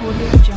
Audio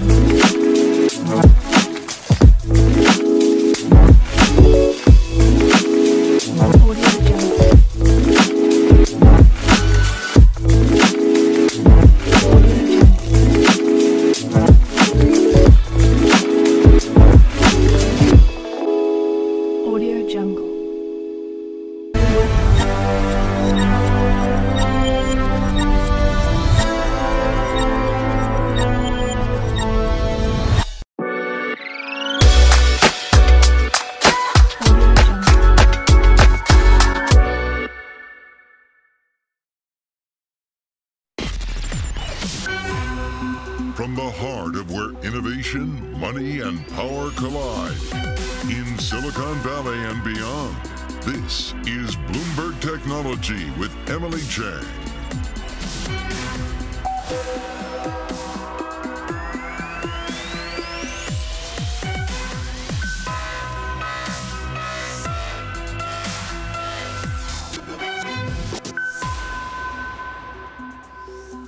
Chang.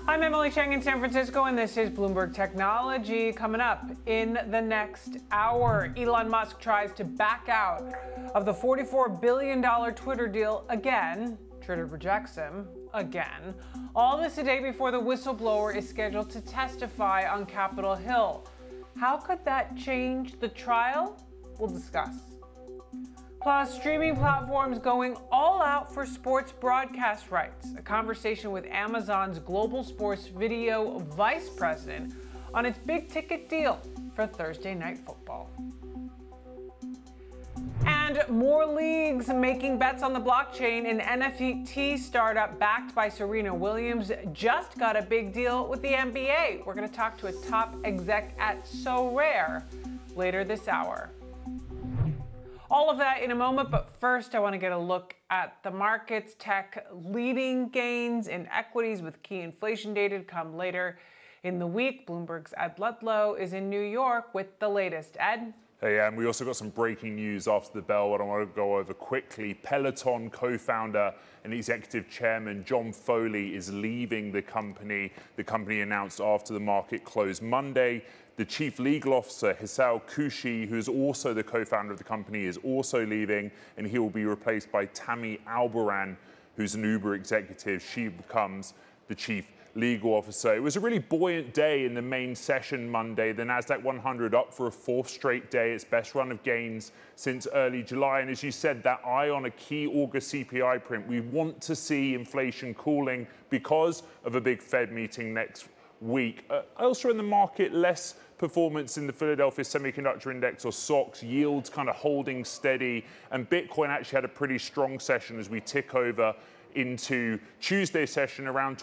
I'm Emily Chang in San Francisco, and this is Bloomberg Technology. Coming up in the next hour, Elon Musk tries to back out of the $44 billion Twitter deal again. Twitter rejects him again. All this a day before the whistleblower is scheduled to testify on Capitol Hill. How could that change the trial? We'll discuss. Plus, streaming platforms going all out for sports broadcast rights. A conversation with Amazon's global sports video vice president on its big ticket deal for Thursday night football. And more leagues making bets on the blockchain. An NFT startup backed by Serena Williams just got a big deal with the NBA. We're going to talk to a top exec at Sorare later this hour. All of that in a moment, but first I want to get a look at the markets. Tech leading gains in equities with key inflation data to come later in the week. Bloomberg's Ed Ludlow is in New York with the latest. Ed? Uh, hey, and we also got some breaking news after the bell. What I want to go over quickly: Peloton co-founder and executive chairman John Foley is leaving the company. The company announced after the market closed Monday. The chief legal officer, Hisao Kushi, who is also the co-founder of the company, is also leaving, and he will be replaced by Tammy Albarrán, who's an Uber executive. She becomes the chief legal officer. It was a really buoyant day in the main session Monday. The Nasdaq 100 up for a fourth straight day, its best run of gains since early July. And as you said, that eye on a key August CPI print. We want to see inflation cooling because of a big Fed meeting next week. Uh, elsewhere in the market, less performance in the Philadelphia Semiconductor Index or SOX, yields kind of holding steady, and Bitcoin actually had a pretty strong session as we tick over into Tuesday session around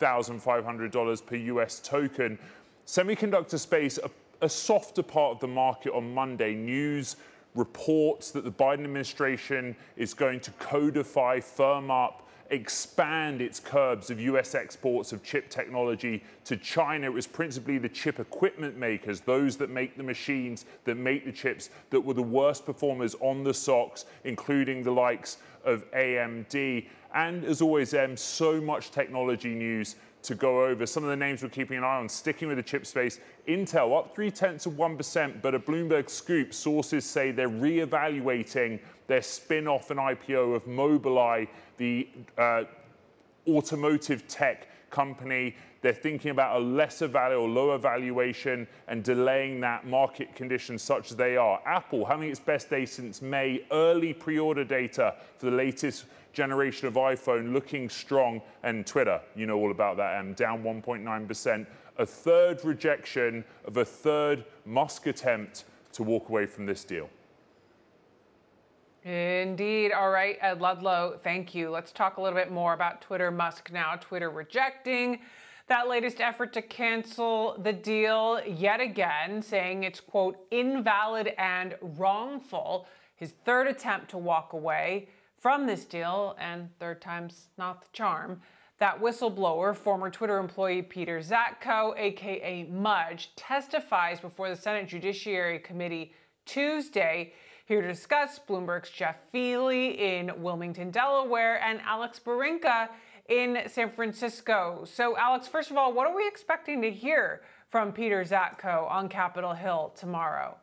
$22,500 per US token. Semiconductor space, a, a softer part of the market on Monday. News reports that the Biden administration is going to codify, firm up, expand its curbs of US exports of chip technology to China. It was principally the chip equipment makers, those that make the machines, that make the chips, that were the worst performers on the SOX, including the likes of AMD. And as always, M, so much technology news to go over. Some of the names we're keeping an eye on, sticking with the chip space. Intel up three tenths of 1%, but a Bloomberg scoop, sources say they're reevaluating their spin off and IPO of Mobileye, the uh, automotive tech company. They're thinking about a lesser value or lower valuation and delaying that market conditions such as they are. Apple having its best day since May, early pre order data for the latest generation of iPhone looking strong. And Twitter, you know all about that, M, down 1.9%. A third rejection of a third Musk attempt to walk away from this deal. Indeed. All right, Ed Ludlow, thank you. Let's talk a little bit more about Twitter Musk now. Twitter rejecting that latest effort to cancel the deal yet again, saying it's, quote, invalid and wrongful. His third attempt to walk away from this deal, and third time's not the charm. That whistleblower, former Twitter employee Peter Zatko, aka Mudge, testifies before the Senate Judiciary Committee Tuesday. Here to discuss Bloomberg's Jeff Feeley in Wilmington, Delaware, and Alex Barinka in San Francisco. So, Alex, first of all, what are we expecting to hear from Peter Zatko on Capitol Hill tomorrow?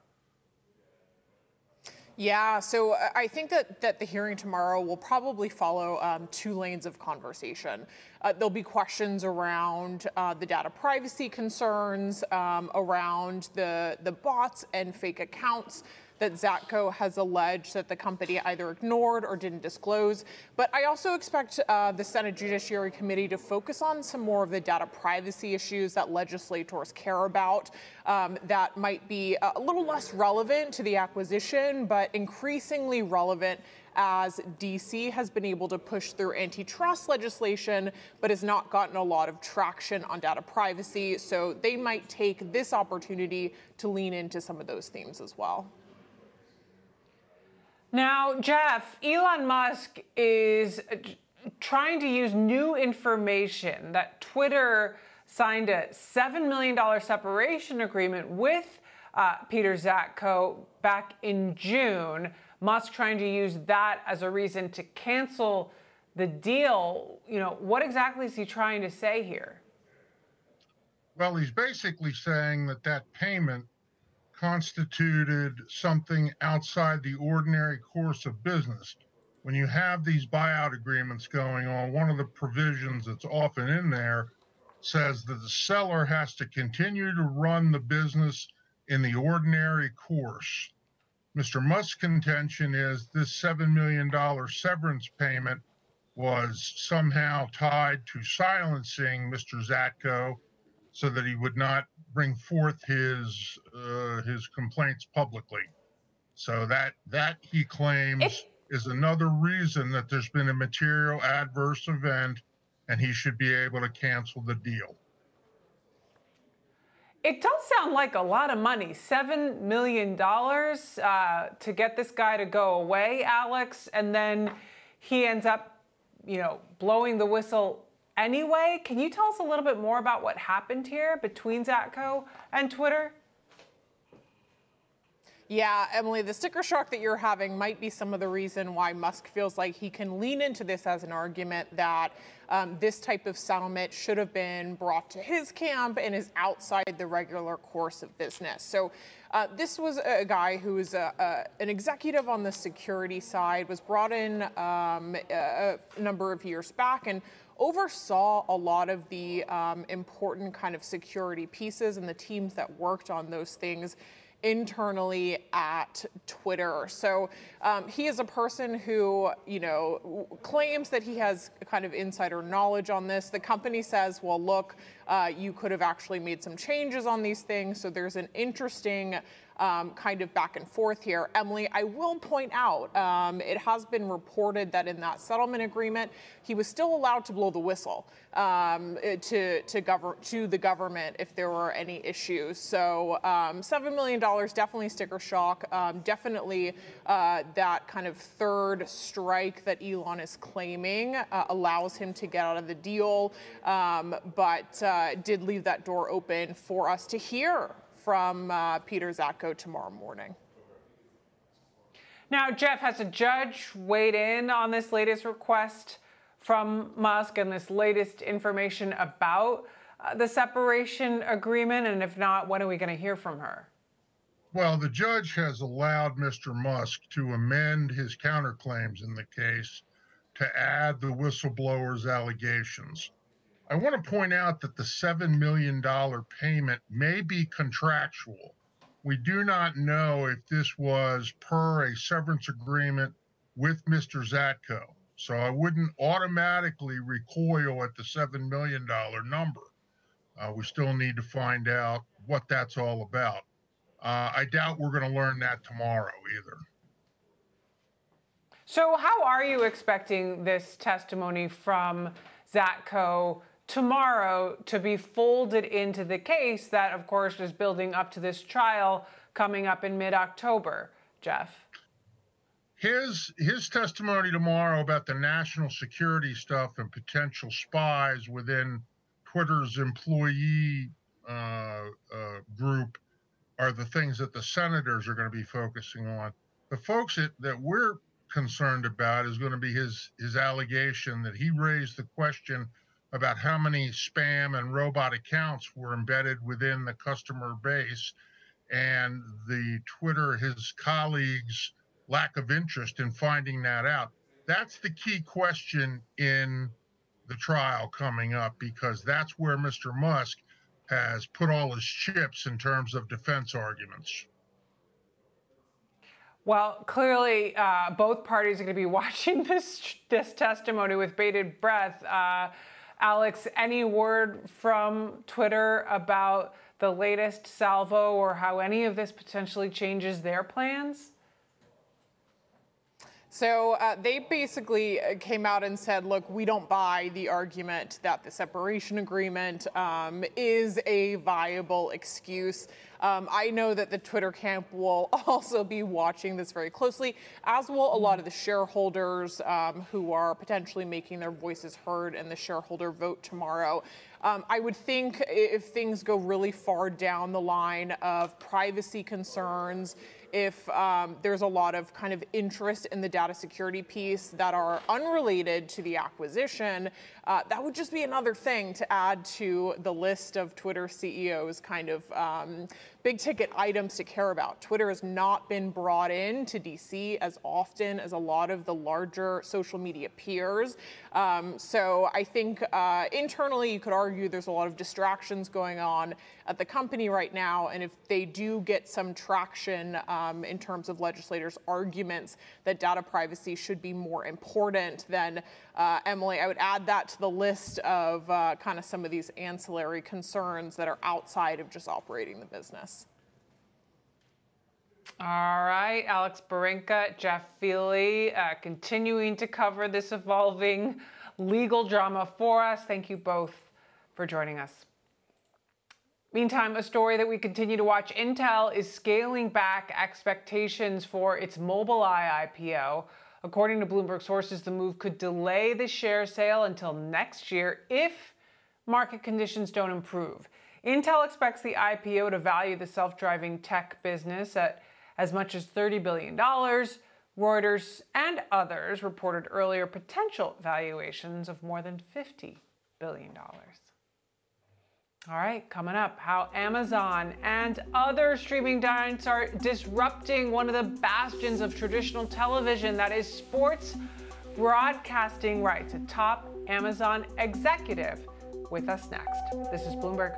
Yeah, so uh, I think that, that the hearing tomorrow will probably follow um, two lanes of conversation. Uh, there'll be questions around uh, the data privacy concerns, um, around the, the bots and fake accounts that Zatko has alleged that the company either ignored or didn't disclose. But I also expect uh, the Senate Judiciary Committee to focus on some more of the data privacy issues that legislators care about um, that might be a little less relevant to the acquisition, but increasingly relevant as DC has been able to push through antitrust legislation, but has not gotten a lot of traction on data privacy. So they might take this opportunity to lean into some of those themes as well. Now, Jeff, Elon Musk is trying to use new information that Twitter signed a $7 million separation agreement with uh, Peter Zatko back in June. Musk trying to use that as a reason to cancel the deal. You know, what exactly is he trying to say here? Well, he's basically saying that that payment constituted something outside the ordinary course of business. When you have these buyout agreements going on, one of the provisions that's often in there says that the seller has to continue to run the business in the ordinary course. Mr. Musk's contention is this $7 million severance payment was somehow tied to silencing Mr. Zatko so that he would not bring forth his uh, his complaints publicly. So that that he claims is another reason that there's been a material adverse event, and he should be able to cancel the deal. It does sound like a lot of money. $7 million uh, to get this guy to go away, Alex, and then he ends up, you know, blowing the whistle anyway. Can you tell us a little bit more about what happened here between Zatko and Twitter? Yeah, Emily, the sticker shock that you're having might be some of the reason why Musk feels like he can lean into this as an argument that um, this type of settlement should have been brought to his camp and is outside the regular course of business. So, uh, this was a guy who was a, a, an executive on the security side, was brought in um, a, a number of years back, and oversaw a lot of the um, important kind of security pieces and the teams that worked on those things internally at Twitter. So um, he is a person who, you know, claims that he has kind of insider knowledge on this. The company says, well, look, uh, you could have actually made some changes on these things. So there's an interesting um, kind of back and forth here. Emily, I will point out um, it has been reported that in that settlement agreement, he was still allowed to blow the whistle um, to to, govern, to the government if there were any issues. So um, seven million dollars definitely sticker shock. Um, definitely uh, that kind of third strike that Elon is claiming uh, allows him to get out of the deal, um, but uh, did leave that door open for us to hear from uh, Peter Zatko tomorrow morning. Now, Jeff, has a judge weighed in on this latest request from Musk and this latest information about uh, the separation agreement? And if not, when are we going to hear from her? Well, the judge has allowed Mr. Musk to amend his counterclaims in the case to add the whistleblower's allegations. I want to point out that the $7 million payment may be contractual. We do not know if this was per a severance agreement with Mr. Zatko. So I wouldn't automatically recoil at the $7 million number. Uh, we still need to find out what that's all about. Uh, I doubt we're going to learn that tomorrow either. So, how are you expecting this testimony from Zatko tomorrow to be folded into the case that, of course, is building up to this trial coming up in mid October. Jeff? His, his testimony tomorrow about the national security stuff and potential spies within Twitter's employee uh, uh, group are the things that the senators are going to be focusing on. The folks that, that we're concerned about is going to be his his allegation that he raised the question about how many spam and robot accounts were embedded within the customer base and the Twitter, his colleagues' lack of interest in finding that out. That's the key question in the trial coming up because that's where Mr. Musk has put all his chips in terms of defense arguments. Well, clearly, uh, both parties are going to be watching this this testimony with bated breath. Uh, Alex, any word from Twitter about the latest salvo or how any of this potentially changes their plans? So uh, they basically uh, came out and said, look, we don't buy the argument that the separation agreement um, is a viable excuse. Um, I know that the Twitter camp will also be watching this very closely, as will a lot of the shareholders um, who are potentially making their voices heard in the shareholder vote tomorrow. Um, I would think if things go really far down the line of privacy concerns, if um, there's a lot of kind of interest in the data security piece that are unrelated to the acquisition, uh, that would just be another thing to add to the list of Twitter CEOs kind of um, big ticket items to care about. Twitter has not been brought in to DC as often as a lot of the larger social media peers. Um, so I think uh, internally you could argue there's a lot of distractions going on at the company right now. And if they do get some traction um, in terms of legislators' arguments that data privacy should be more important, then uh, Emily, I would add that to the list of uh, kind of some of these ancillary concerns that are outside of just operating the business. All right, Alex Barinka, Jeff Feeley, uh, continuing to cover this evolving legal drama for us. Thank you both for joining us. Meantime, a story that we continue to watch Intel is scaling back expectations for its Mobileye IPO. According to Bloomberg sources, the move could delay the share sale until next year if market conditions don't improve. Intel expects the IPO to value the self driving tech business at as much as $30 billion. Reuters and others reported earlier potential valuations of more than $50 billion. All right, coming up, how Amazon and other streaming giants are disrupting one of the bastions of traditional television that is sports broadcasting rights. A top Amazon executive with us next. This is Bloomberg.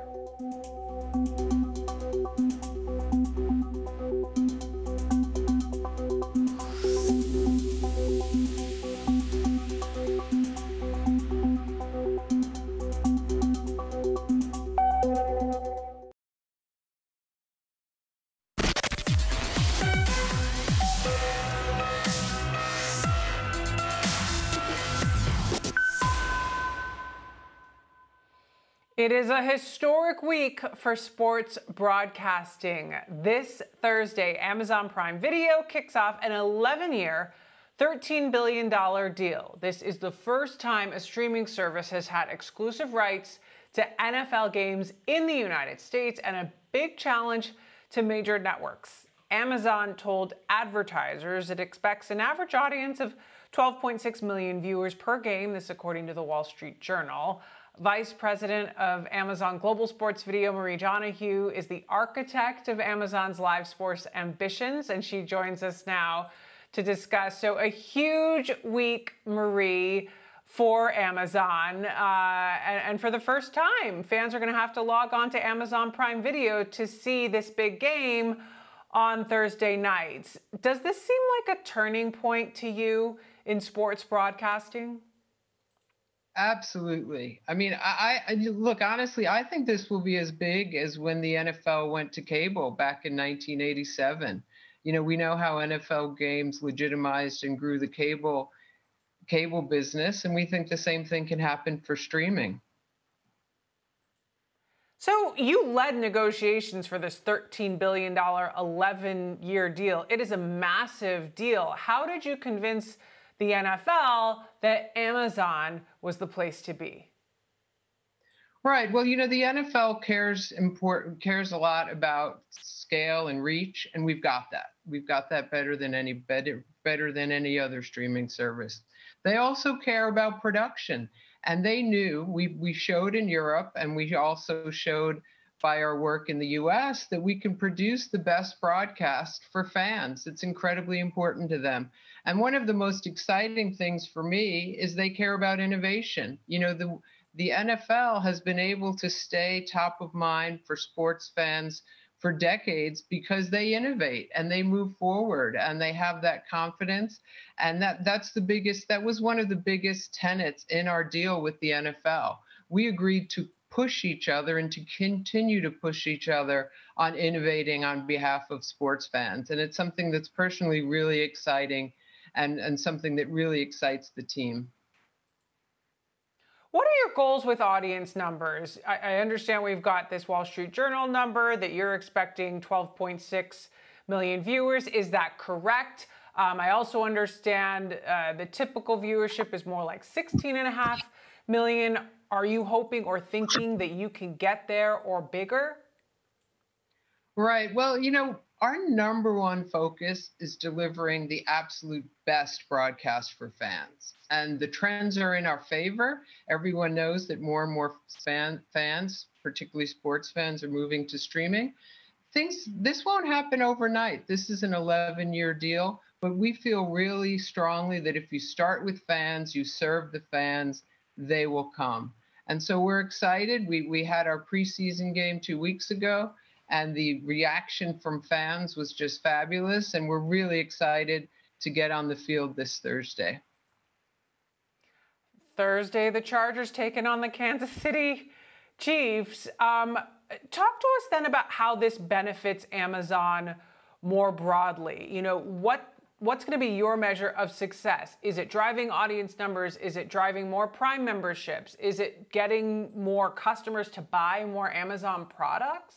It is a historic week for sports broadcasting. This Thursday, Amazon Prime Video kicks off an 11 year, $13 billion deal. This is the first time a streaming service has had exclusive rights to NFL games in the United States and a big challenge to major networks. Amazon told advertisers it expects an average audience of 12.6 million viewers per game, this according to the Wall Street Journal. Vice President of Amazon Global Sports Video, Marie Donoghue, is the architect of Amazon's live sports ambitions, and she joins us now to discuss. So, a huge week, Marie, for Amazon. Uh, and, and, for the first time, fans are going to have to log on to Amazon Prime Video to see this big game on Thursday nights. Does this seem like a turning point to you in sports broadcasting? Absolutely. I mean, I, I, look honestly. I think this will be as big as when the NFL went to cable back in 1987. You know, we know how NFL games legitimized and grew the cable cable business, and we think the same thing can happen for streaming. So you led negotiations for this $13 billion 11-year deal. It is a massive deal. How did you convince? The NFL that Amazon was the place to be. Right. Well, you know, the NFL cares important cares a lot about scale and reach, and we've got that. We've got that better than any better better than any other streaming service. They also care about production. And they knew we, we showed in Europe and we also showed by our work in the US that we can produce the best broadcast for fans. It's incredibly important to them. And one of the most exciting things for me is they care about innovation. You know, the the NFL has been able to stay top of mind for sports fans for decades because they innovate and they move forward and they have that confidence and that that's the biggest that was one of the biggest tenets in our deal with the NFL. We agreed to push each other and to continue to push each other on innovating on behalf of sports fans and it's something that's personally really exciting and and something that really excites the team. What are your goals with audience numbers? I, I, understand we've got this Wall Street Journal number that you're expecting 12.6 million viewers. Is that correct? Um, I also understand uh, the typical viewership is more like 16 and a half million. Are you hoping or thinking that you can get there or bigger? Right. Well, you know, our number one focus is delivering the absolute best broadcast for fans. And the trends are in our favor. Everyone knows that more and more fan, fans, particularly sports fans, are moving to streaming. Things this won't happen overnight. This is an 11 year deal, but we feel really strongly that if you start with fans, you serve the fans, they will come. And so we're excited. We, we had our preseason game two weeks ago and the reaction from fans was just fabulous. And we're really excited to get on the field this Thursday. Thursday, the Chargers taking on the Kansas City Chiefs. Um, talk to us then about how this benefits Amazon more broadly. You know, what what's going to be your measure of success? Is it driving audience numbers? Is it driving more Prime memberships? Is it getting more customers to buy more Amazon products?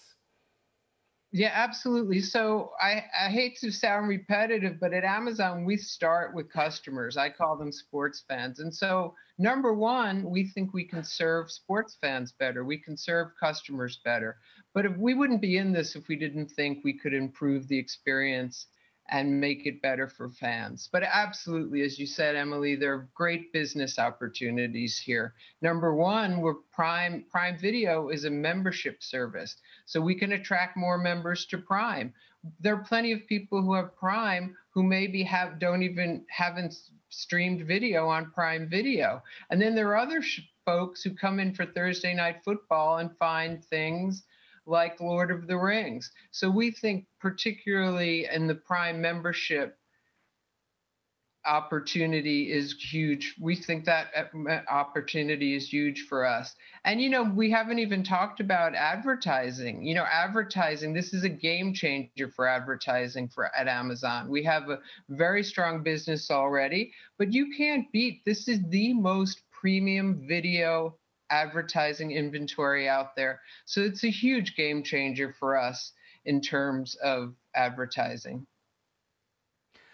Yeah, absolutely. So I, I hate to sound repetitive, but at Amazon, we start with customers. I call them sports fans. And so, number one, we think we can serve sports fans better. We can serve customers better. But if we wouldn't be in this if we didn't think we could improve the experience and make it better for fans. But absolutely, as you said, Emily, there are great business opportunities here. Number one, we're Prime Prime Video is a membership service, so we can attract more members to Prime. There are plenty of people who have Prime who maybe have don't even haven't streamed video on Prime Video, and then there are other folks who come in for Thursday night football and find things like Lord of the Rings. So we think, particularly in the Prime membership, opportunity is huge. We think that uh, opportunity is huge for us. And, you know, we haven't even talked about advertising. You know, advertising, this is a game changer for advertising for at Amazon. We have a very strong business already, but you can't beat this is the most premium video advertising inventory out there. So it's a huge game changer for us in terms of advertising.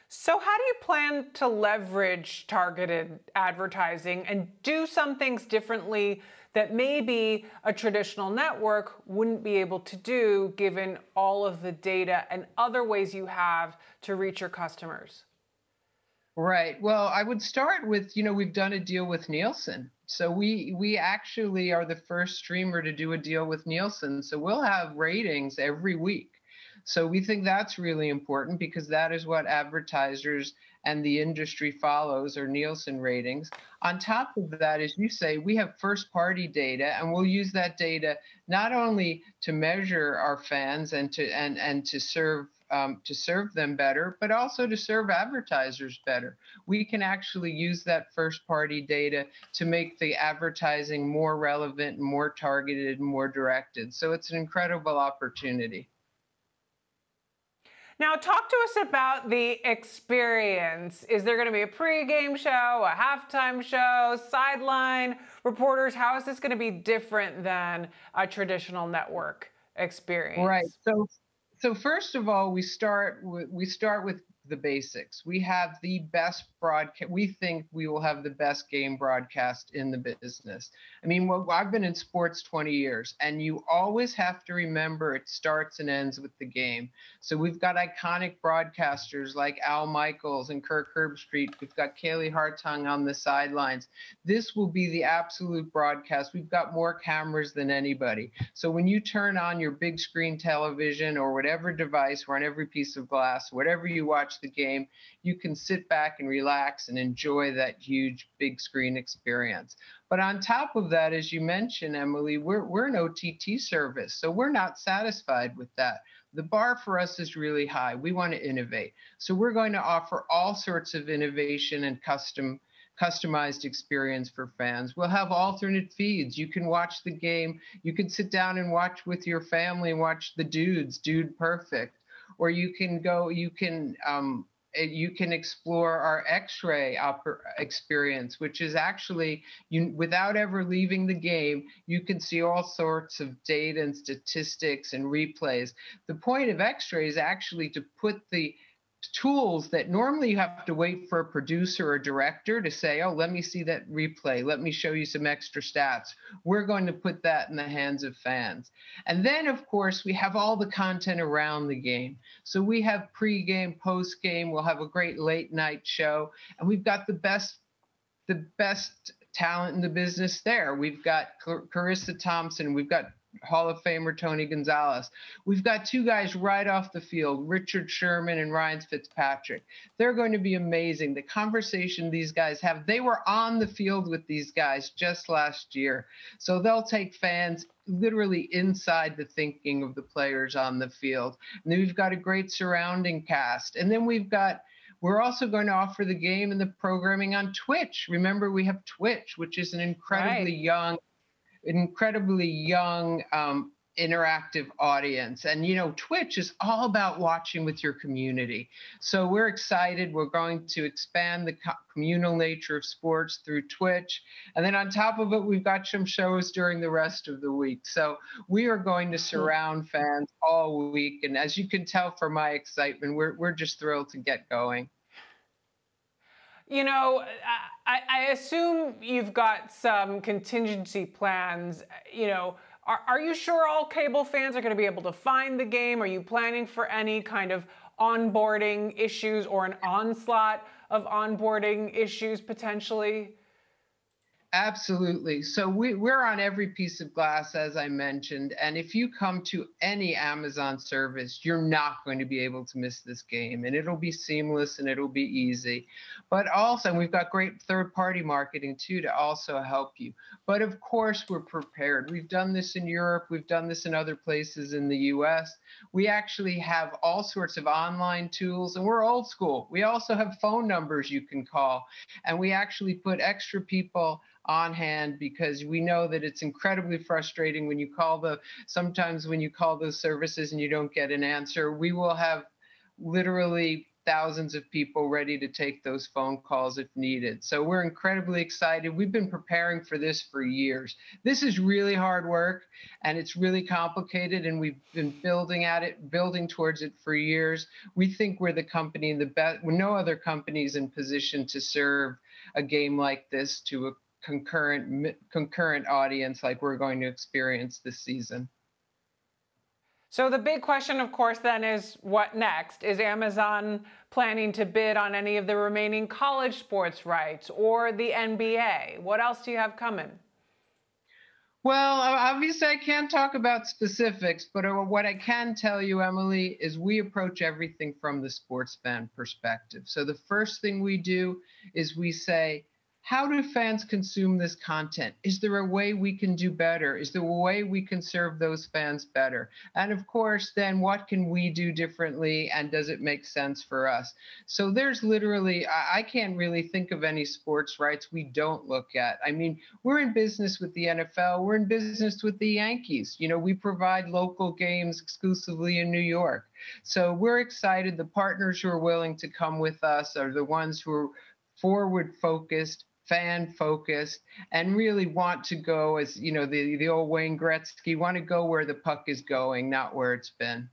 So, how do you plan to leverage targeted advertising and do some things differently that maybe a traditional network wouldn't be able to do given all of the data and other ways you have to reach your customers? Right. Well, I would start with, you know, we've done a deal with Nielsen. So we we actually are the first streamer to do a deal with Nielsen. So we'll have ratings every week. So we think that's really important because that is what advertisers and the industry follows or Nielsen ratings. On top of that, as you say, we have first party data and we'll use that data not only to measure our fans and to and and to serve um, to serve them better, but also to serve advertisers better. We can actually use that first party data to make the advertising more relevant, more targeted, more directed. So it's an incredible opportunity. Now, talk to us about the experience. Is there going to be a pregame show, a halftime show, sideline reporters? How is this going to be different than a traditional network experience? Right. So, so first of all, we start with, we start with the basics. We have the best broadcast. We think we will have the best game broadcast in the business. I mean, well, I've been in sports 20 years, and you always have to remember it starts and ends with the game. So we've got iconic broadcasters like Al Michaels and Kirk Herbstreit. We've got Kaylee Hartung on the sidelines. This will be the absolute broadcast. We've got more cameras than anybody. So when you turn on your big screen television or whatever device, or on every piece of glass, whatever you watch the game, you can sit back and relax and enjoy that huge big screen experience. But on top of that, as you mentioned, Emily, we're, we're an OTT service, so we're not satisfied with that. The bar for us is really high. We want to innovate. So we're going to offer all sorts of innovation and custom customized experience for fans. We'll have alternate feeds. You can watch the game. You can sit down and watch with your family and watch the dudes, Dude Perfect. Or you can go, you can um, you can explore our X-ray experience, which is actually you without ever leaving the game, you can see all sorts of data and statistics and replays. The point of X-ray is actually to put the tools that normally you have to wait for a producer or director to say, oh, let me see that replay. Let me show you some extra stats. We're going to put that in the hands of fans. And then, of course, we have all the content around the game. So we have pre-game, post-game. We'll have a great late night show. And we've got the best, the best talent in the business there. We've got Charissa Thompson. We've got Hall of Famer Tony Gonzalez. We've got two guys right off the field, Richard Sherman and Ryan Fitzpatrick. They're going to be amazing. The conversation these guys have, they were on the field with these guys just last year. So they'll take fans literally inside the thinking of the players on the field. And then we've got a great surrounding cast. And then we've got we're also going to offer the game and the programming on Twitch. Remember, we have Twitch, which is an incredibly right. young incredibly young um, interactive audience. And you know twitch is all about watching with your community. So we're excited. We're going to expand the co- communal nature of sports through twitch. And then on top of it we've got some shows during the rest of the week. So we are going to surround fans all week. And as you can tell from my excitement we're, we're just thrilled to get going you know, I, I, assume you've got some contingency plans. You know, are, are you sure all cable fans are going to be able to find the game? Are you planning for any kind of onboarding issues or an onslaught of onboarding issues potentially? Absolutely. So we, we're on every piece of glass, as I mentioned. And if you come to any Amazon service, you're not going to be able to miss this game. And it'll be seamless and it'll be easy. But also, we've got great third party marketing too to also help you. But of course, we're prepared. We've done this in Europe, we've done this in other places in the US. We actually have all sorts of online tools, and we're old school. We also have phone numbers you can call. And we actually put extra people on hand because we know that it's incredibly frustrating when you call the sometimes when you call those services and you don't get an answer we will have literally thousands of people ready to take those phone calls if needed. So we're incredibly excited. We've been preparing for this for years. This is really hard work and it's really complicated and we've been building at it, building towards it for years. We think we're the company in the best, no other companies in position to serve a game like this to a concurrent concurrent audience like we're going to experience this season. So the big question, of course, then is what next? Is Amazon planning to bid on any of the remaining college sports rights or the NBA? What else do you have coming? Well, obviously, I can't talk about specifics, but uh, what I can tell you, Emily, is we approach everything from the sports fan perspective. So the first thing we do is we say, how do fans consume this content? Is there a way we can do better? Is there a way we can serve those fans better? And of course, then what can we do differently and does it make sense for us? So there's literally, I can't really think of any sports rights we don't look at. I mean, we're in business with the NFL, we're in business with the Yankees. You know, we provide local games exclusively in New York. So we're excited. The partners who are willing to come with us are the ones who are forward focused fan focused and really want to go as you know the the old Wayne Gretzky want to go where the puck is going, not where it's been.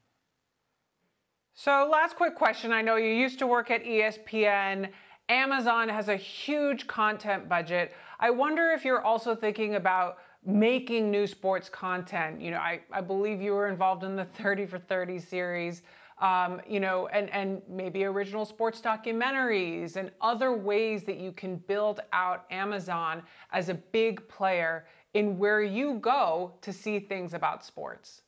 So last quick question. I know you used to work at ESPN Amazon has a huge content budget. I wonder if you're also thinking about making new sports content. You know, I, I believe you were involved in the 30 for 30 series. Um, you know, and, and maybe original sports documentaries and other ways that you can build out Amazon as a big player in where you go to see things about sports.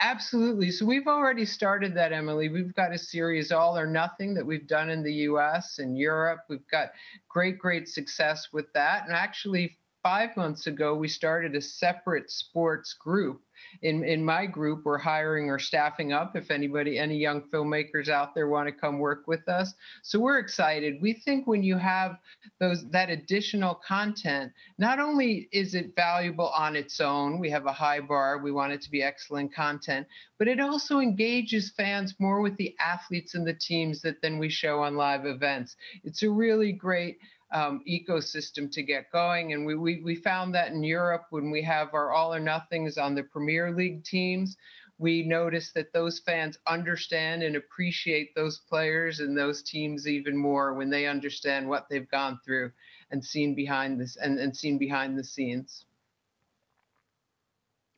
Absolutely. So we've already started that, Emily. We've got a series, All or Nothing, that we've done in the US and Europe. We've got great, great success with that. And actually, five months ago, we started a separate sports group. In, in my group, we're hiring or staffing up if anybody, any young filmmakers out there want to come work with us. So we're excited. We think when you have those that additional content, not only is it valuable on its own, we have a high bar, we want it to be excellent content, but it also engages fans more with the athletes and the teams that then we show on live events. It's a really great um, ecosystem to get going. And we, we, we found that in Europe when we have our all or nothings on the Premier League teams, we notice that those fans understand and appreciate those players and those teams even more when they understand what they've gone through and seen behind this and, and seen behind the scenes.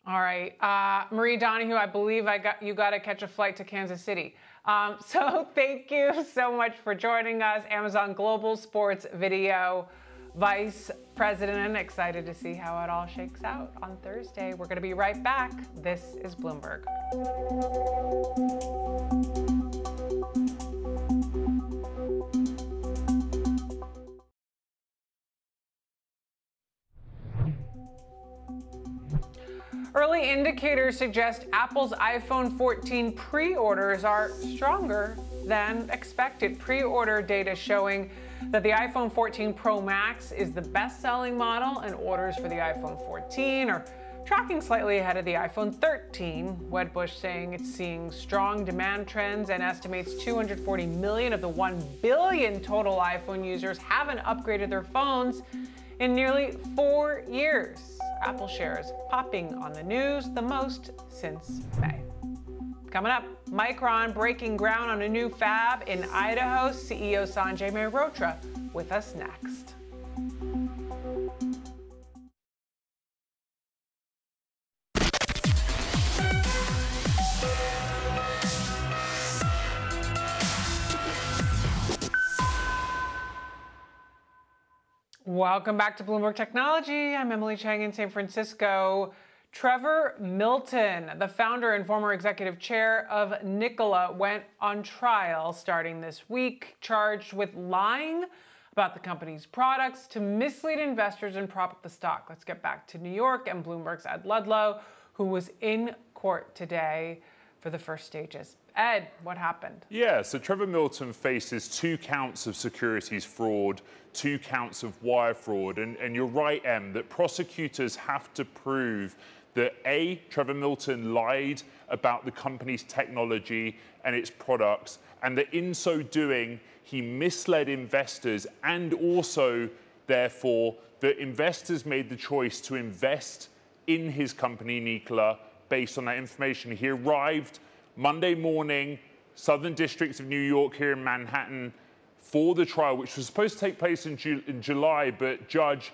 All right, uh, Marie Donoghue, I believe I got you got to catch a flight to Kansas City. Um, so thank you so much for joining us, Amazon Global Sports Video Vice President. Excited to see how it all shakes out on Thursday. We're going to be right back. This is Bloomberg. Early indicators suggest Apple's iPhone 14 pre orders are stronger than expected. Pre order data showing that the iPhone 14 Pro Max is the best selling model, and orders for the iPhone 14 are tracking slightly ahead of the iPhone 13. Wedbush saying it's seeing strong demand trends and estimates 240 million of the 1 billion total iPhone users haven't upgraded their phones in nearly four years. Apple shares popping on the news the most since May. Coming up, Micron breaking ground on a new fab in Idaho. CEO Sanjay Mehrotra with us next. Welcome back to Bloomberg Technology. I'm Emily Chang in San Francisco. Trevor Milton, the founder and former executive chair of Nikola, went on trial starting this week, charged with lying about the company's products to mislead investors and prop up the stock. Let's get back to New York and Bloomberg's Ed Ludlow, who was in court today for the first stages. Ed, what happened? Yeah, so Trevor Milton faces two counts of securities fraud, two counts of wire fraud. And, and you're right, Em, that prosecutors have to prove that A, Trevor Milton lied about the company's technology and its products, and that in so doing, he misled investors, and also, therefore, that investors made the choice to invest in his company, Nikola, based on that information. He arrived Monday morning, Southern District of New York here in Manhattan, for the trial, which was supposed to take place in, Ju- in July, but Judge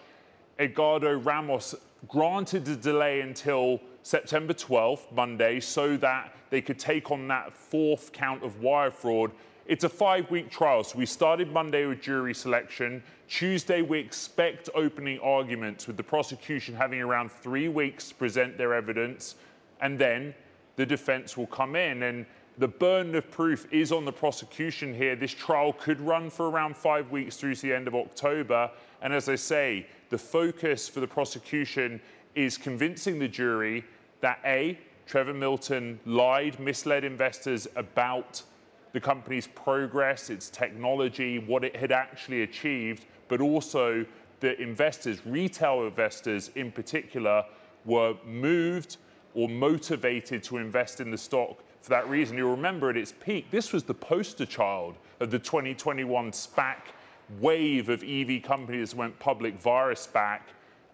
Edgardo Ramos granted a delay until September 12th, Monday, so that they could take on that fourth count of wire fraud. It's a five week trial, so we started Monday with jury selection. Tuesday, we expect opening arguments, with the prosecution having around three weeks to present their evidence, and then the defense will come in. And the burden of proof is on the prosecution here. This trial could run for around five weeks through to the end of October. And as I say, the focus for the prosecution is convincing the jury that A, Trevor Milton lied, misled investors about the company's progress, its technology, what it had actually achieved, but also that investors, retail investors in particular, were moved or motivated to invest in the stock for that reason. You'll remember at its peak, this was the poster child of the 2021 SPAC wave of EV companies that went public via SPAC.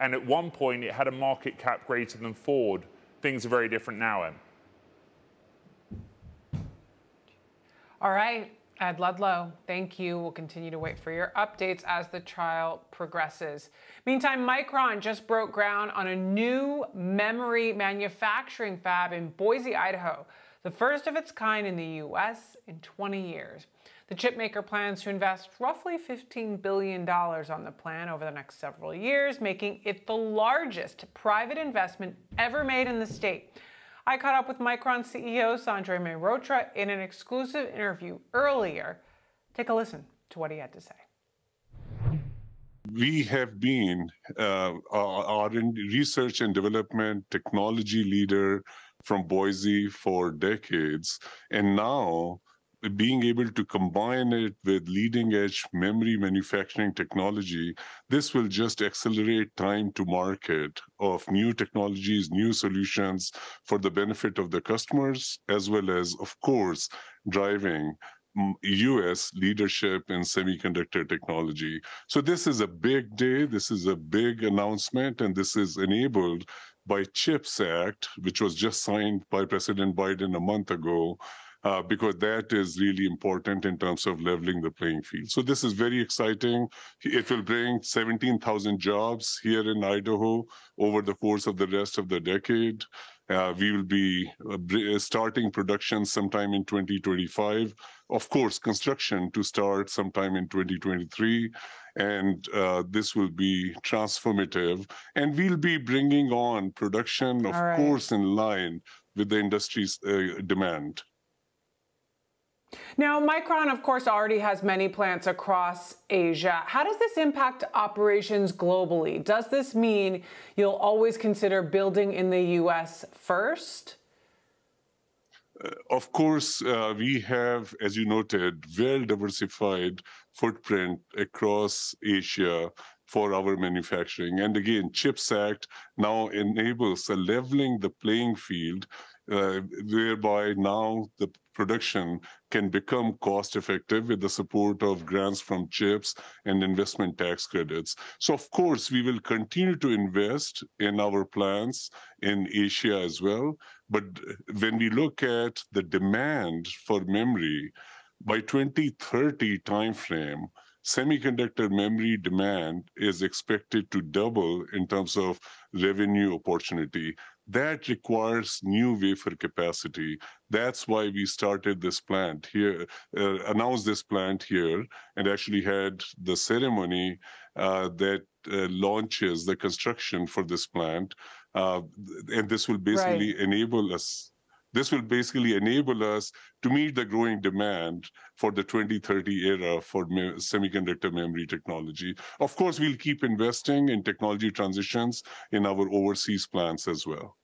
And at one point, it had a market cap greater than Ford. Things are very different now, Em. All right. Ed Ludlow, thank you. We'll continue to wait for your updates as the trial progresses. Meantime, Micron just broke ground on a new memory manufacturing fab in Boise, Idaho, the first of its kind in the U.S. in 20 years. The chipmaker plans to invest roughly $15 billion on the plan over the next several years, making it the largest private investment ever made in the state. I caught up with Micron CEO Sanjay Mehrotra in an exclusive interview earlier. Take a listen to what he had to say. We have been uh, our research and development technology leader from Boise for decades, and now being able to combine it with leading edge memory manufacturing technology, this will just accelerate time to market of new technologies, new solutions for the benefit of the customers, as well as, of course, driving US leadership in semiconductor technology. So this is a big day, this is a big announcement, and this is enabled by CHIPS Act, which was just signed by President Biden a month ago, uh, because that is really important in terms of leveling the playing field. So this is very exciting. It will bring 17,000 jobs here in Idaho over the course of the rest of the decade. Uh, we will be uh, starting production sometime in 2025. Of course, construction to start sometime in 2023. And uh, this will be transformative. And we'll be bringing on production, of right. course, in line with the industry's uh, demand. Now, Micron, of course, already has many plants across Asia. How does this impact operations globally? Does this mean you'll always consider building in the U.S. first? Uh, of course, uh, we have, as you noted, well diversified footprint across Asia for our manufacturing. And again, CHIPS Act now enables a leveling the playing field uh, whereby now the production can become cost effective with the support of grants from chips and investment tax credits. So, of course, we will continue to invest in our plants in Asia as well. But when we look at the demand for memory, by 2030 timeframe, semiconductor memory demand is expected to double in terms of revenue opportunity that requires new wafer capacity. That's why we started this plant here, uh, announced this plant here, and actually had the ceremony uh, that uh, launches the construction for this plant. Uh, and this will basically right. enable us this will basically enable us to meet the growing demand for the 2030 era for me- semiconductor memory technology. Of course, we'll keep investing in technology transitions in our overseas plants as well.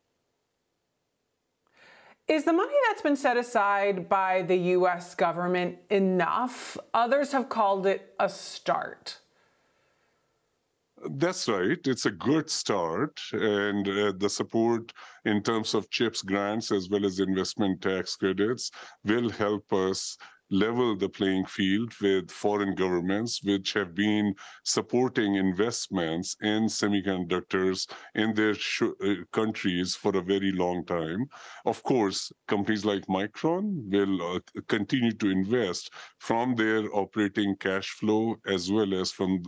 Is the money that's been set aside by the US government enough? Others have called it a start. That's right. It's a good start. And uh, the support in terms of CHIPS grants as well as investment tax credits will help us level the playing field with foreign governments, which have been supporting investments in semiconductors in their uh, countries for a very long time. Of course, companies like Micron will uh, continue to invest from their operating cash flow as well as from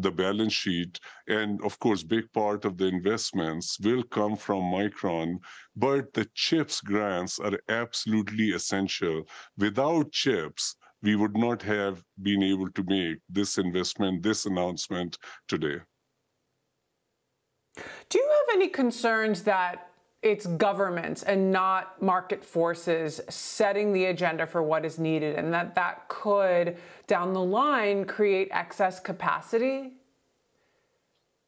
the balance sheet. And of course, big part of the investments will come from Micron, but the CHIPS grants are absolutely essential. Without CHIPS, we would not have been able to make this investment, this announcement today. Do you have any concerns that it's governments and not market forces setting the agenda for what is needed and that that could down the line create excess capacity?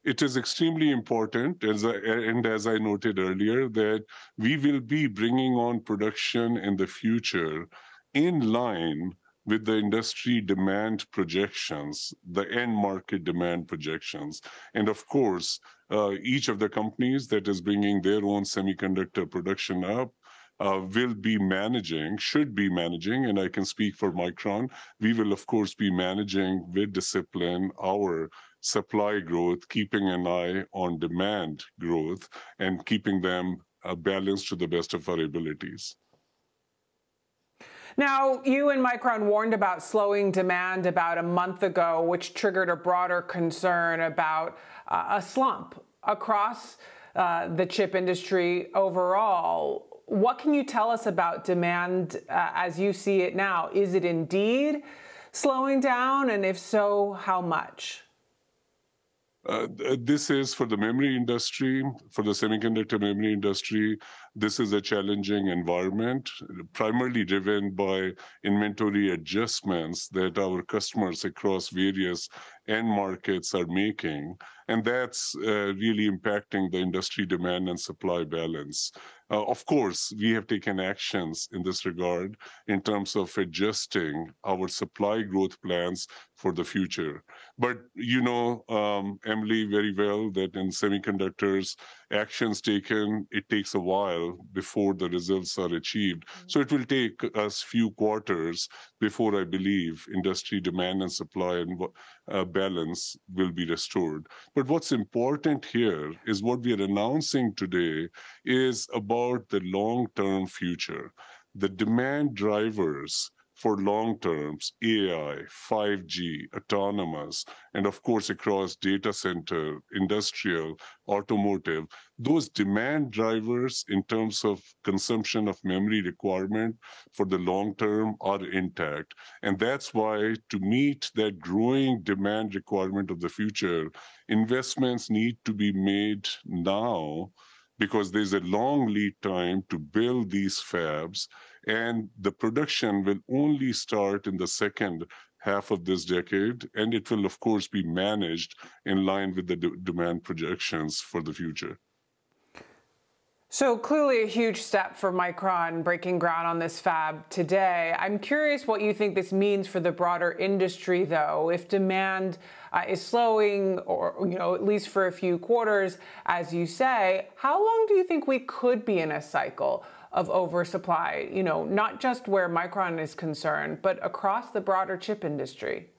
It is extremely important as I, and as i noted earlier that we will be bringing on production in the future in line with the industry demand projections, the end market demand projections. And of course, uh, each of the companies that is bringing their own semiconductor production up uh, will be managing, should be managing, and I can speak for Micron. We will, of course, be managing with discipline our supply growth, keeping an eye on demand growth, and keeping them uh, balanced to the best of our abilities. Now, you and Micron warned about slowing demand about a month ago, which triggered a broader concern about uh, a slump across uh, the chip industry overall. What can you tell us about demand uh, as you see it now? Is it indeed slowing down? And if so, how much? Uh, this is for the memory industry, for the semiconductor memory industry, this is a challenging environment, primarily driven by inventory adjustments that our customers across various end markets are making. And that's uh, really impacting the industry demand and supply balance. Uh, of course, we have taken actions in this regard in terms of adjusting our supply growth plans for the future. But you know, um, Emily, very well that in semiconductors, actions taken, it takes a while before the results are achieved. So it will take us few quarters before I believe industry demand and supply and uh, balance will be restored. But what's important here is what we are announcing today is about the long-term future. The demand drivers for long terms, AI, 5G, autonomous, and of course, across data center, industrial, automotive, those demand drivers in terms of consumption of memory requirement for the long term are intact. And that's why to meet that growing demand requirement of the future, investments need to be made now because there's a long lead time to build these fabs and the production will only start in the second half of this decade, and it will, of course, be managed in line with the de demand projections for the future. So clearly a huge step for Micron breaking ground on this fab today. I'm curious what you think this means for the broader industry, though. If demand uh, is slowing, or you know, at least for a few quarters, as you say, how long do you think we could be in a cycle of oversupply, you know, not just where Micron is concerned, but across the broader chip industry?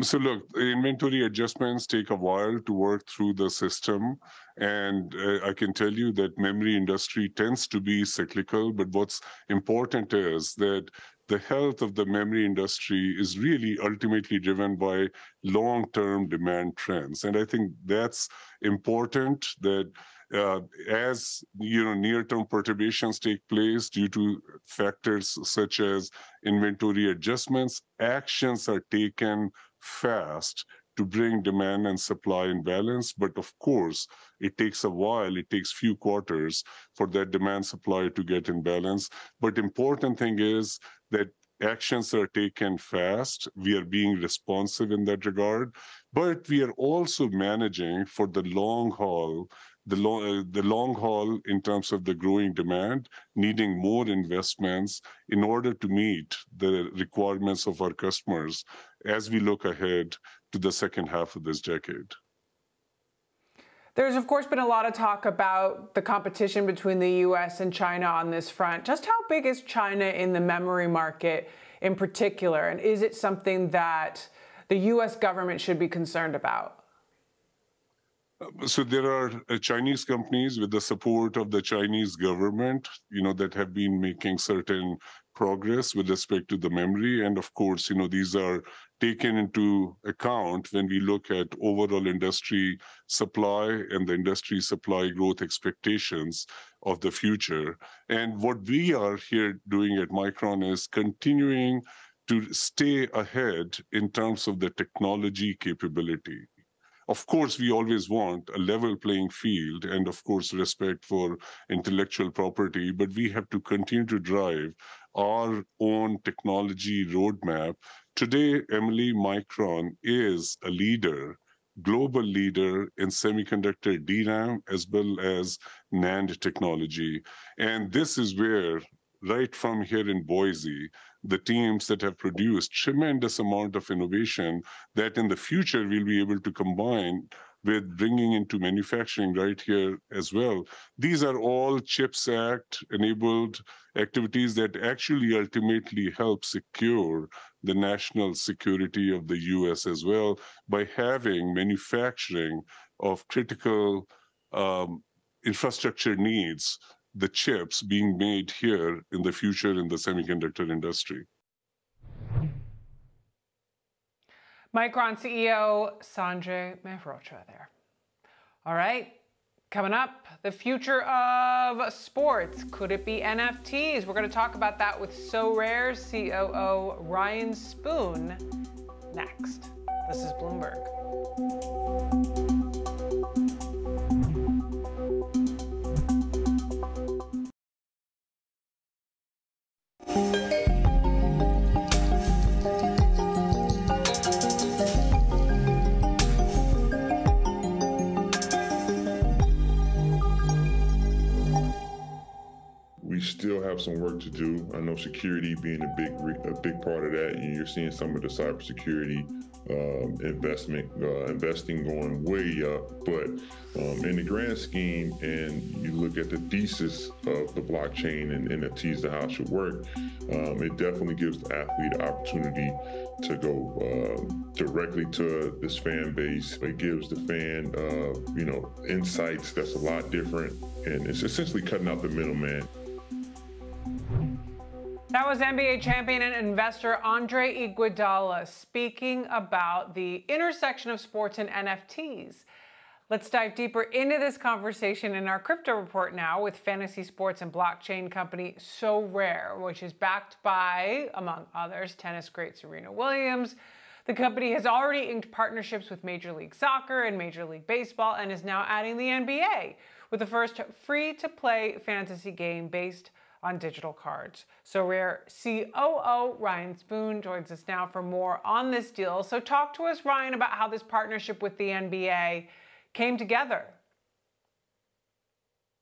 So look, inventory adjustments take a while to work through the system. And uh, I can tell you that memory industry tends to be cyclical, but what's important is that the health of the memory industry is really ultimately driven by long-term demand trends. And I think that's important that uh, as you know near-term perturbations take place due to factors such as inventory adjustments, actions are taken fast to bring demand and supply in balance. But of course, it takes a while, it takes few quarters for that demand supply to get in balance. But important thing is that actions are taken fast. We are being responsive in that regard, but we are also managing for the long haul the long, uh, the long haul in terms of the growing demand, needing more investments in order to meet the requirements of our customers as we look ahead to the second half of this decade. There's, of course, been a lot of talk about the competition between the US and China on this front. Just how big is China in the memory market in particular? And is it something that the US government should be concerned about? so there are uh, Chinese companies with the support of the Chinese government, you know, that have been making certain progress with respect to the memory. And of course, you know, these are taken into account when we look at overall industry supply and the industry supply growth expectations of the future. And what we are here doing at Micron is continuing to stay ahead in terms of the technology capability of course, we always want a level playing field and, of course, respect for intellectual property, but we have to continue to drive our own technology roadmap. Today, Emily Micron is a leader, global leader in semiconductor DRAM as well as NAND technology. And this is where, right from here in Boise, the teams that have produced tremendous amount of innovation that in the future we'll be able to combine with bringing into manufacturing right here as well. These are all CHIPS Act enabled activities that actually ultimately help secure the national security of the US as well by having manufacturing of critical um, infrastructure needs the chips being made here in the future in the semiconductor industry. Micron CEO Sanjay Mehrotra there. All right, coming up, the future of sports. Could it be NFTs? We're going to talk about that with Sorare COO Ryan Spoon next. This is Bloomberg. Some work to do. I know security being a big a big part of that, and you're seeing some of the cybersecurity um, investment uh, investing going way up. But um, in the grand scheme, and you look at the thesis of the blockchain and NFTs and how it should work, um, it definitely gives the athlete the opportunity to go um, directly to this fan base. It gives the fan, uh, you know, insights that's a lot different, and it's essentially cutting out the middleman. That was NBA champion and investor Andre Iguodala speaking about the intersection of sports and NFTs. Let's dive deeper into this conversation in our crypto report now with fantasy sports and blockchain company Sorare, which is backed by, among others, tennis great Serena Williams. The company has already inked partnerships with Major League Soccer and Major League Baseball and is now adding the NBA with the first free to play fantasy game based on digital cards. Sorare COO Ryan Spoon joins us now for more on this deal. So, talk to us, Ryan, about how this partnership with the NBA came together.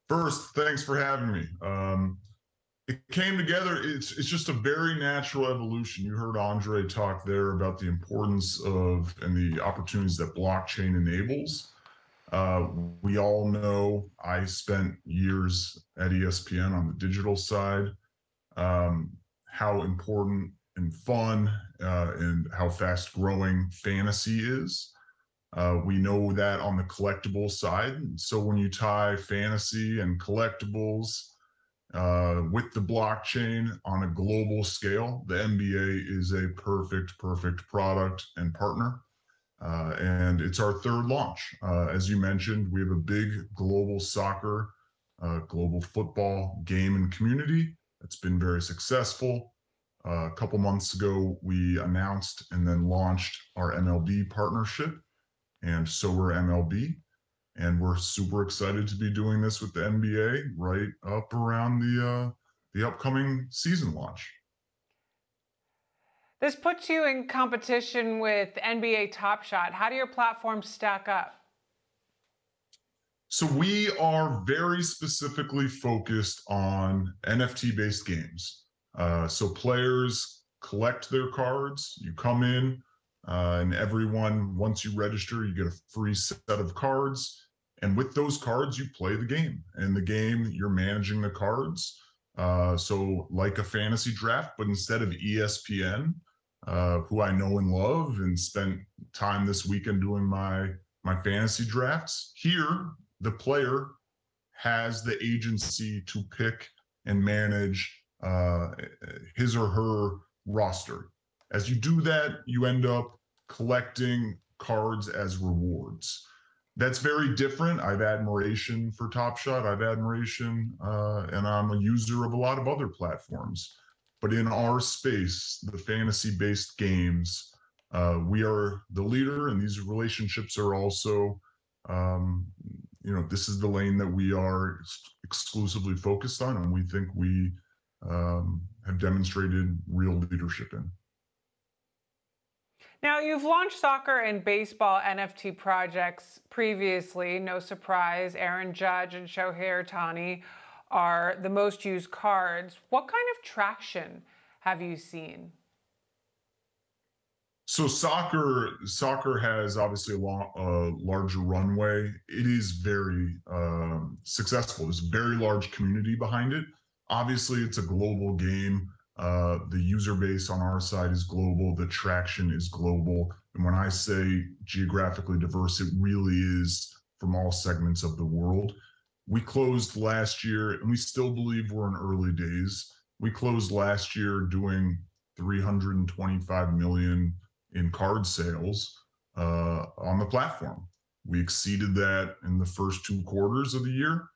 First, thanks for having me. Um, it came together. It's it's just a very natural evolution. You heard Andre talk there about the importance of and the opportunities that blockchain enables. Uh, we all know I spent years at ESPN on the digital side. Um, how important and fun uh, and how fast growing fantasy is. Uh, we know that on the collectible side. So when you tie fantasy and collectibles uh, with the blockchain on a global scale, the NBA is a perfect, perfect product and partner. Uh, and it's our third launch. Uh, as you mentioned, we have a big global soccer, uh, global football game and community that's been very successful. Uh, a couple months ago, we announced and then launched our MLB partnership, and so we're MLB. And we're super excited to be doing this with the NBA right up around the uh, the upcoming season launch. This puts you in competition with NBA Top Shot. How do your platforms stack up? So we are very specifically focused on NFT based games. Uh, so players collect their cards. You come in, uh, and everyone, once you register, you get a free set of cards. And with those cards, you play the game. And the game, you're managing the cards. Uh, so like a fantasy draft, but instead of ESPN, uh, who I know and love, and spent time this weekend doing my my fantasy drafts. Here, the player has the agency to pick and manage uh, his or her roster. As you do that, you end up collecting cards as rewards. That's very different. I've admiration for Top Shot. I've admiration, uh, and I'm a user of a lot of other platforms. But in our space, the fantasy based games, uh, we are the leader, and these relationships are also, um, you know, this is the lane that we are exclusively focused on, and we think we um, have demonstrated real leadership in. Now, you've launched soccer and baseball NFT projects previously. No surprise, Aaron Judge and Shohei Ohtani are the most used cards. What kind of traction have you seen? So soccer, soccer has obviously a long, larger runway. It is very um, successful. There's a very large community behind it. Obviously, it's a global game. Uh, the user base on our side is global. The traction is global. And when I say geographically diverse, it really is from all segments of the world. We closed last year, and we still believe we're in early days. We closed last year doing 325 million in card sales uh, on the platform. We exceeded that in the first two quarters of the year,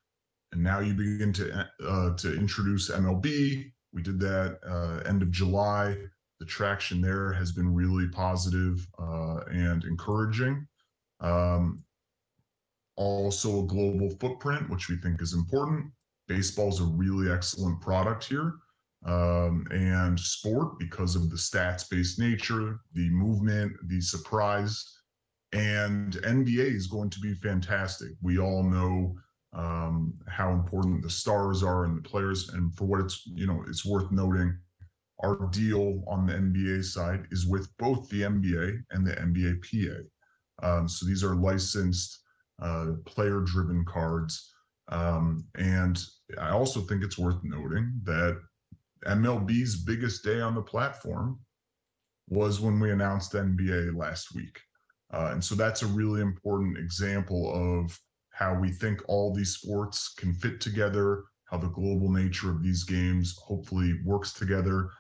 and now you begin to uh, to introduce MLB. We did that uh, end of July. The traction there has been really positive, and encouraging. Um, also, a global footprint, which we think is important. Baseball is a really excellent product here. Um, and sport, because of the stats based nature, the movement, the surprise, and NBA is going to be fantastic. We all know um, how important the stars are and the players. And for what it's, you know, it's worth noting, our deal on the NBA side is with both the NBA and the NBA PA. Um, so these are licensed, uh, player driven cards. Um, and I also think it's worth noting that MLB's biggest day on the platform was when we announced NBA last week. Uh, and so that's a really important example of how we think all these sports can fit together, how the global nature of these games hopefully works together.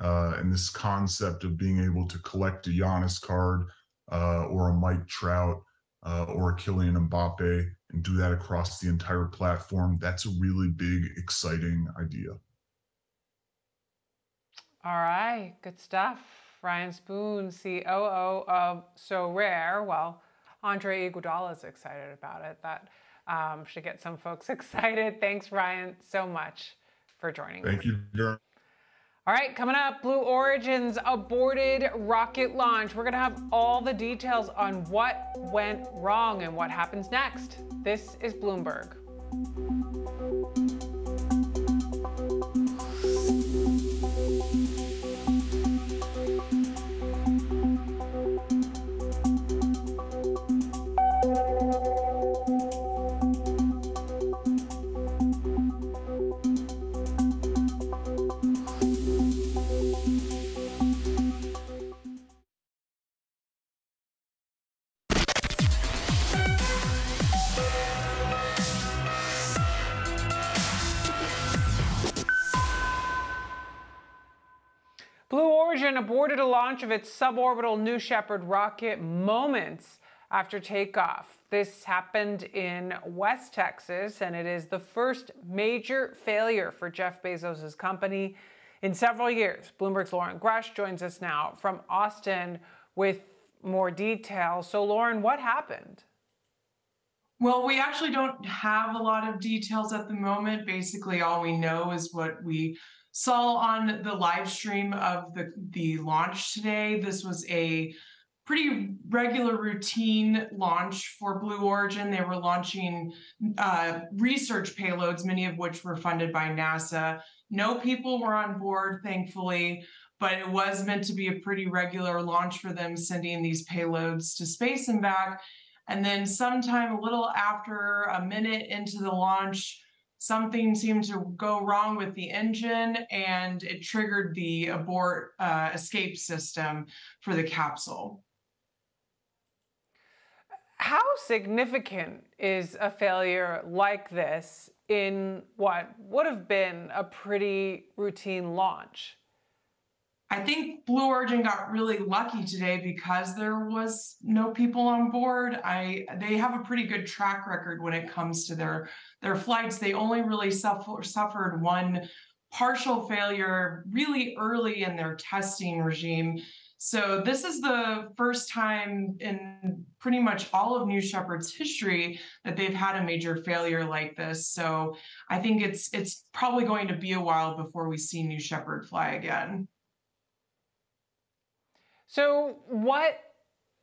Uh, and this concept of being able to collect a Giannis card uh, or a Mike Trout uh, or a Kylian Mbappe and do that across the entire platform, that's a really big, exciting idea. All right, good stuff. Ryan Spoon, COO of Sorare. Well, Andre Iguodala is excited about it. That um, should get some folks excited. Thanks, Ryan, so much for joining us. Thank us. you, Darren. All right, coming up, Blue Origin's aborted rocket launch. We're going to have all the details on what went wrong and what happens next. This is Bloomberg. Launch of its suborbital New Shepard rocket moments after takeoff. This happened in West Texas, and it is the first major failure for Jeff Bezos' company in several years. Bloomberg's Loren Grush joins us now from Austin with more details. So, Loren, what happened? Well, we actually don't have a lot of details at the moment. Basically, all we know is what we saw on the live stream of the, the launch today. This was a pretty regular routine launch for Blue Origin. They were launching uh, research payloads, many of which were funded by NASA. No people were on board, thankfully, but it was meant to be a pretty regular launch for them, sending these payloads to space and back. And then, sometime a little after a minute into the launch, something seemed to go wrong with the engine and it triggered the abort uh, escape system for the capsule. How significant is a failure like this in what would have been a pretty routine launch? I think Blue Origin got really lucky today because there was no people on board. I they have a pretty good track record when it comes to their their flights. They only really suffer, suffered one partial failure really early in their testing regime. So this is the first time in pretty much all of New Shepard's history that they've had a major failure like this. So I think it's it's probably going to be a while before we see New Shepard fly again. So, what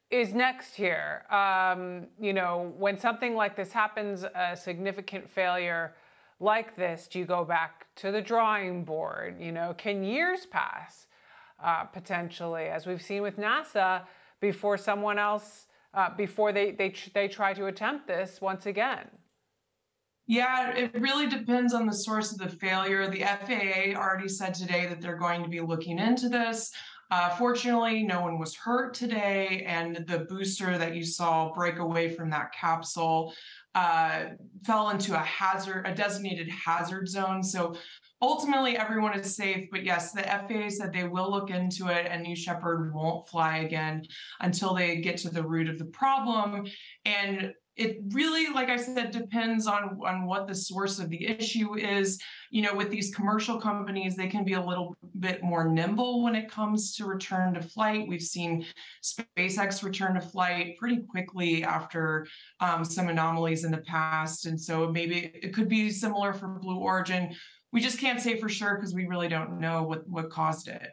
is next here? Um, you know, when something like this happens, a significant failure like this, do you go back to the drawing board? You know, can years pass uh, potentially, as we've seen with NASA, before someone else, uh, before they, they, they try to attempt this once again? Yeah, it really depends on the source of the failure. The FAA already said today that they're going to be looking into this. Uh, fortunately, no one was hurt today, and the booster that you saw break away from that capsule uh, fell into a hazard, a designated hazard zone. So ultimately, everyone is safe. But yes, the FAA said they will look into it, and New Shepard won't fly again until they get to the root of the problem. And it really like i said depends on on what the source of the issue is. You know with these commercial companies they can be a little bit more nimble when it comes to return to flight. We've seen spacex return to flight pretty quickly after um, some anomalies in the past and so maybe it could be similar for blue origin. We just can't say for sure because we really don't know what what caused it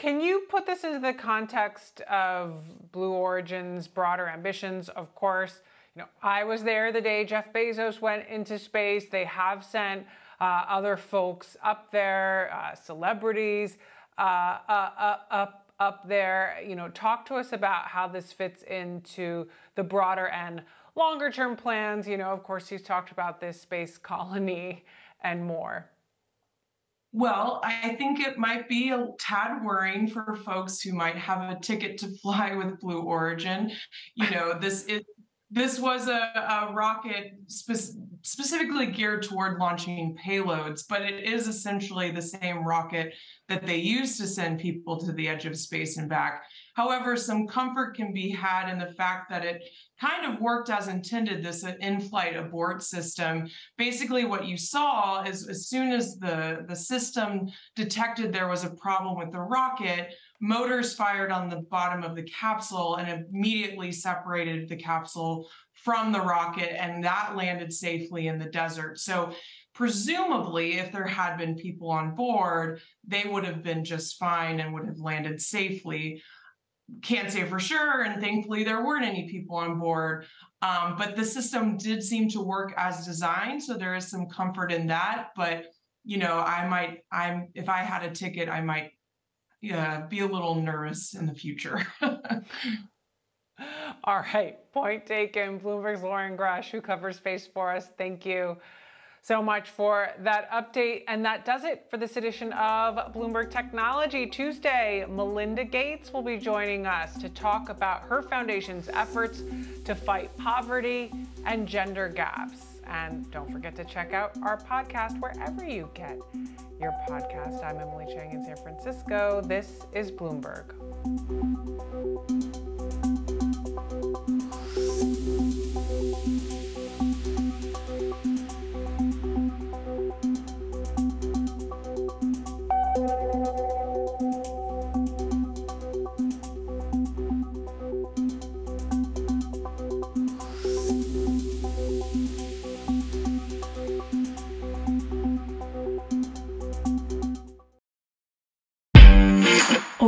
Can you put this into the context of Blue Origin's broader ambitions? Of course, you know, I was there the day Jeff Bezos went into space. They have sent uh, other folks up there, uh, celebrities uh, uh, uh up up there. You know, talk to us about how this fits into the broader and longer term plans. You know, of course, he's talked about this space colony and more. Well, I think it might be a tad worrying for folks who might have a ticket to fly with Blue Origin. You know, this is this was a, a rocket spe- specifically geared toward launching payloads, but it is essentially the same rocket that they use to send people to the edge of space and back. However, some comfort can be had in the fact that it kind of worked as intended, this in-flight abort system. Basically, what you saw is as soon as the, the system detected there was a problem with the rocket, motors fired on the bottom of the capsule and immediately separated the capsule from the rocket, and that landed safely in the desert. So presumably if there had been people on board they would have been just fine and would have landed safely can't say for sure and thankfully there weren't any people on board um, but the system did seem to work as designed so there is some comfort in that but you know i might i'm if i had a ticket i might yeah be a little nervous in the future All right, point taken. Bloomberg's Loren Grush, who covers space for us. Thank you so much for that update. And that does it for this edition of Bloomberg Technology Tuesday. Melinda Gates will be joining us to talk about her foundation's efforts to fight poverty and gender gaps. And don't forget to check out our podcast wherever you get your podcast. I'm Emily Chang in San Francisco. This is Bloomberg.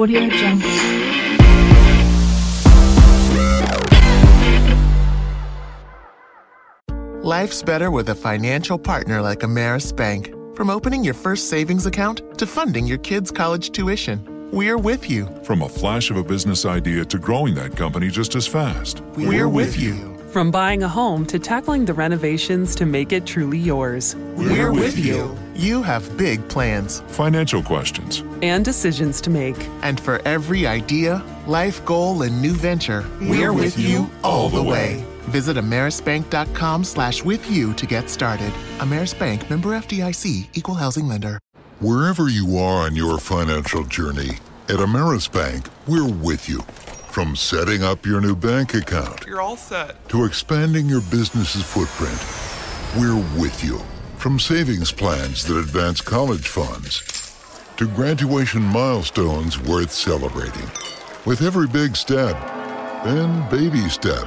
Audio Jungle. Life's better with a financial partner like Ameris Bank. From opening your first savings account to funding your kids' college tuition, we're with you. From a flash of a business idea to growing that company just as fast. We're, with you. From buying a home to tackling the renovations to make it truly yours. We're with you. You have big plans. Financial questions. And decisions to make. And for every idea, life goal, and new venture, we're, with you all the way. Visit amerisbank.com slash with you to get started. Ameris Bank member FDIC equal housing lender. Wherever you are on your financial journey, at Ameris Bank, we're with you. From setting up your new bank account You're all set. to expanding your business's footprint, we're with you. From savings plans that advance college funds to graduation milestones worth celebrating. With every big step and baby step,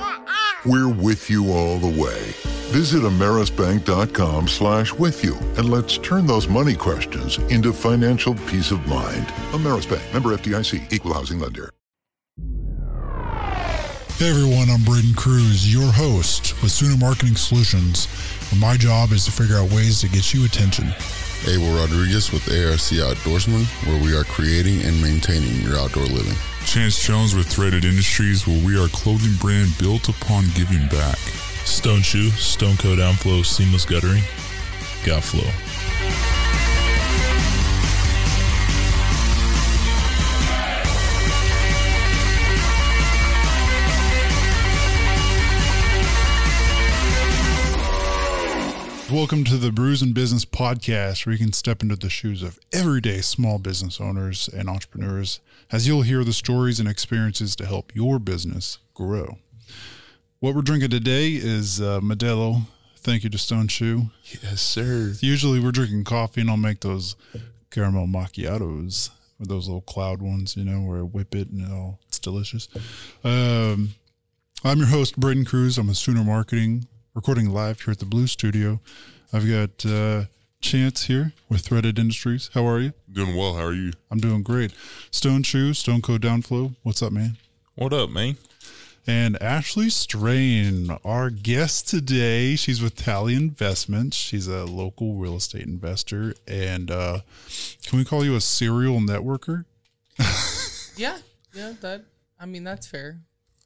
we're with you all the way. Visit amerisbank.com slash with you and let's turn those money questions into financial peace of mind. Ameris Bank, member FDIC, equal housing lender. Hey everyone, I'm Braden Cruz, your host with Suna Marketing Solutions. And my job is to figure out ways to get you attention. Abel Rodriguez with ARC Outdoorsman, where we are creating and maintaining your outdoor living. Chance Jones with Threaded Industries, where we are a clothing brand built upon giving back. Stone Shoe, Stone Coat Downflow, Seamless Guttering, Got Welcome to the Brews and Business Podcast, where you can step into the shoes of everyday small business owners and entrepreneurs as you'll hear the stories and experiences to help your business grow. What we're drinking today is uh, Modelo. Thank you to Stone Shoe. Yes, sir. Usually we're drinking coffee, and I'll make those caramel macchiatos with those little cloud ones, you know, where I whip it and it all, it's delicious. Um, I'm your host, Braden Cruz. I'm a Sooner Marketing, recording live here at the Blue Studio. I've got uh, Chance here with Threaded Industries. How are you? Doing well. How are you? I'm doing great. Stone Shoe, Stone Code Downflow. What's up, man? What up, man? And Ashley Strain, our guest today. She's with Tally Investments. She's a local real estate investor. And uh, can we call you a serial networker? Yeah, yeah, that I mean that's fair.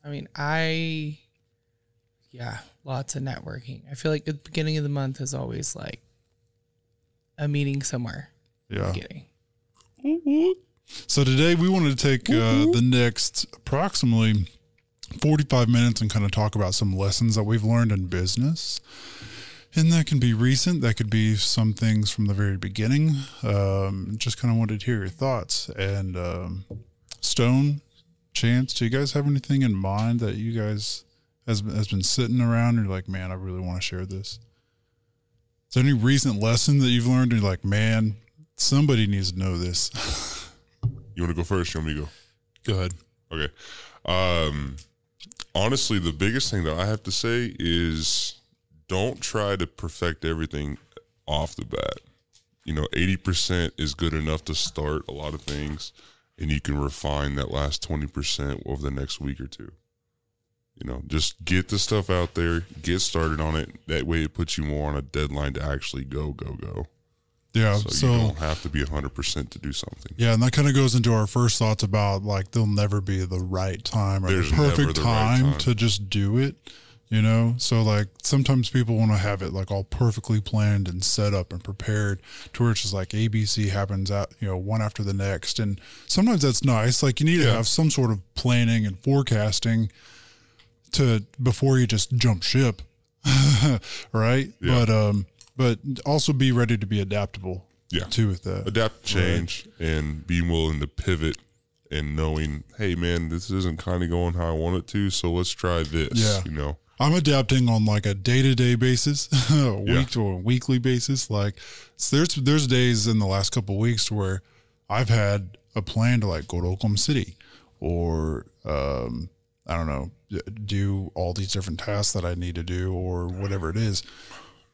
I mean, I yeah, lots of networking. I feel like the beginning of the month is always like a meeting somewhere. Yeah. So today we wanted to take uh, the next approximately 45 minutes and kind of talk about some lessons that we've learned in business. And that can be recent, that could be some things from the very beginning. Um, just kind of wanted to hear your thoughts. And um, Stone, Chance, do you guys have anything in mind that you guys has, has been sitting around and you're like, man, I really want to share this? Is there any recent lesson that you've learned and you're like, man, somebody needs to know this? You want to go first? You want me to go? Go ahead. Okay. Um, honestly, the biggest thing that I have to say is don't try to perfect everything off the bat. You know, 80% is good enough to start a lot of things, and you can refine that last 20% over the next week or two. You know, just get the stuff out there, get started on it. That way, it puts you more on a deadline to actually go, go, go. Yeah, So, so- you don't have to be 100% to do something. Yeah, and that kind of goes into our first thoughts about like there'll never be the right time or There's the perfect the right time, time. to just do it. You know, so like sometimes people want to have it like all perfectly planned and set up and prepared to where it's just like ABC happens out, you know, one after the next. And sometimes that's nice. Like you need to have some sort of planning and forecasting to before you just jump ship. right? Yeah. But um but also be ready to be adaptable. Yeah. Too with that. adapt change and being willing to pivot and knowing hey man this isn't kind of going how i want it to so let's try this Yeah. you know I'm adapting on like a day to day basis, a Yeah. week to a weekly basis. Like so there's there's days in the last couple of weeks where I've had a plan to like go to Oklahoma City or um, I don't know do all these different tasks that I need to do or whatever it is,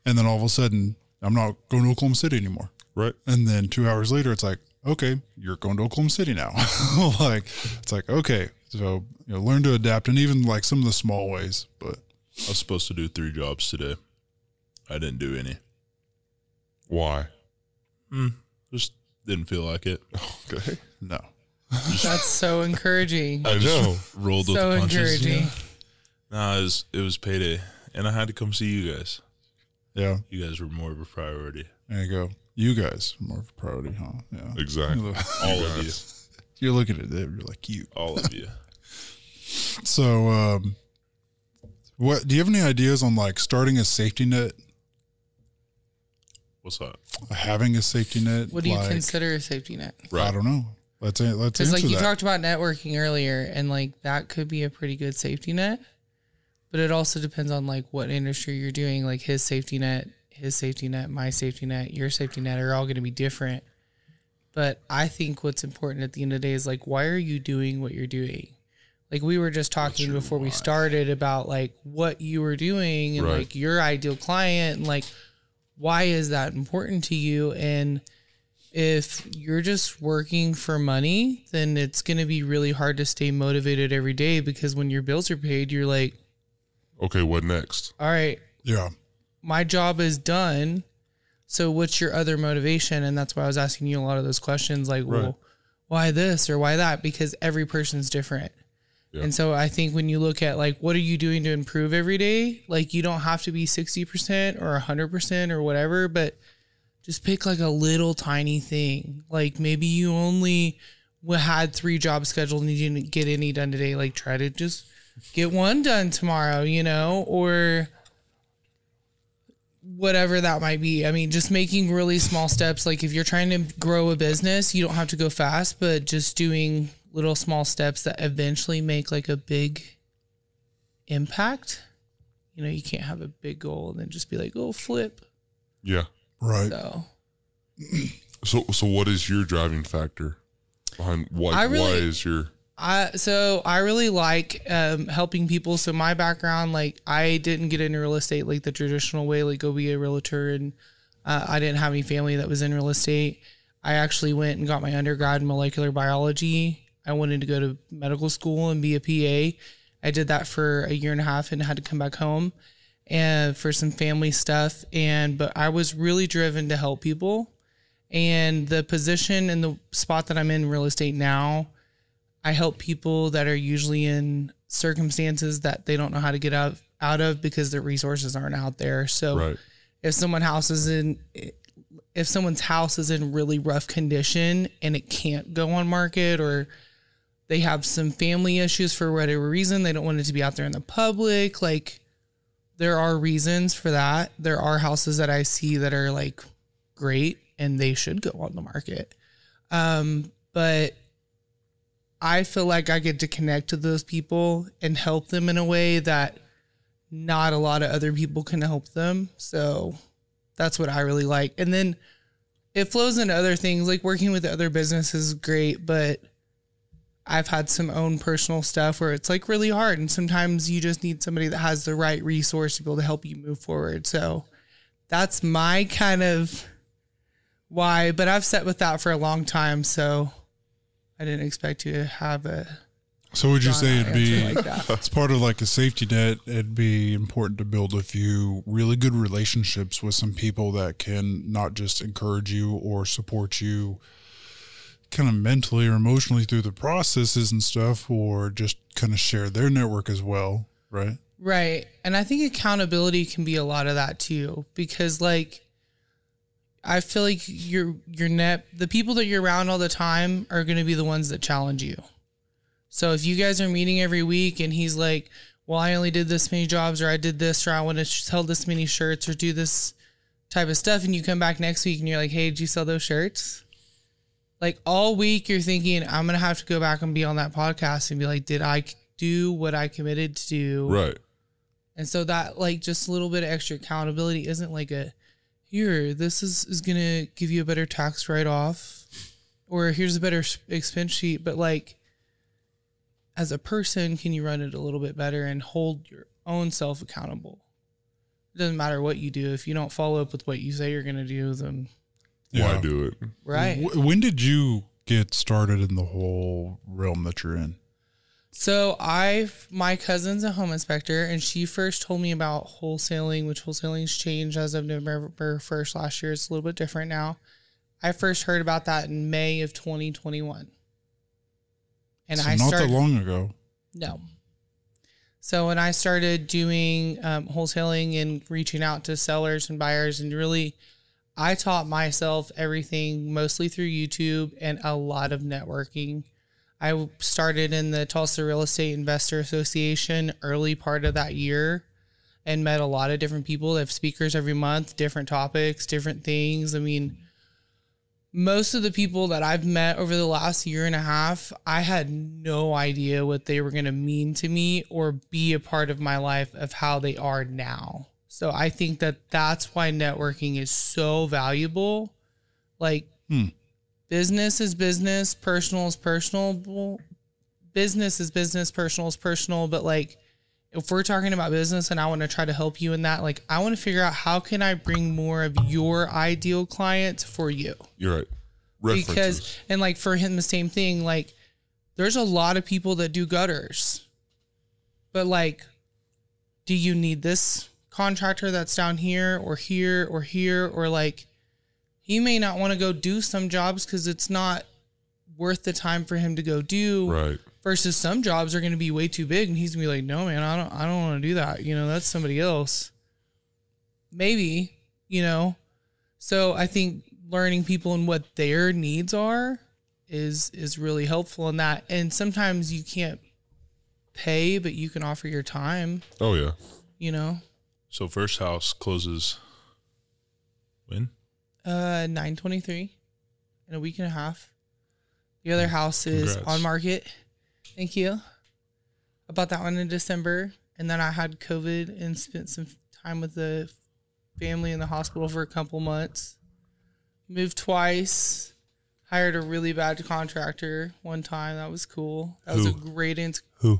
and then all of a sudden I'm not going to Oklahoma City anymore. Right. And then two hours later, it's like, okay, you're going to Oklahoma City now. like it's like okay, so you know, learn to adapt, and even like some of the small ways, but. I was supposed to do three jobs today. I didn't do any. Why? Hmm. Just didn't feel like it. Okay. No. That's so encouraging. I just rolled with So the punches. you know? encouraging. Nah, it was it was payday, and I had to come see you guys. Yeah. You guys were more of a priority. There you go. You guys more of a priority, huh? Yeah. Exactly. All You of you. guys. You're looking at them. You're like you. All of you. So, um, what do you have any ideas on like starting a safety net? What's that? Having a safety net. What do you like- consider a safety net? I don't know. Let's let's Because like you that. talked about networking earlier, and like that could be a pretty good safety net, but it also depends on like what industry you're doing. Like his safety net, his safety net, my safety net, your safety net are all going to be different. But I think what's important at the end of the day is like, why are you doing what you're doing? Like we were just talking before we started about like what you were doing and Right. like your ideal client and like why is that important to you and if you're just working for money, then it's going to be really hard to stay motivated every day because when your bills are paid, you're like, okay what next all right, yeah, my job is done. So what's your other motivation? And that's why I was asking you a lot of those questions like, Right. well, why this or why that? Because every person's different. Yeah. And so I think when you look at like, what are you doing to improve every day? Like, you don't have to be 60% or 100% or whatever, but just pick like a little tiny thing. Like maybe you only had three jobs scheduled and you didn't get any done today. Like try to just get one done tomorrow, you know, or whatever that might be. I mean, just making really small steps. Like if you're trying to grow a business, you don't have to go fast, but just doing little small steps that eventually make like a big impact. You know, you can't have a big goal and then just be like, oh, flip. Yeah. Right. So So so what is your driving factor behind why really- why is your I so I really like um, helping people. So my background, like I didn't get into real estate like the traditional way, like go be a realtor, and uh, I didn't have any family that was in real estate. I actually went and got my undergrad in molecular biology. I wanted to go to medical school and be a PA. I did that for a year and a half and had to come back home and for some family stuff. And but I was really driven to help people. And the position and the spot that I'm in real estate now, I help people that are usually in circumstances that they don't know how to get out out of because their resources aren't out there. So Right. if someone house is in if someone's house is in really rough condition and it can't go on market or they have some family issues for whatever reason, they don't want it to be out there in the public, like there are reasons for that. There are houses that I see that are like great and they should go on the market. Um, but I feel like I get to connect to those people and help them in a way that not a lot of other people can help them. So that's what I really like. And then it flows into other things like working with other businesses is great, but I've had some own personal stuff where it's like really hard and sometimes you just need somebody that has the right resource to be able to help you move forward. So that's my kind of why, but I've sat with that for a long time, so I didn't expect you to have a So would you say it'd be like as part of like a safety net? It'd be important to build a few really good relationships with some people that can not just encourage you or support you, kind of mentally or emotionally through the processes and stuff, or just kind of share their network as well, right? Right. And I think accountability can be a lot of that too because like I feel like your your net the people that you're around all the time are going to be the ones that challenge you. So if you guys are meeting every week and he's like, "Well, I only did this many jobs or I did this or I want to sell this many shirts or do this type of stuff," and you come back next week and you're like, "Hey, did you sell those shirts?" Like all week you're thinking, "I'm going to have to go back and be on that podcast and be like, "Did I do what I committed to do?" right? And so that like just a little bit of extra accountability isn't like a here, this is is going to give you a better tax write off or here's a better expense sheet, but like as a person, can you run it a little bit better and hold your own self accountable? It doesn't matter what you do. If you don't follow up with what you say you're going to do, then Why do it? Right. Wh- When did you get started in the whole realm that you're in? So I, my cousin's a home inspector, and she first told me about wholesaling, which wholesaling's changed as of November first last year. It's a little bit different now. I first heard about that in May of 2021, and So I not started that long ago. no. So when I started doing um, wholesaling and reaching out to sellers and buyers, and really, I taught myself everything mostly through YouTube and a lot of networking. I started in the Tulsa Real Estate Investor Association early part of that year and met a lot of different people. They have speakers every month, different topics, different things. I mean, most of the people that I've met over the last year and a half, I had no idea what they were going to mean to me or be a part of my life of how they are now. So I think that that's why networking is so valuable. Like Hmm. business is business, personal is personal. Well, business is business, personal is personal, but like if we're talking about business and I want to try to help you in that, like I want to figure out how can I bring more of your ideal clients for you? You're right. References. Because and like for him the same thing, like there's a lot of people that do gutters. But like do you need this contractor that's down here or here or here or like he may not want to go do some jobs cuz it's not worth the time for him to go do right. versus some jobs are going to be way too big and he's going to be like no man I don't I don't want to do that you know that's somebody else. Maybe you know? So I think learning people and what their needs are is is really helpful in that. And sometimes you can't pay but you can offer your time. Oh yeah. you know So first house closes When? Uh, nine twenty three, in a week and a half. The other house is Congrats. on market. Thank you. I bought that one in December, and then I had COVID and spent some time with the family in the hospital for a couple months. Moved twice. Hired a really bad contractor one time. That was cool. That was a great int- Who?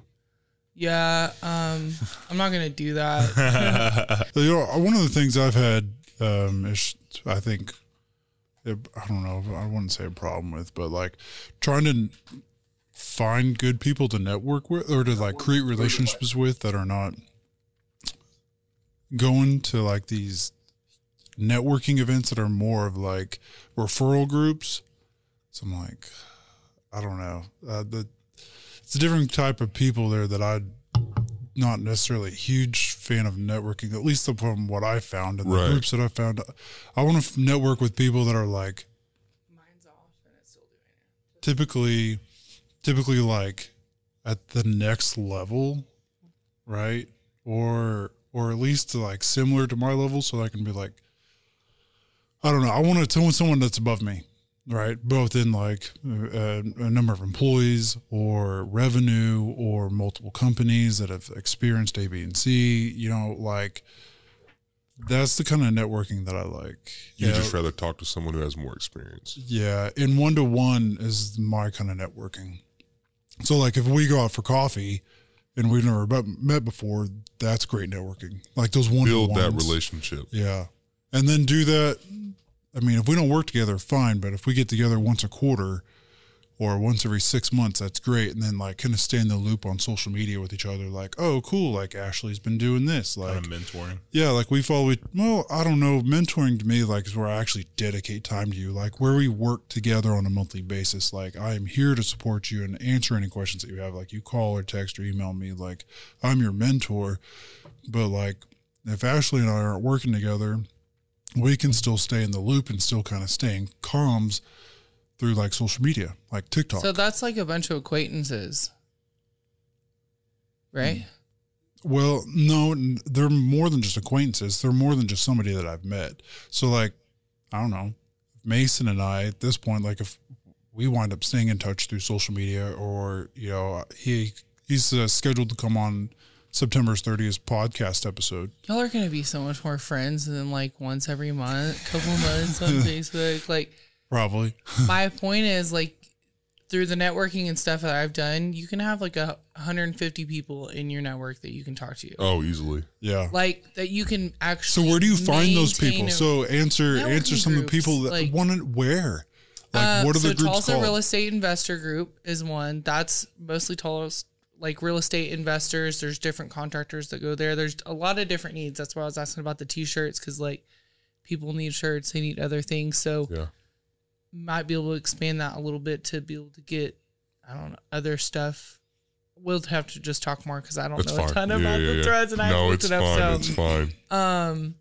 Yeah, um, I'm not gonna do that. You know, one of the things I've had um, is, I think, I don't know, I wouldn't say a problem with, but like trying to find good people to network with or to like create relationships with that are not going to like these networking events that are more of like referral groups. So I'm like, I don't know. Uh, the, it's a different type of people there that I'd not necessarily a huge fan of networking, at least from what I found in the Right. groups that I found. I want to network with people that are like typically, typically like at the next level, right? Or or at least like similar to my level, so I can be like, I don't know. I want to tell someone that's above me, right? Both in like a, a number of employees or revenue or multiple companies that have experienced A, B, and C. You know, like that's the kind of networking that I like. You Yeah. just rather talk to someone who has more experience. Yeah, and one to one is my kind of networking. So, like, if we go out for coffee and we've never met, met before, that's great networking. Like those one Build that relationship. Yeah, and then do that. I mean, if we don't work together, fine. But if we get together once a quarter or once every six months, that's great. And then like kind of stay in the loop on social media with each other. Like, oh, cool. Like Ashley's been doing this. Like Kind of mentoring. yeah, like we follow. Well, I don't know. Mentoring to me, like, is where I actually dedicate time to you, like where we work together on a monthly basis. Like, I am here to support you and answer any questions that you have. Like, you call or text or email me. Like, I'm your mentor. But like, if Ashley and I aren't working together, we can still stay in the loop and still kind of stay in comms through like social media, like TikTok. so that's like a bunch of acquaintances, right? Well, no, they're more than just acquaintances. They're more than just somebody that I've met. So, like, I don't know, Mason and I at this point, like, if we wind up staying in touch through social media, or you know, he he's uh, scheduled to come on September's 30th podcast episode. Y'all are gonna be so much more friends than like once every month, couple months on Facebook. Like Probably. my point is like through the networking and stuff that I've done, you can have like a 150 people in your network that you can talk to. Oh, easily. Yeah. Like that you can actually. So where do you find those people? So answer answer Networking some of the people that like- want to where. Like Uh, what are so the groups Tulsa called? Real Estate Investor Group is one. That's mostly Tulsa, like real estate investors. There's different contractors that go there. There's a lot of different needs. That's why I was asking about the t-shirts because like people need shirts, they need other things. So yeah, might be able to expand that a little bit to be able to get I don't know other stuff. We'll have to just talk more because I don't know fine. a ton Yeah, about yeah, the threads and I No, looked it up. fine, so it's fine. Um,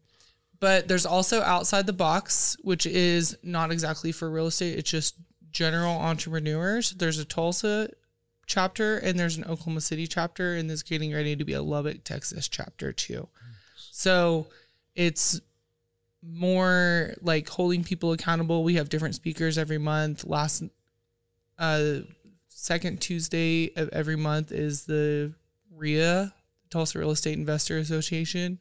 but there's also outside the box, which is not exactly for real estate. It's just general entrepreneurs. There's a Tulsa chapter and there's an Oklahoma City chapter, and there's getting ready to be a Lubbock, Texas chapter too. So it's more like holding people accountable. We have different speakers every month. Last uh second Tuesday of every month is the RIA, Tulsa Real Estate Investor Association.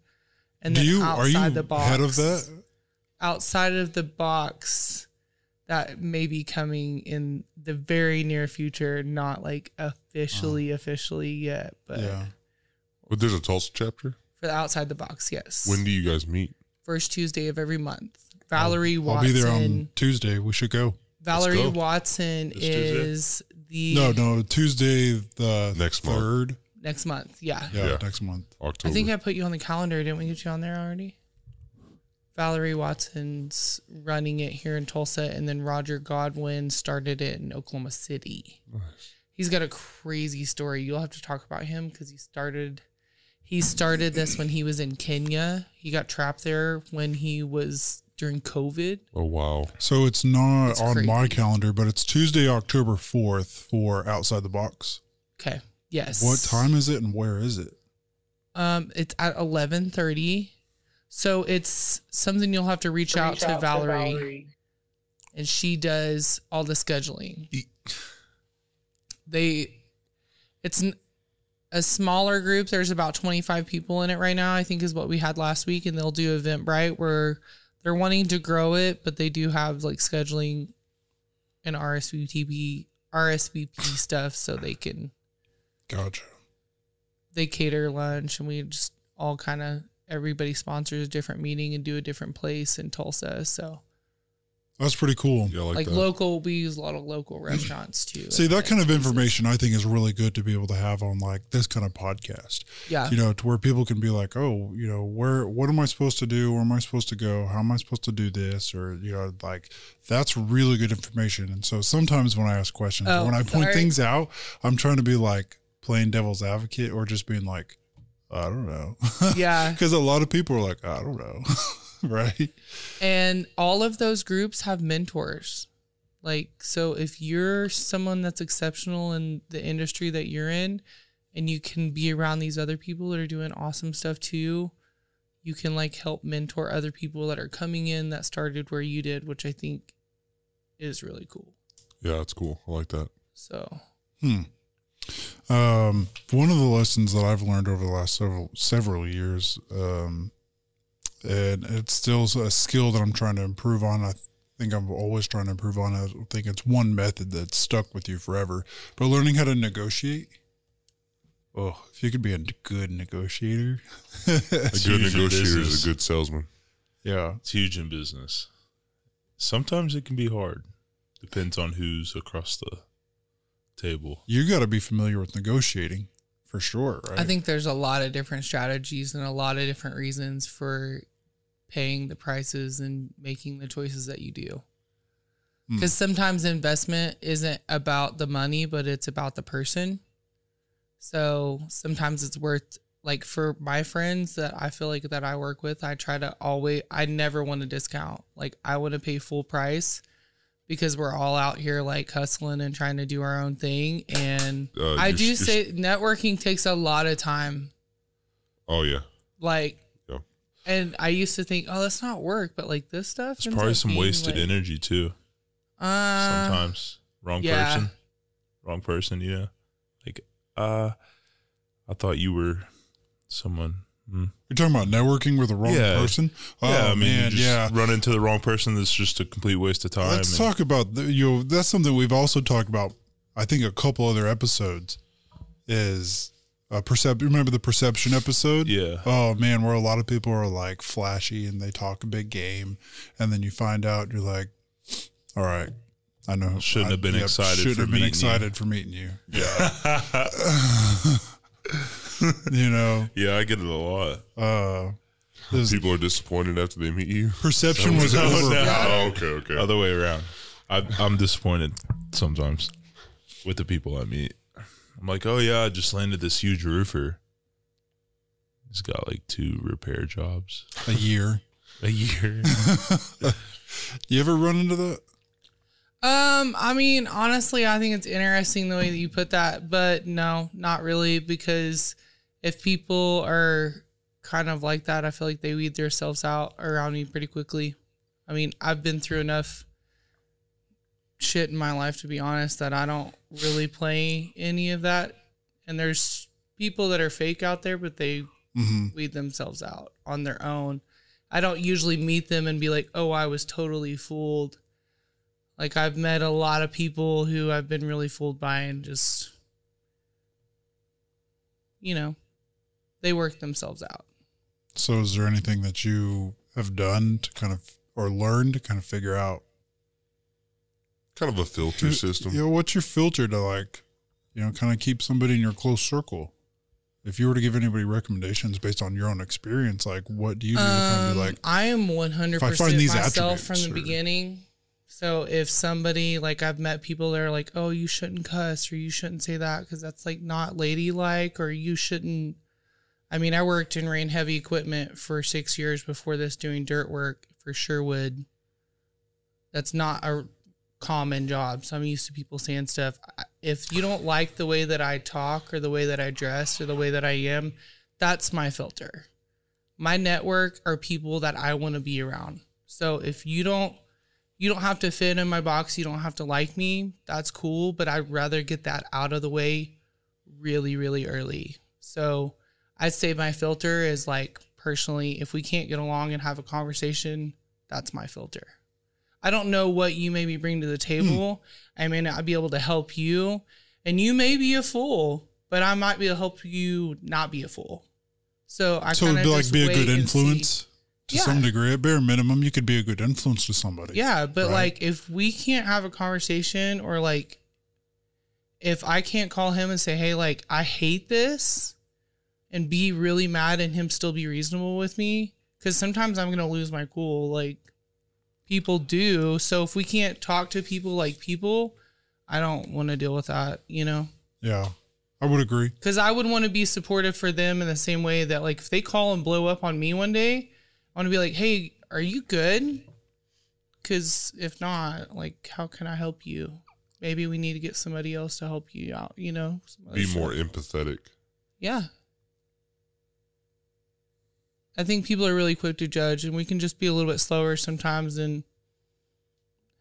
And Do then you are you the box, head of that? outside of the box that may be coming in the very near future, not like officially, uh-huh. officially yet, but Yeah. But there's a Tulsa chapter. for the outside the box, yes. When do you guys meet? First Tuesday of every month. Valerie I'll Watson. be there on Tuesday. We should go. Valerie go. Watson This Tuesday? is the No, no, Tuesday the Next month. third. next month. Yeah. Yeah, Yeah. next month. October. I think I put you on the calendar. Didn't we get you on there already? Valerie Watson's running it here in Tulsa, and then Roger Godwin started it in Oklahoma City. He's got a crazy story. You'll have to talk about him because he started. He started this when he was in Kenya. He got trapped there when he was during COVID. Oh wow. So it's not It's on my calendar, but it's Tuesday, October fourth for Outside the Box. Okay. Yes. What time is it and where is it? Um, it's at eleven thirty. So it's something you'll have to reach, out, to, out to Valerie, Valerie. and she does all the scheduling. They, it's n- a smaller group. There's about 25 people in it right now. I think is what we had last week, and they'll do Eventbrite where they're wanting to grow it, but they do have like scheduling and RSVP RSVP stuff so they can Gotcha. they cater lunch and we just all kind of everybody sponsors a different meeting and do a different place in Tulsa. So That's pretty cool. Yeah, like, local, we use a lot of local restaurants too. See, that kind of information I think is really good to be able to have on like this kind of podcast. Yeah. You know, to where people can be like, oh, you know, where, what am I supposed to do? Where am I supposed to go? How am I supposed to do this? Or, you know, like that's really good information. And so sometimes when I ask questions, Oh, when I point things out, I'm trying to be like playing devil's advocate or just being like, I don't know. Yeah. Because a lot of people are like, I don't know. right. And all of those groups have mentors. Like, so if you're someone that's exceptional in the industry that you're in and you can be around these other people that are doing awesome stuff too, you can like help mentor other people that are coming in that started where you did, which I think is really cool. Yeah, that's cool. I like that. So, Hmm. Um, one of the lessons that I've learned over the last several several years, um, and it's still a skill that I'm trying to improve on. I think I'm always trying to improve on. I think it's one method that's stuck with you forever. But learning how to negotiate. Oh, if you could be a good negotiator, A good negotiator is a good salesman. Yeah. It's huge in business. Sometimes it can be hard. Depends on who's across the table. you got to be familiar with negotiating for sure, right? I think there's a lot of different strategies and a lot of different reasons for paying the prices and making the choices that you do. Hmm. Because sometimes investment isn't about the money, but it's about the person. So sometimes it's worth like for my friends that I feel like that I work with, I try to always I never want to discount. Like I want to pay full price because we're all out here like hustling and trying to do our own thing. And Uh, I do say networking takes a lot of time. Oh yeah. Like Yeah. and I used to think, oh, that's not work, but like this stuff. It's probably some wasted like- energy too. Uh, Sometimes wrong yeah. person, wrong person. Yeah. like uh, I thought you were someone. Hmm. You're talking about networking with the wrong Yeah. person. Oh yeah, I mean, man, you just yeah. run into the wrong person. That's just a complete waste of time. Let's talk about the, you. Know, that's something we've also talked about. I think a couple other episodes is uh, perception. Remember the perception episode? Yeah. Oh man, where a lot of people are like flashy and they talk a big game, and then you find out you're like, all right, I know. Shouldn't I- have been yep, excited Shouldn't for have been meeting you. excited for meeting you. Yeah. you know. Yeah, I get it a lot. Uh, People are disappointed after they meet you. Perception was No, over. no. Oh, okay, okay. Other way around. I, I'm disappointed sometimes with the people I meet. I'm like, oh yeah, I just landed this huge roofer. He's got like two repair jobs a year. A year. you ever run into that? Um, I mean, honestly, I think it's interesting the way that you put that, but no, not really, because if people are kind of like that, I feel like they weed themselves out around me pretty quickly. I mean, I've been through enough shit in my life to be honest that I don't really play any of that. And there's people that are fake out there, but they Mhm. weed themselves out on their own. I don't usually meet them and be like, "Oh, I was totally fooled." Like I've met a lot of people who I've been really fooled by and just you know, they work themselves out. So, is there anything that you have done to kind of or learned to kind of figure out? Kind of a filter system. You know, what's your filter to like, you know, kind of keep somebody in your close circle? If you were to give anybody recommendations based on your own experience, like what do you do to kind of be Um, like, I am one hundred if I percent find these myself from the or- beginning. So if somebody like I've met people that are like, "Oh, you shouldn't cuss or you shouldn't say that because that's like not ladylike," or you shouldn't. I mean, I worked in rain heavy equipment for six years before this, doing dirt work for Sherwood. That's not a common job, so I'm used to people saying stuff. If you don't like the way that I talk or the way that I dress or the way that I am, that's my filter my network are people that I want to be around. So if you don't you don't have to fit in my box, you don't have to like me, that's cool, but I'd rather get that out of the way really really early. So I'd say my filter is like personally if we can't get along and have a conversation, that's my filter. I don't know what you maybe bring to the hmm. table. I may not be able to help you, and you may be a fool, but I might be able to help you not be a fool. So I so it'd be like be a good influence to Yeah. some degree. At bare minimum, you could be a good influence to somebody. Yeah, but right? like if we can't have a conversation or like if I can't call him and say, "Hey, like I hate this," and be really mad and him still be reasonable with me cuz sometimes I'm to lose my cool like people do. So if we can't talk to people like people, I don't want to deal with that, you know? yeah, I would agree. Because I would want to be supportive for them in the same way that, like, if they call and blow up on me one day, I want to be like, hey, are you good? Because if not, like, how can I help you? Maybe we need to get somebody else to help you out, you know? Be stuff. more empathetic. Yeah. I think people are really quick to judge, and we can just be a little bit slower sometimes and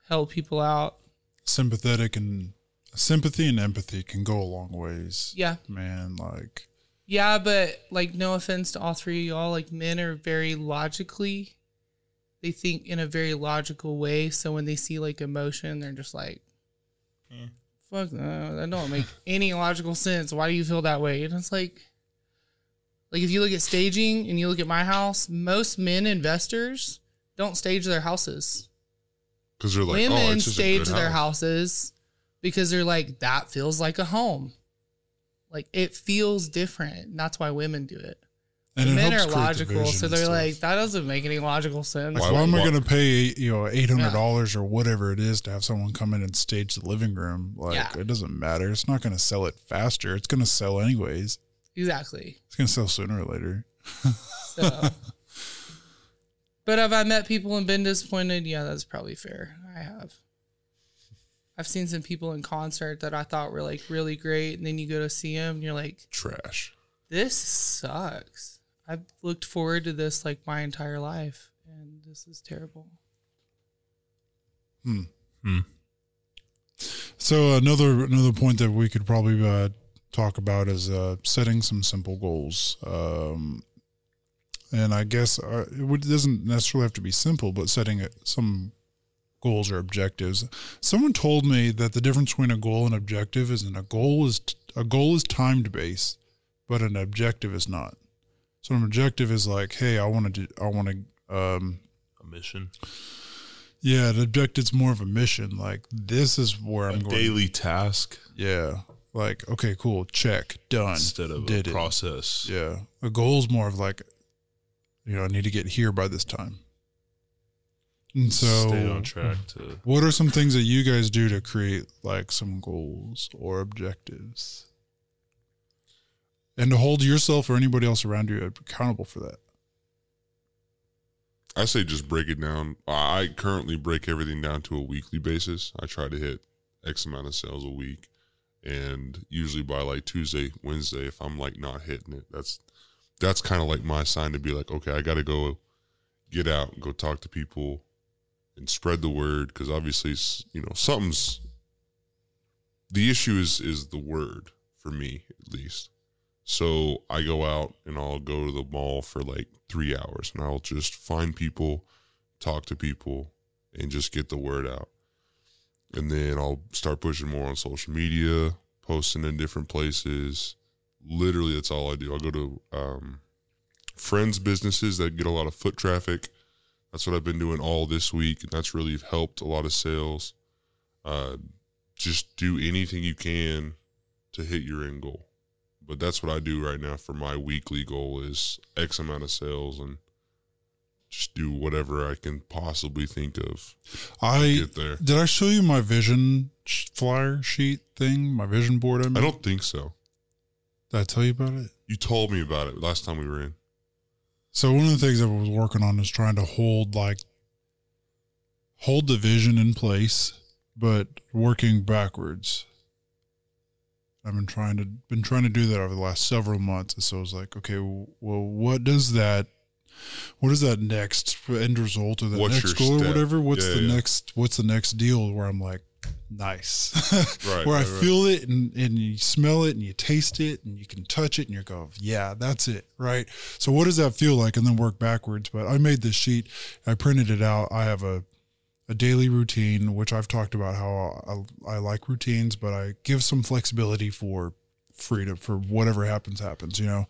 help people out. Sympathetic and sympathy and empathy can go a long ways. Yeah. man. Like Yeah, but like no offense to all three of y'all, like men are very logically they think in a very logical way. So when they see like emotion, they're just like mm. fuck no, that don't make any logical sense. Why do you feel that way? And it's like like if you look at staging and you look at my house, most men investors don't stage their houses. Because they're like, oh, Women it's just a stage good their house. houses because they're like, that feels like a home. Like it feels different. And that's why women do it. And it men helps are logical, division so they're stuff. like, that doesn't make any logical sense. Like, why, am I going to pay you know eight hundred dollars or whatever it is to have someone come in and stage the living room? Like, Yeah. it doesn't matter. It's not going to sell it faster. It's going to sell anyways. Exactly. It's going to sell sooner or later. So, but have I met people and been disappointed? Yeah, that's probably fair. I have. I've seen some people in concert that I thought were like really great, and then you go to see them, and you're like, trash. This sucks. I've looked forward to this like my entire life, and this is terrible. Hmm. So another another point that we could probably uh, talk about is uh, setting some simple goals. Um, and I guess uh, it doesn't necessarily have to be simple, but setting it, some goals or objectives. Someone told me that the difference between a goal and objective is that a goal is a goal is timed based, but an objective is not. So an objective is like, hey, I want to do, I want to um, A mission. yeah, an objective's more of a mission. Like this is where I'm going. daily task. Yeah. Like okay, cool, check, done. Instead of a did it. process. Yeah, a goal's more of like, you know, I need to get here by this time. And so, Stay on track to- What are some things that you guys do to create like some goals or objectives, and to hold yourself or anybody else around you accountable for that? I say just break it down. I currently break everything down to a weekly basis. I try to hit X amount of sales a week. And usually by like Tuesday, Wednesday, if I'm like not hitting it, that's that's kind of like my sign to be like, okay, I got to go get out and go talk to people and spread the word because obviously, you know, something's the issue is is the word for me at least. So I go out and I'll go to the mall for like three hours and I'll just find people, talk to people, and just get the word out. And then I'll start pushing more on social media, posting in different places. Literally, that's all I do. I'll go to um, friends' businesses that get a lot of foot traffic. That's what I've been doing all this week, and that's really helped a lot of sales. Uh, just do anything you can to hit your end goal but that's what I do right now for my weekly goal is X amount of sales and just do whatever I can possibly think of. I get there. did I show you my vision flyer sheet thing, my vision board. I, I don't think so. Did I tell you about it? You told me about it last time we were in. So one of the things I was working on is trying to hold like hold the vision in place, but working backwards. I've been trying to been trying to do that over the last several months. And so I was like, okay, well, what does that what is that next end result or the What's next goal or whatever? What's Yeah, the yeah. next? What's the next deal where I'm like, nice, Right, where I right, right. feel it and and you smell it and you taste it and you can touch it and you go, yeah, that's it, right? So what does that feel like? And then work backwards. But I made this sheet, I printed it out. I have a a daily routine, which I've talked about how I, I like routines, but I give some flexibility for freedom for whatever happens, happens, you know,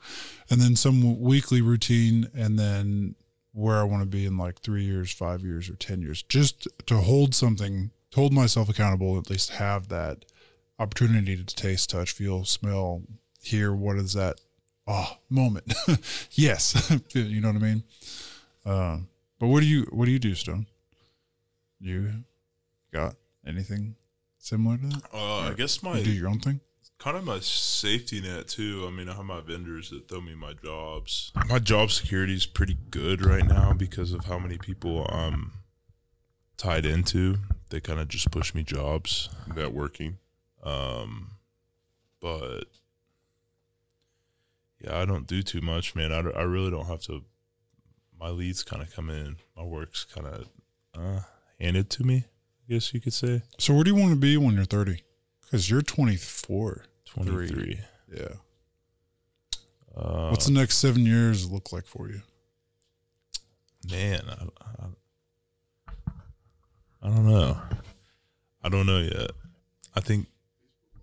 and then some weekly routine, and then where I want to be in like three years, five years, or 10 years, just to hold something, to hold myself accountable, at least have that opportunity to taste, touch, feel, smell, hear what is that oh moment. yes. you know what I mean? Uh, but what do you, what do you do, Stone? You got anything similar to that? Uh, I guess my you do your own thing. Kind of my safety net too. I mean, I have my vendors that throw me my jobs. My job security is pretty good right now because of how many people I'm tied into. They kind of just push me jobs. Networking. Um, but yeah, I don't do too much, man. I, I really don't have to. My leads kind of come in. My work's kind of uh, handed to me. I guess you could say. So where do you want to be when you're 30? Because you're 24. 23. Three. Yeah. Uh, What's the next seven years look like for you? Man, I, I, I don't know. I don't know yet. I think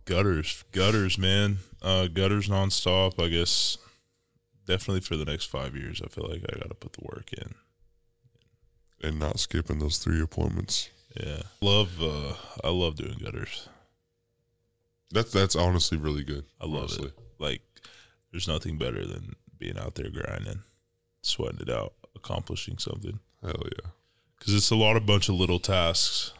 gutters, gutters, man, uh, gutters nonstop. I guess definitely for the next five years. I feel like I got to put the work in. And not skipping those three appointments. Yeah, love. Uh, I love doing gutters. That's that's honestly really good. I love honestly. it. Like, there's nothing better than being out there grinding, sweating it out, accomplishing something. Hell yeah. Because it's a lot of bunch of little tasks.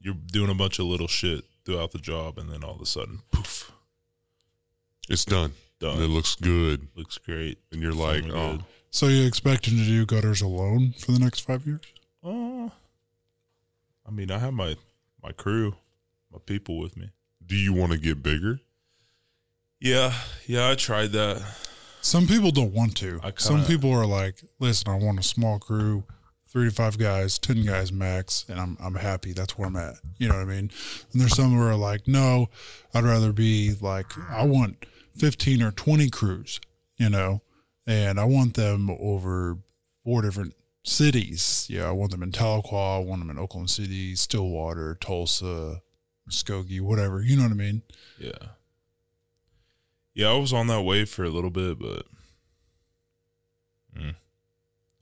You're doing a bunch of little shit throughout the job, and then all of a sudden, poof, It's done. Done. And it looks good. looks great. And you're like, oh, good. So you expecting to do gutters alone for the next five years? Uh, I mean, I have my my crew, my people with me. Do you want to get bigger? Yeah, yeah, I tried that. Some people don't want to. I Some kinda- people are like, listen, I want a small crew, three to five guys, ten guys max, and I'm I'm happy. That's where I'm at. You know what I mean? And there's some who are like, no, I'd rather be like, I want fifteen or twenty crews, you know, and I want them over four different cities. Yeah, I want them in Tahlequah, I want them in Oklahoma City, Stillwater, Tulsa, Muskogee, whatever. You know what I mean? Yeah, yeah, I was on that wave for a little bit, but mm,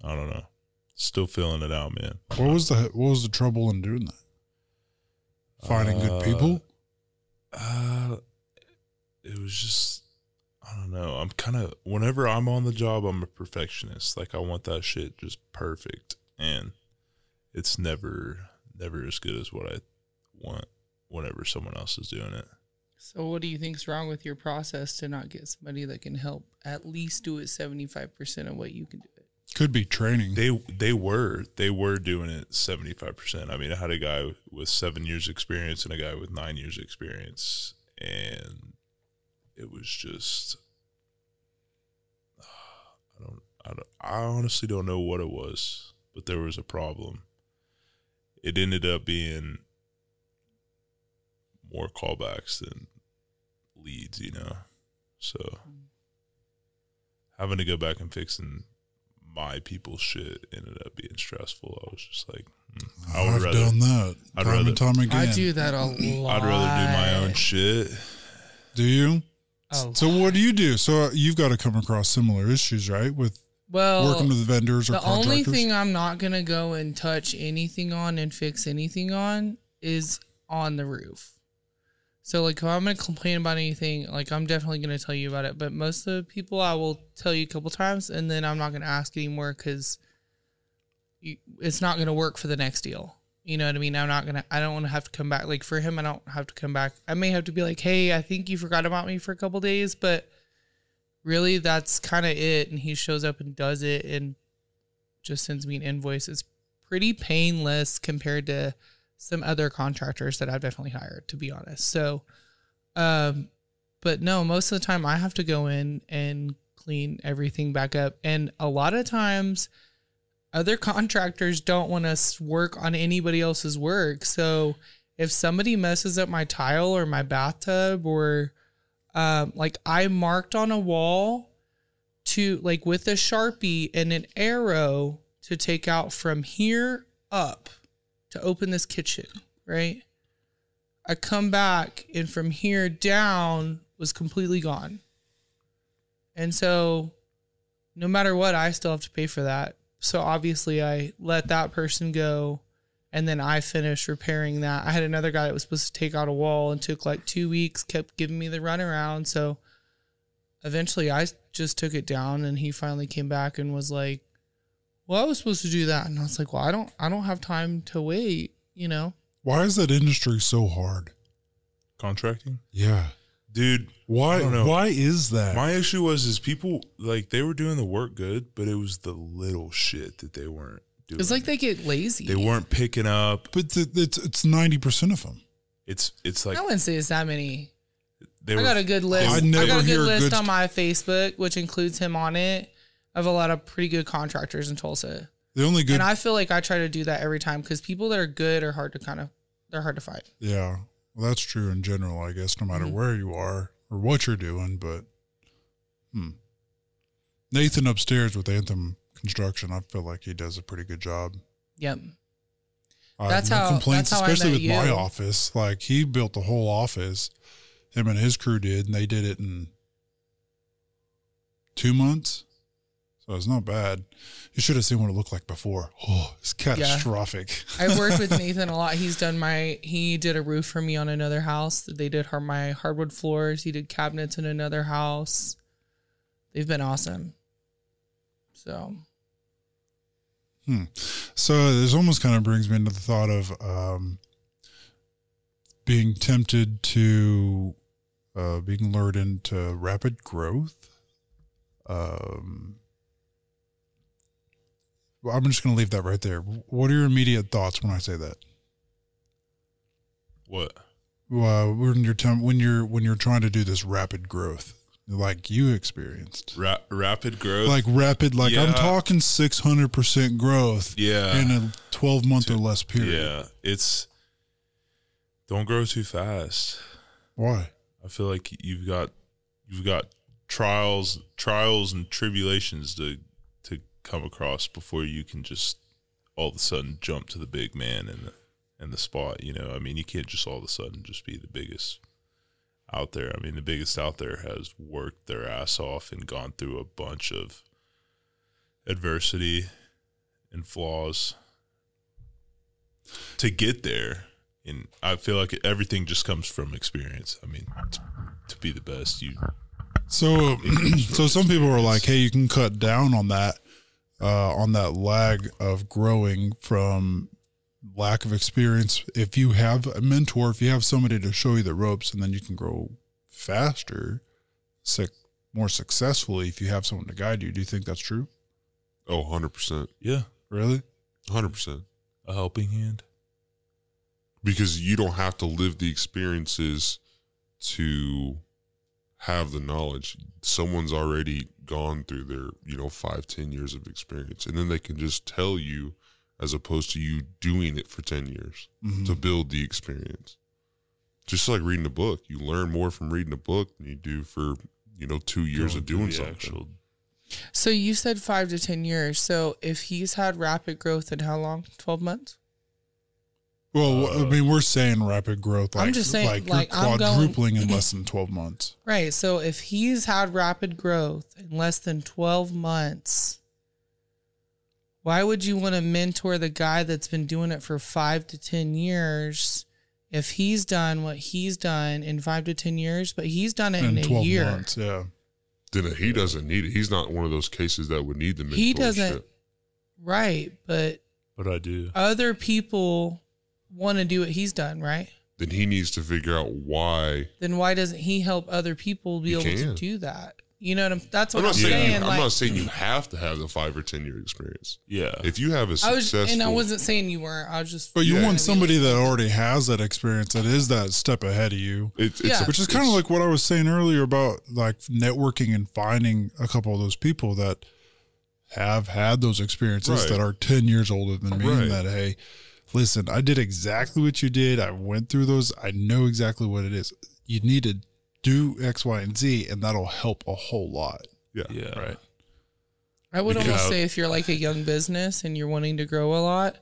I don't know. Still feeling it out, man. What was the what was the trouble in doing that? Finding Uh, good people. Uh, it was just I don't know. I'm kind of whenever I'm on the job, I'm a perfectionist. Like I want that shit just perfect, and it's never never as good as what I want whenever someone else is doing it. So what do you think's wrong with your process to not get somebody that can help at least do it 75% of what you can do it? Could be training. They they were they were doing it 75. percent I mean, I had a guy with seven years experience and a guy with nine years experience, and it was just I don't I don't I honestly don't know what it was, but there was a problem. It ended up being more callbacks than leads, you know. So having to go back and fixing my people's shit ended up being stressful. I was just like, hmm, I would I've rather done that I'd time rather, and time again. I do that a lot. I'd rather do my own shit. Do you? Oh. So what do you do? So you've got to come across similar issues, right? With Well, working with vendors or contractors. the only thing I'm not gonna go and touch anything on and fix anything on is on the roof. So like if I'm gonna complain about anything, like I'm definitely gonna tell you about it. But most of the people I will tell you a couple times, and then I'm not gonna ask anymore because it's not gonna work for the next deal. You know what I mean? I'm not gonna. I don't want to have to come back. Like for him, I don't have to come back. I may have to be like, hey, I think you forgot about me for a couple days, but really that's kind of it and he shows up and does it and just sends me an invoice it's pretty painless compared to some other contractors that i've definitely hired to be honest so um but no most of the time i have to go in and clean everything back up. And a lot of times, other contractors don't want us work on anybody else's work. So if somebody messes up my tile or my bathtub or um, like I marked on a wall to like with a sharpie and an arrow to take out from here up to open this kitchen, right? I come back and from here down was completely gone. And so no matter what, I still have to pay for that. So obviously I let that person go and then I finished repairing that. I had another guy that was supposed to take out a wall and took like two weeks, kept giving me the runaround. So eventually I just took it down and he finally came back and was like, Well, I was supposed to do that. And I was like, Well, I don't I don't have time to wait, you know? Why is that industry so hard? Contracting? Yeah. Dude, Why I don't know. why is that? My issue was is people like they were doing the work good, but it was the little shit that they weren't doing. It's like they get lazy. they weren't picking up. But th- it's it's ninety percent of them. It's it's like I wouldn't say it's that many. they I were, got a good list. I I, got a good list good- on my Facebook, which includes him on it, of a lot of pretty good contractors in Tulsa. The only good and I feel like I try to do that every time because people that are good are hard to kind of they're hard to find. Yeah. Well, that's true in general, I guess, no matter Mhm. where you are or what you're doing. But, hmm. Nathan upstairs with Anthem Construction, I feel like he does a pretty good job. Yep. I have That's no how- complaints, that's how I especially with my office. Like he built the whole office. Him and his crew did, and they did it in two months. So it's not bad. You should have seen what it looked like before. Oh, it's catastrophic. I've worked with Nathan a lot. He's done my he did a roof for me on another house. They did my hardwood floors. He did cabinets in another house. They've been awesome. So Hmm. So this almost kind of brings me into the thought of um, being tempted to uh, being lured into rapid growth. Um, I'm just going to leave that right there. What are your immediate thoughts when I say that? what? Well, when you're tem- when you're when you're trying to do this rapid growth, like you experienced, Ra- rapid growth. like rapid, like I'm talking 600 percent growth, Yeah. in a 12 month or less period. Yeah, it's don't grow too fast. Why? I feel like you've got you've got trials trials and tribulations to come across before you can just all of a sudden jump to the big man and the and the spot. You know, I mean, you can't just all of a sudden just be the biggest out there. I mean, the biggest out there has worked their ass off and gone through a bunch of adversity and flaws to get there. And I feel like everything just comes from experience. I mean, to, to be the best, you So, so some people are like, "Hey, you can cut down on that, uh, on that lag of growing from lack of experience. If you have a mentor, if you have somebody to show you the ropes, and then you can grow faster, suc more successfully if you have someone to guide you. Do you think that's true? Oh, 100%. yeah, Really? 100%. a helping hand. Because you don't have to live the experiences to have the knowledge. Someone's already gone through their, you know, five, ten years of experience. And then they can just tell you as opposed to you doing it for 10 years Mhm. to build the experience. Just like reading a book. You learn more from reading a book than you do for, you know, two years Going of doing the something. actual- So you said five to ten years. So if he's had rapid growth in how long? Twelve months. Well, I mean, we're saying rapid growth. Like, I'm just saying, like, like, you're I'm going- quadrupling in less than 12 months. Right. So if he's had rapid growth in less than 12 months, why would you want to mentor the guy that's been doing it for five to 10 years if he's done what he's done in five to 10 years, but he's done it in, In a 12 year? months, yeah. Then he doesn't need it. He's not one of those cases that would need the mentorship. He doesn't. Right. But But I do. other people want to do what he's done, right? Then he needs to figure out why Then why doesn't he help other people be He able to can. do that? You know what I'm? That's what I'm I'm, not saying, saying. you, I'm not saying you have to have the five or ten year experience. Yeah. If you have a I was, successful, and I wasn't saying you weren't. I was just. But you trying want somebody that already has that experience that is that step ahead of you. It's, it's Yeah. a- which is kind of like what I was saying earlier about like networking and finding a couple of those people that have had those experiences Right. that are 10 years older than me Right. and that, hey, listen, I did exactly what you did. I went through those. I know exactly what it is. You need to do X, Y, and Z, and that'll help a whole lot. Yeah. Yeah. Right. I would Because- almost say if you're like a young business and you're wanting to grow a lot,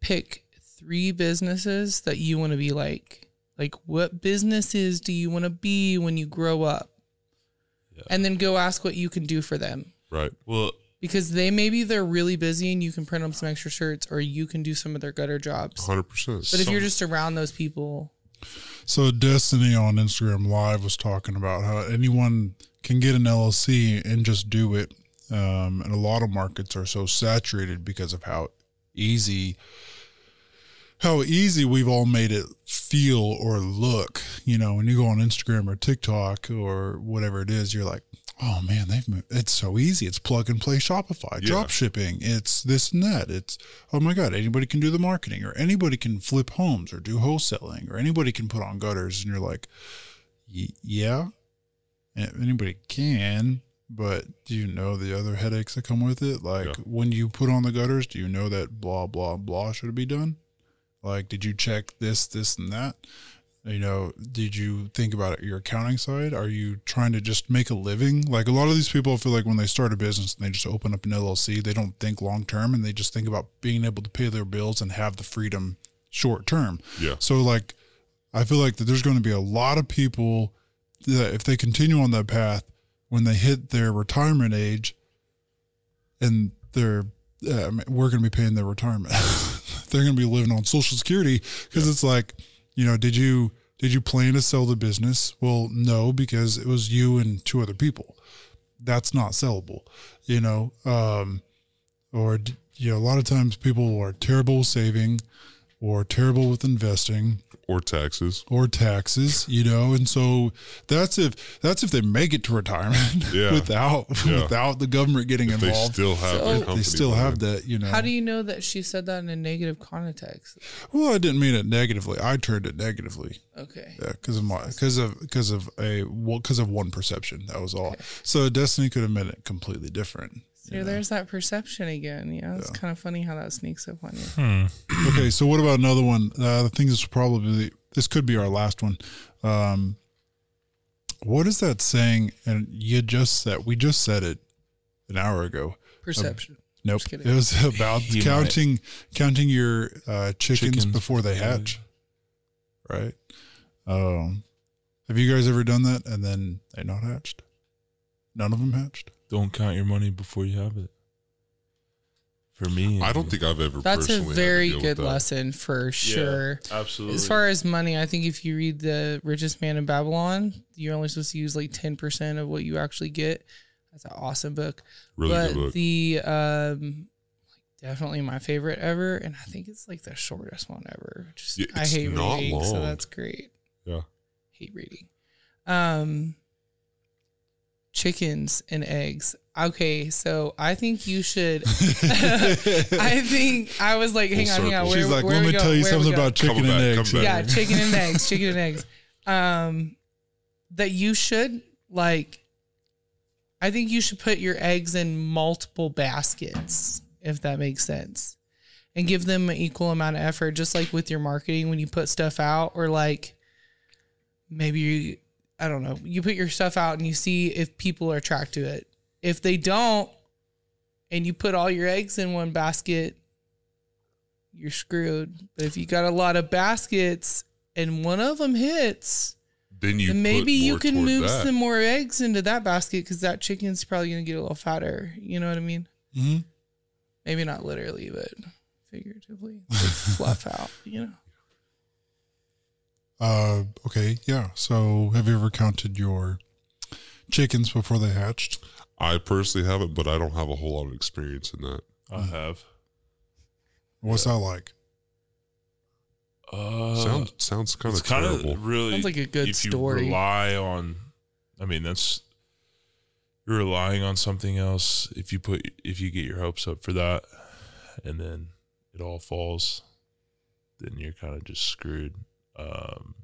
pick three businesses that you want to be like. Like, what businesses do you want to be when you grow up? And then go ask what you can do for them. Right. Well, Because they maybe they're really busy and you can print them some extra shirts or you can do some of their gutter jobs. hundred percent. But if you're just around those people, So Destiny on Instagram Live was talking about how anyone can get an LLC and just do it. Um, and a lot of markets are so saturated because of how easy how easy we've all made it feel or look. You know, when you go on Instagram or TikTok or whatever it is, you're like, oh man, they've mo- it's so easy. It's plug and play Shopify, Yeah. drop shipping. It's this and that. It's oh my god, anybody can do the marketing, or anybody can flip homes, or do wholesaling, or anybody can put on gutters. And you're like, "Y- yeah, anybody can. But do you know the other headaches that come with it? Like when you put on the gutters, do you know that blah blah blah should be done? Like, did you check this, this, and that? You know, did you think about your accounting side? Are you trying to just make a living? Like a lot of these people feel like when they start a business and they just open up an LLC, they don't think long term and they just think about being able to pay their bills and have the freedom short term. Yeah. So like I feel like that there's going to be a lot of people that if they continue on that path when they hit their retirement age and they're uh, we're going to be paying their retirement. they're going to be living on social security because it's like, you know, did you did you plan to sell the business? Well, no, because it was you and two other people. That's not sellable, you know. Um, or you know, a lot of times people are terrible saving, or terrible with investing, or taxes, or taxes, you know. And so that's if that's if they make it to retirement Yeah. without Yeah. without the government getting If they still have So- they still behind. have that, you know. how do you know that she said that in a negative context? Well, I didn't mean it negatively. I turned it negatively. Okay. Yeah, because of my because of because of a well because of one perception. That was all. So Destiny could have meant it completely different. So there's that perception again. Yeah, it's kind of funny how that sneaks up on you. Hmm. okay, so what about another one? Uh, I think this will probably this could be our last one. Um, what is that saying? And you just said we just said it an hour ago. Perception. Uh, nope. It was about He counting counting your uh, chickens, Chickens before they before they- hatch. Right. Um, have you guys ever done that and then they not hatched? None of them hatched. Don't count your money before you have it. For me, I don't think I've ever. That's a personally had to very deal good lesson for sure. absolutely. As far as money, I think if you read The Richest Man in Babylon, you're only supposed to use like 10% of what you actually get. That's an awesome book. Really but good book. the um definitely my favorite ever and I think it's like the shortest one ever. Just Yeah, I hate not reading, so that's great. Yeah. Hate reading. Um chickens and eggs. Okay, so I think you should I think I was like, hang on, hang on. Where, She's like, where let me go? tell you Where something about chicken Come and back, eggs. Yeah, chicken and eggs, chicken and eggs. Um, that you should like. I think you should put your eggs in multiple baskets, if that makes sense, and give them an equal amount of effort. Just like with your marketing, when you put stuff out, or like maybe you, I don't know, you put your stuff out and you see if people are attracted to it. If they don't, and you put all your eggs in one basket, you're screwed. But if you got a lot of baskets and one of them hits, Then you then maybe you can move that. some more eggs into that basket because that chicken's probably gonna get a little fatter. You know what I mean? Mhm. Maybe not literally, but figuratively, fluff out. You know? Uh, okay, yeah. So, have you ever counted your chickens before they hatched? I personally haven't, but I don't have a whole lot of experience in that. I have. What's that like? Uh, sounds sounds kind it's of kind terrible. of really Sounds like a good if story. You rely on, I mean, that's you're relying on something else. If you put if you get your hopes up for that, and then it all falls, then you're kind of just screwed. Um,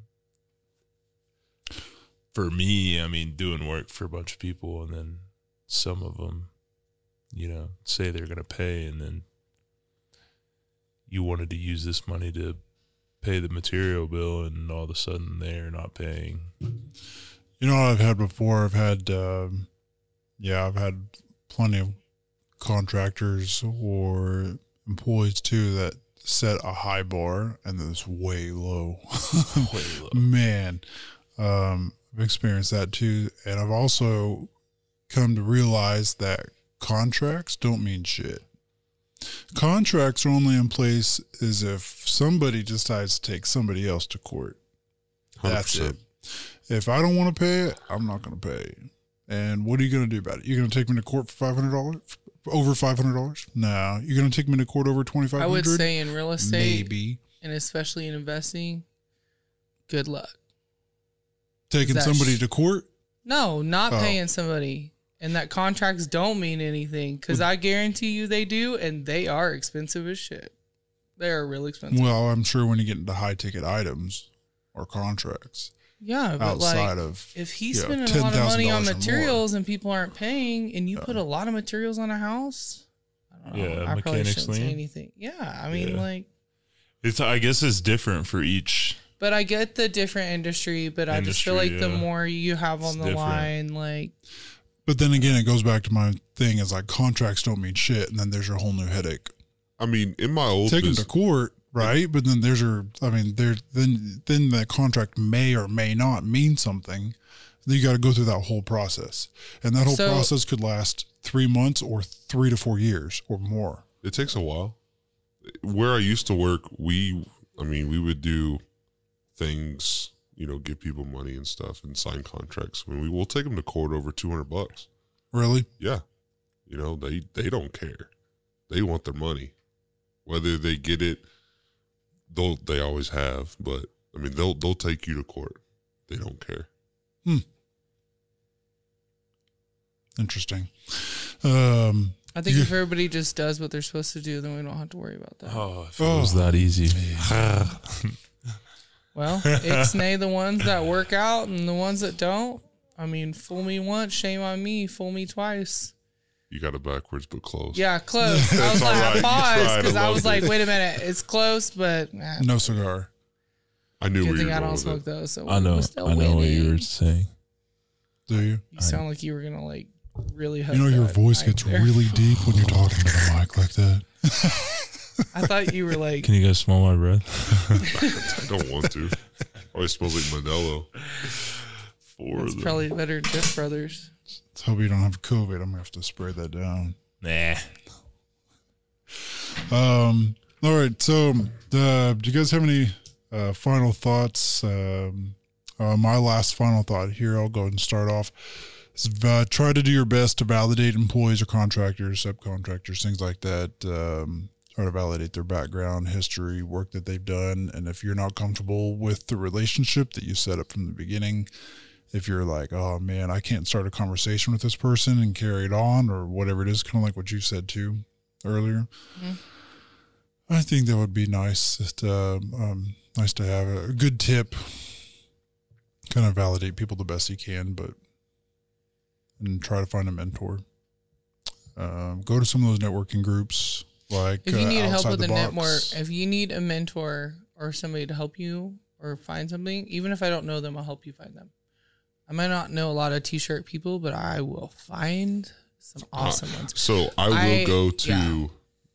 for me, I mean, doing work for a bunch of people, and then some of them, you know, say they're going to pay, and then you wanted to use this money to pay the material bill, and all of a sudden they're not paying. You know I've had before? I've had, um, yeah, I've had plenty of contractors or employees too that set a high bar and then it's way low. Way low. Man, um, I've experienced that too. And I've also come to realize that contracts don't mean shit. Contracts are only in place as if somebody decides to take somebody else to court. That's 100%. it. If I don't want to pay it, I'm not going to pay. And what are you going to do about it? You're going to take me to court for five hundred dollars, over five hundred dollars? No, you're going to take me to court over twenty five I hundred. would say in real estate, maybe and especially in investing, good luck. taking somebody sh- to court. No, not Oh. paying somebody. And that contracts don't mean anything because I guarantee you they do, and they are expensive as shit. They are really expensive. Well, I'm sure when you get into high ticket items or contracts, yeah, but outside like of if he's you know, spending a lot of money on or more. materials and people aren't paying, and you put a lot of materials on a house, I don't know. Yeah, I probably mechanics shouldn't say anything. Yeah, I mean, Yeah. like, It's I guess it's different for each. but I get the different industry, but I just feel like Industry, the more you have on It's the different. line, like, But then again, it goes back to my thing is like contracts don't mean shit, and then there's your whole new headache. I mean, in my old Take them to court, right? But then there's your, I mean, there then then the contract may or may not mean something. Then you got to go through that whole process, and that whole So- process could last three months or three to four years or more. it takes a while. Where I used to work, we, I mean, we would do things, you know, give people money and stuff and sign contracts. I mean, we will take them to court over 200 bucks. Really? Yeah. You know, they, they don't care. They want their money. Whether they get it, they'll, they always have, but I mean, they'll, they'll take you to court. They don't care. Hmm. Interesting. Um, I think you- if everybody just does what they're supposed to do, then we don't have to worry about that. Oh, if it was that easy. Well, it's ixnay the ones that work out and the ones that don't. I mean, fool me once, shame on me. Fool me twice. You got it backwards, but close. Yeah, close. I was That's all like, right. I You paused because I I was loved like, wait a minute, it's close, but eh, no cigar. I knew good thing were I going don't smoke it. those. So I know. still I know what you were saying. Do you? You sound like you were gonna like really. You know, your voice gets there. really deep when you're talking to the mic like that. I thought you were like. Can you guys smell my breath? I don't want to. I always smells like Modelo. Four It's them. probably better than Dip Brothers. Let's hope you don't have COVID. I'm gonna have to spray that down. Nah. Um. All right. So, uh, do you guys have any uh, final thoughts? Um, uh, my last final thought here. I'll go ahead and start off. Is, uh, try to do your best to validate employees or contractors, subcontractors, things like that. Um, try to validate their background, history, work that they've done, and if you're not comfortable with the relationship that you set up from the beginning, if you're like, oh man, I can't start a conversation with this person and carry it on, or whatever it is, kind of like what you said too earlier. Mhm. I think that would be nice. Just, um, um, nice to have a good tip. Kind of validate people the best you can, but and try to find a mentor. Um, go to some of those networking groups, like If you uh, need help with a network, if you need a mentor or somebody to help you or find something, even if I don't know them, I'll help you find them. I might not know a lot of t-shirt people, but I will find some awesome Uh, ones. So I will I- go to yeah.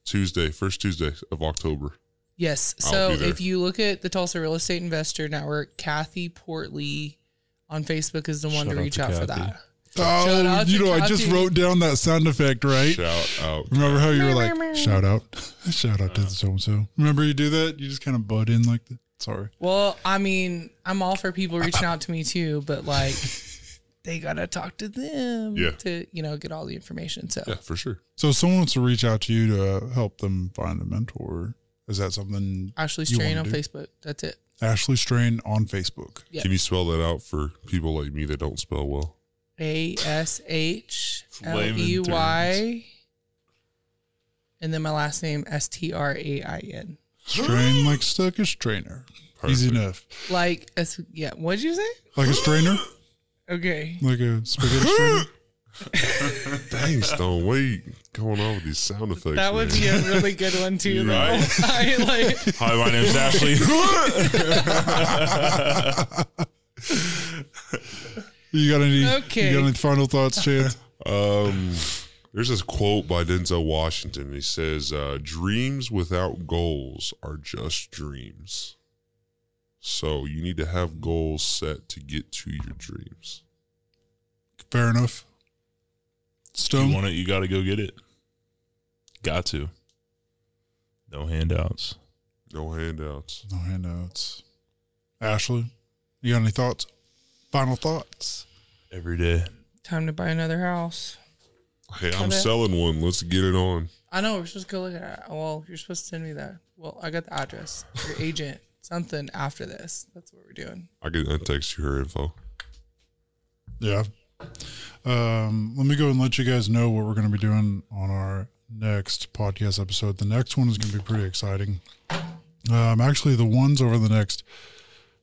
Tuesday, first Tuesday of October. Yes. I'll So if you look at the Tulsa Real Estate Investor Network, Kathy Portley on Facebook is the one Shout to out reach to out for that. Oh, Shout out you to know, I just wrote down that sound effect, right? Shout out. Remember how you were like, shout out, shout out to the so and so. Remember you do that? You just kind of butt in like that. Sorry. Well, I mean, I'm all for people reaching out to me too, but like they gotta talk to them Yeah. to, you know, get all the information. So Yeah, for sure. So if someone wants to reach out to you to help them find a mentor, is that something Ashley you Strain wanna on do? Facebook. That's it. Ashley Strain on Facebook. Yeah. Can you spell that out for people like me that don't spell well? A S H L E Y. And then my last name S T R A I N. Strain like stuck a strainer. Easy enough. Like, as, yeah. What'd you say? Like a strainer? Okay. Like a spaghetti strainer? Dang, Stone, what are you going on with these sound effects? That would man? be a really good one too. though. Right. I like. Hi, my name's Ashley. You got any? Okay. You got any final thoughts, Chance? Um, there's this quote by Denzel Washington. He says, uh, "Dreams without goals are just dreams." So you need to have goals set to get to your dreams. Fair enough. Stone. You want it, you got to go get it. Got to. No handouts. No handouts. No handouts. Ashley, you got any thoughts? Final thoughts? Every day. Time to buy another house. Hey, I'm Okay. selling one. Let's get it on. I know we're supposed to go look at it. Well, you're supposed to send me that. Well, I got the address. Your agent, something after this. That's what we're doing. I can I text you her info. Yeah. Um, let me go and let you guys know what we're going to be doing on our next podcast episode. The next one is going to be pretty exciting. Um, actually, the ones over the next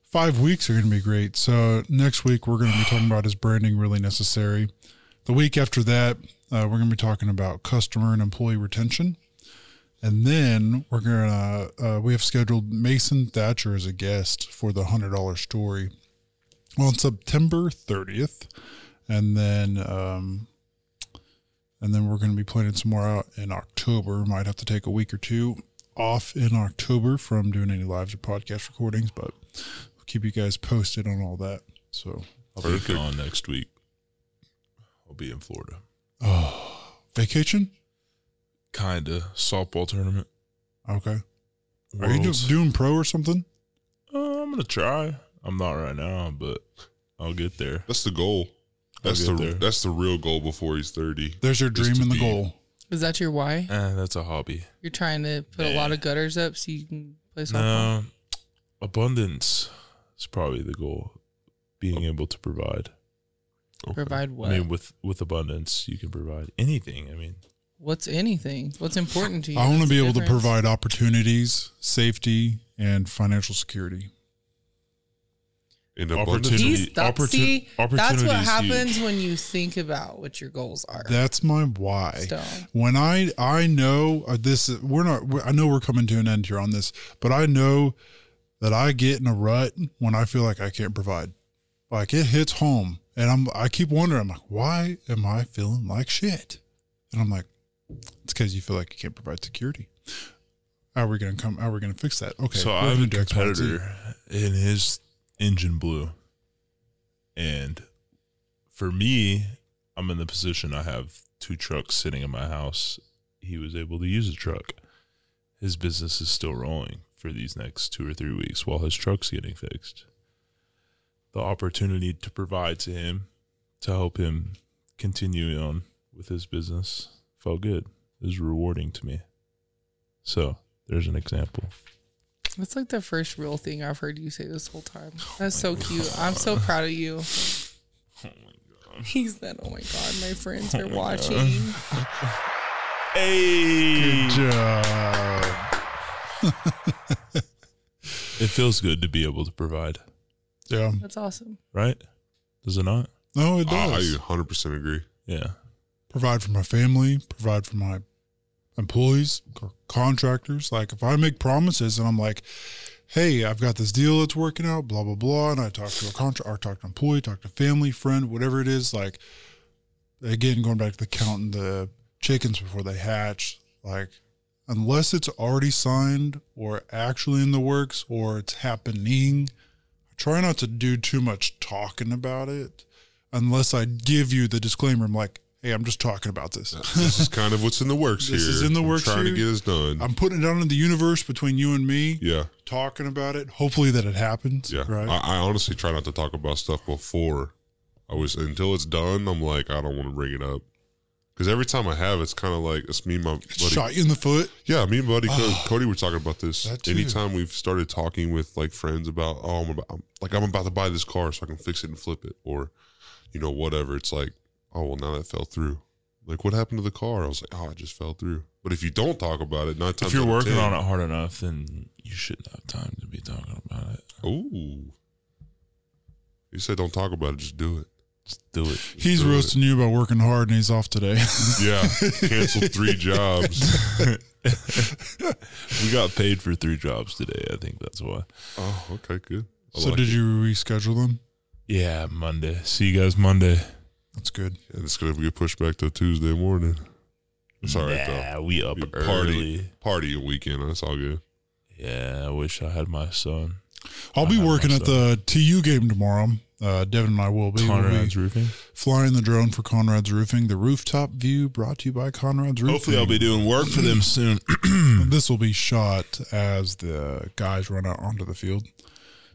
five weeks are going to be great. So next week we're going to be talking about is branding really necessary. The week after that, uh, we're going to be talking about customer and employee retention. And then we're gonna uh, we have scheduled Mason Thatcher as a guest for the hundred dollar story on September 30th, and then um, and then we're going to be planning some more out in October. Might have to take a week or two off in October from doing any lives or podcast recordings, but we'll keep you guys posted on all that. So I'll be gone next week. I'll be in Florida. Oh, vacation? Kinda softball tournament. Okay. Are you do, Worlds. doing pro or something? Uh, I'm gonna try. I'm not right now, but I'll get there. That's the goal. That's the there. that's the real goal before he's thirty. There's your dream to and the be- goal. Is that your why? Eh, that's a hobby. You're trying to put a lot of gutters up so you can play softball. No, abundance is probably the goal. Being able to provide. Provide what? I mean, with with abundance, you can provide anything. I mean, What's anything? What's important to you? I want to be the able to provide opportunities, safety, and financial security. In He's that, opportu- see, that's what happens huge. when you think about what your goals are. That's my why. Stone. When I I know uh, this, we're not. we're- I know we're coming to an end here on this, but I know that I get in a rut when I feel like I can't provide. Like it hits home, and I'm. I keep wondering. I'm like, why am I feeling like shit? And I'm like, it's because you feel like you can't provide security. How are we gonna come? How are we gonna fix that? Okay, so I have a do X, Y, competitor, and his engine blew, and for me, I'm in the position I have two trucks sitting in my house. He was able to use a truck. His business is still rolling for these next two or three weeks while his truck's getting fixed. The opportunity to provide to him to help him continue on with his business felt good. It was rewarding to me. So there's an example. That's like the first real thing I've heard you say this whole time. Oh That's so cute. I'm so proud of you. Oh he said, "Oh my god, my friends oh are watching." Hey, Good job. it feels good to be able to provide, Yeah. That's awesome. right? Does it not? No, it does. I does. 100% agree. Yeah. provide for my family, provide for my employees, co- contractors. Like if I make promises and I'm like, hey, I've got this deal that's working out, blah, blah, blah. And I talk to a contract or talk to an employee, talk to family, friend, whatever it is. Like again, going back to the counting the chickens before they hatch, like unless it's already signed or actually in the works or it's happening, I try not to do too much talking about it unless I give you the disclaimer. I'm like, hey, I'm just talking about this. This is kind of what's in the works here. This here. is in the I'm works trying here. to get this done. I'm putting it out in the universe between you and me, yeah. talking about it. Hopefully that it happens. Yeah. Right. I, I honestly try not to talk about stuff before I was until it's done. I'm like, I don't want to bring it up. Because every time I have, it's kind of like it's me and my buddy. Shot you in the foot. Yeah, me and buddy Co- Oh. Ah. Cody were talking about this. That too. Anytime we've started talking with like friends about, oh, I'm about, I'm, like I'm about to buy this car so I can fix it and flip it, or you know whatever. It's like, oh well, now that fell through. Like what happened to the car? I was like, oh, it just fell through. But if you don't talk about it, not times If you're working 10 on it hard enough, then you shouldn't have time to be talking about it. Oh, You said don't talk about it, just do it. Just do it. He's do it. roasting you about working hard, and he's off today. Yeah, canceled three jobs. we got paid for three jobs today. I think that's why. Oh, okay, good. I So like did it. you reschedule them? Yeah, Monday. See you guys Monday. That's good. Yeah, it's gonna get pushed back to Tuesday morning. It's all right Nah, though. we up party, early. party a weekend. That's all good. Yeah, I wish I had my son. I'll be working at the TU game tomorrow. Uh, Devin and I will be. We'll be Conrad's Roofing. Flying the drone for Conrad's Roofing. The rooftop view brought to you by Conrad's Roofing. Hopefully, I'll be doing work for them soon. this will be shot as the guys run out onto the field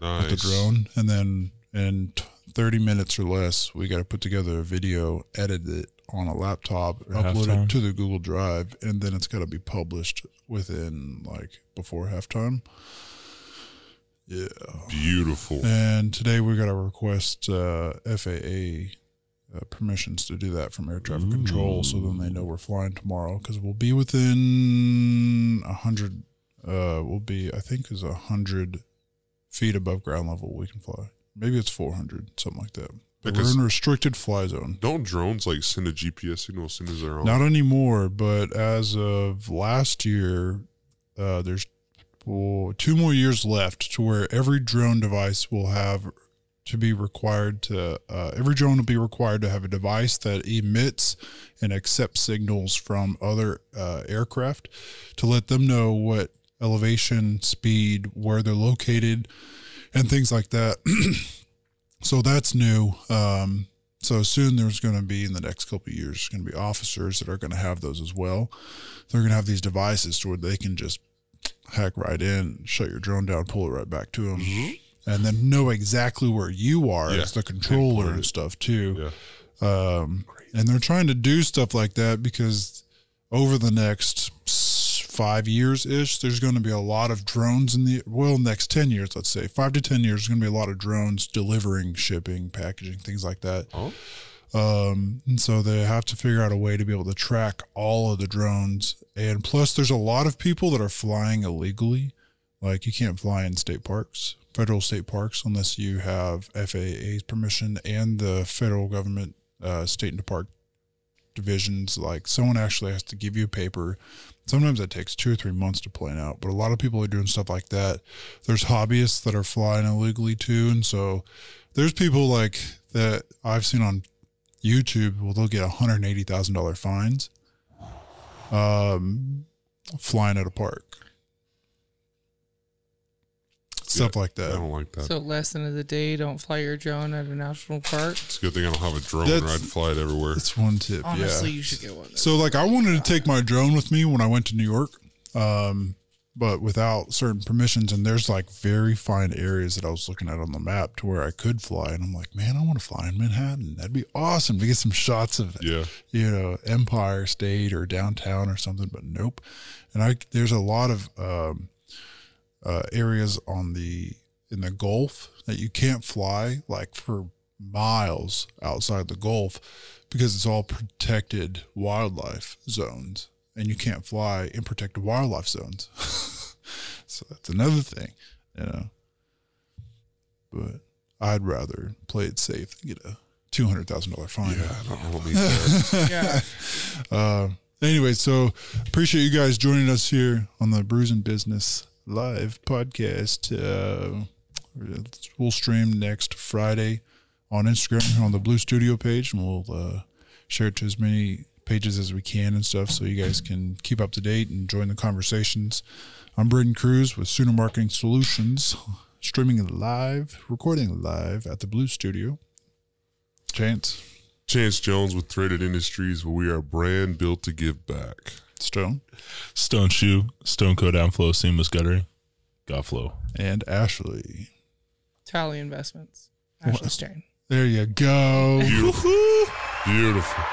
with the drone, and then in thirty minutes or less, we got to put together a video, edit it on a laptop, upload halftime? it to the Google Drive, and then it's got to be published within like before halftime. Yeah. Beautiful. And today we got to request uh, FAA uh, permissions to do that from air traffic control, so then they know we're flying tomorrow because we'll be within a hundred. Uh, we'll be I think is a hundred feet above ground level. We can fly. Maybe it's four hundred, something like that. But we're Because- in a restricted fly zone. Don't drones like send a GPS signal as soon as they're on? Not anymore, but as of last year, uh, there's two more years left to where every drone device will have to be required to uh, every drone will be required to have a device that emits and accepts signals from other uh, aircraft to let them know what elevation, speed, where they're located, and things like that. so that's new. Um, so soon there's going to be in the next couple years going to be officers that are going to have those as well. They're going to have these devices to where they can just hack right in, shut your drone down, pull it right back to them, and then know exactly where you are Yeah. as the controller and stuff too. Um, and they're trying to do stuff like that because over the next five years ish, there's going to be a lot of drones in the well, next ten years, let's say five to ten years, there's going to be a lot of drones delivering, shipping, packaging, things like that. Oh. Um, and so they have to figure out a way to be able to track all of the drones. And plus, there's a lot of people that are flying illegally. Like you can't fly in state parks, federal state parks, unless you have FAA's permission and the federal government, uh, state and park divisions. Like someone actually has to give you a paper. Sometimes that takes two or three months to plan out, but a lot of people are doing stuff like that. There's hobbyists that are flying illegally too. And so there's people like that I've seen on YouTube, well, they'll get $180,000 fines um, flying at a park. Stuff like that. I don't like that. So lesson of the day: don't fly your drone at a national park. it's a good thing I don't have a drone That's- or I'd fly it everywhere. That's one tip. Honestly, yeah. you should get one. So, like, I wanted to take my drone with me when I went to New York, um, but without certain permissions. And there's like very fine areas that I was looking at on the map to where I could fly. And I'm like, man, I want to fly in Manhattan. That'd be awesome to get some shots of, Yeah. you know, Empire State or downtown or something. But nope. And I there's a lot of um, uh, areas on the in the Gulf that you can't fly like for miles outside the Gulf because it's all protected wildlife zones and you can't fly in protected wildlife zones. so that's another thing, you know. But I'd rather play it safe than get a two hundred thousand dollar fine. Yeah, I don't, I don't need that. Yeah. Uh, anyway, so appreciate you guys joining us here on the Bruising Business Live podcast. Uh, we'll stream next Friday on Instagram on the Blue Studio page, and we'll uh, share it to as many pages as we can and stuff, so you guys can keep up to date and join the conversations. I'm Braden Cruz with Sooner Marketing Solutions, streaming live, recording live at the Blue Studio. Chance, Chance Jones with Threaded Industries, where we are a brand built to give back. Stone, Stone Shoe, Stone Co Downflow, Seamless Guttering, Got Flow. and Ashley. Tally Investments. Ashley Strain. There you go. Beautiful. Beautiful.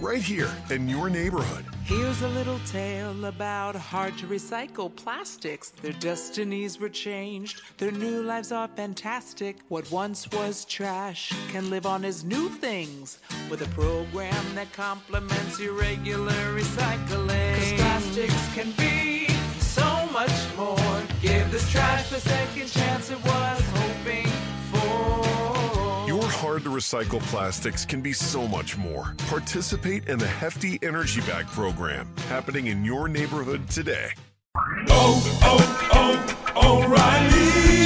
Right here in your neighborhood. Here's a little tale about hard to recycle plastics. Their destinies were changed, their new lives are fantastic. What once was trash can live on as new things with a program that complements your regular recycling. Cause plastics can be so much more. Give this trash the second chance it was hoping for. Hard to recycle plastics can be so much more. Participate in the Hefty Energy Bag program happening in your neighborhood today. Oh, oh, oh, O'Reilly!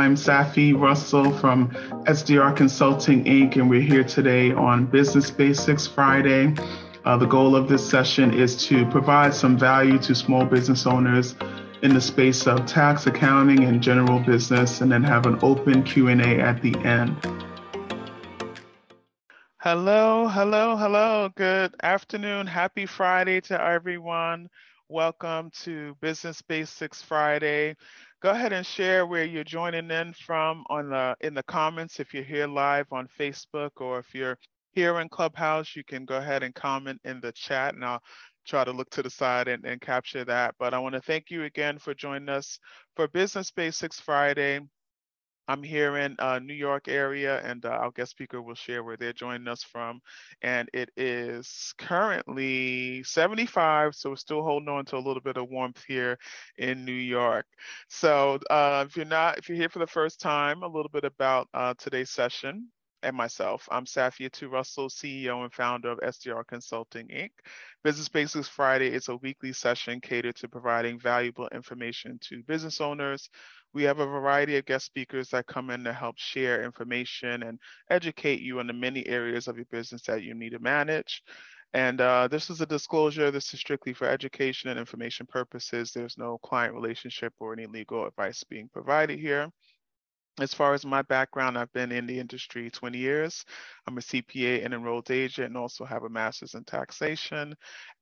I'm Safi Russell from SDR Consulting Inc., and we're here today on Business Basics Friday. Uh, the goal of this session is to provide some value to small business owners in the space of tax, accounting, and general business, and then have an open Q&A at the end. Hello, hello, hello. Good afternoon. Happy Friday to everyone. Welcome to Business Basics Friday. Go ahead and share where you're joining in from on the in the comments if you're here live on Facebook or if you're here in Clubhouse, you can go ahead and comment in the chat and I'll try to look to the side and, and capture that. But I want to thank you again for joining us for Business Basics Friday. I'm here in uh, New York area, and uh, our guest speaker will share where they're joining us from. And it is currently 75, so we're still holding on to a little bit of warmth here in New York. So uh, if you're not, if you're here for the first time, a little bit about uh, today's session and myself. I'm Safiatu Russell, CEO and founder of SDR Consulting Inc. Business Basics Friday is a weekly session catered to providing valuable information to business owners. We have a variety of guest speakers that come in to help share information and educate you on the many areas of your business that you need to manage. And uh, this is a disclosure. This is strictly for education and information purposes. There's no client relationship or any legal advice being provided here. As far as my background, I've been in the industry 20 years. I'm a CPA and enrolled agent and also have a master's in taxation.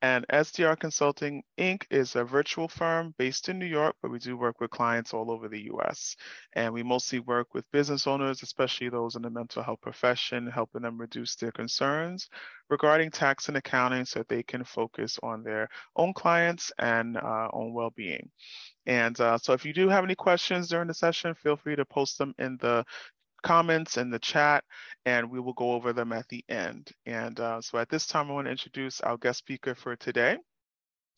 And SDR Consulting Inc. is a virtual firm based in New York, but we do work with clients all over the US. And we mostly work with business owners, especially those in the mental health profession, helping them reduce their concerns regarding tax and accounting so they can focus on their own clients and uh, own well being. And uh, so if you do have any questions during the session, feel free to post them in the comments in the chat and we will go over them at the end. And uh, so at this time, I want to introduce our guest speaker for today.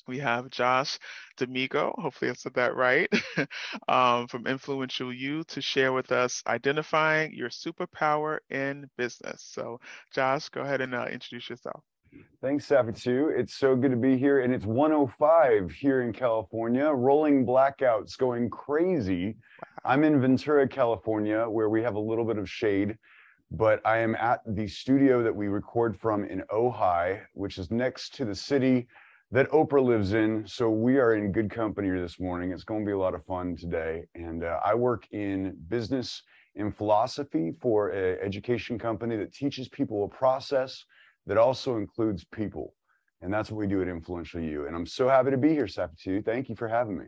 We have Josh D'Amico, hopefully I said that right, um, from Influential You to share with us identifying your superpower in business. So Josh, go ahead and uh, introduce yourself. Thanks, Safiatu. It's so good to be here. And it's 105 here in California, rolling blackouts going crazy. I'm in Ventura, California, where we have a little bit of shade, but I am at the studio that we record from in Ojai, which is next to the city that Oprah lives in. So we are in good company this morning. It's going to be a lot of fun today. And uh, I work in business and philosophy for an education company that teaches people a process that also includes people. And that's what we do at Influential You. And I'm so happy to be here, Safiatu. Thank you for having me.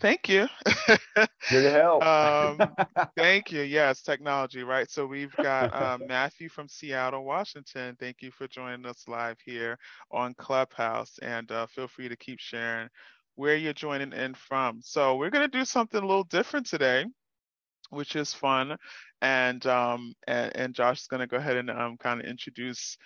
Thank you. Here to help. um, thank you. Yes, technology, right? So we've got um, Matthew from Seattle, Washington. Thank you for joining us live here on Clubhouse. And uh, feel free to keep sharing where you're joining in from. So we're going to do something a little different today which is fun. And um, and, and Josh is going to go ahead and um, kind of introduce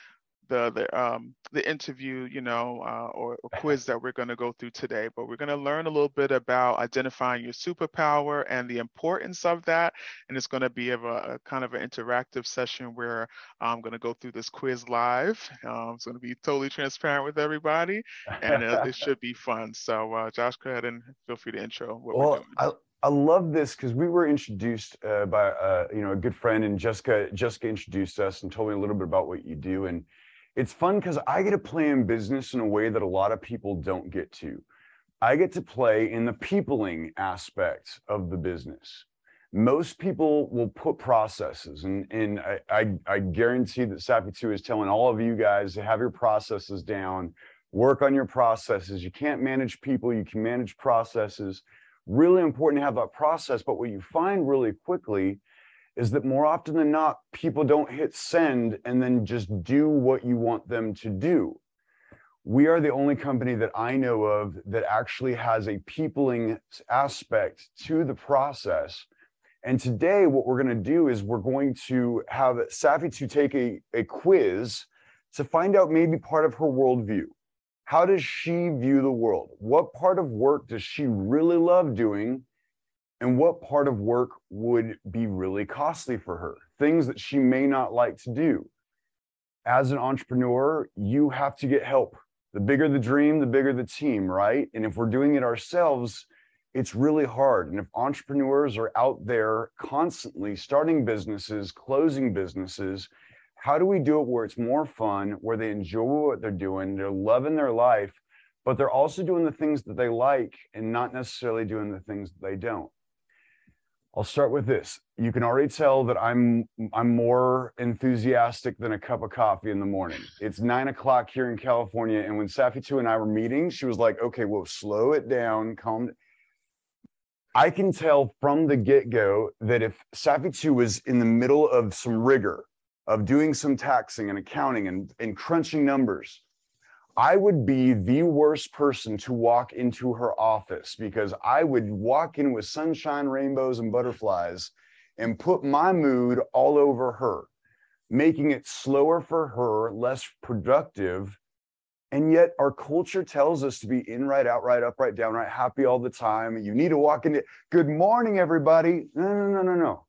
the the um the interview, you know, uh, or, or quiz that we're going to go through today. But we're going to learn a little bit about identifying your superpower and the importance of that. And it's going to be of a, a kind of an interactive session where I'm going to go through this quiz live. Um, it's going to be totally transparent with everybody, and uh, it should be fun. So, uh, Josh, go ahead and feel free to intro what we're well, doing. I, I love this because we were introduced uh, by uh, you know a good friend and Jessica. Jessica introduced us and told me a little bit about what you do, and it's fun because I get to play in business in a way that a lot of people don't get to. I get to play in the peopling aspect of the business. Most people will put processes, and and I I, I guarantee that Safiatu is telling all of you guys to have your processes down, work on your processes. You can't manage people, you can manage processes really important to have that process. But what you find really quickly is that more often than not, people don't hit send and then just do what you want them to do. We are the only company that I know of that actually has a peopling aspect to the process. And today, what we're going to do is we're going to have Safiatu take a, a quiz to find out maybe part of her worldview how does she view the world? What part of work does she really love doing? And what part of work would be really costly for her? Things that she may not like to do. As an entrepreneur, you have to get help. The bigger the dream, the bigger the team, right? And if we're doing it ourselves, it's really hard. And if entrepreneurs are out there constantly starting businesses, closing businesses, how do we do it where it's more fun, where they enjoy what they're doing, they're loving their life, but they're also doing the things that they like and not necessarily doing the things that they don't. I'll start with this. You can already tell that I'm I'm more enthusiastic than a cup of coffee in the morning. It's nine o'clock here in California, and when Safiatu and I were meeting, she was like, "Okay, well, slow it down, calm." I can tell from the get go that if Safiatu was in the middle of some rigor, of doing some taxing and accounting and, and crunching numbers, I would be the worst person to walk into her office because I would walk in with sunshine, rainbows, and butterflies and put my mood all over her, making it slower for her, less productive. And yet, our culture tells us to be in, right, out, right, up, right, down, right, happy all the time. You need to walk into, good morning, everybody. No, no, no, no, no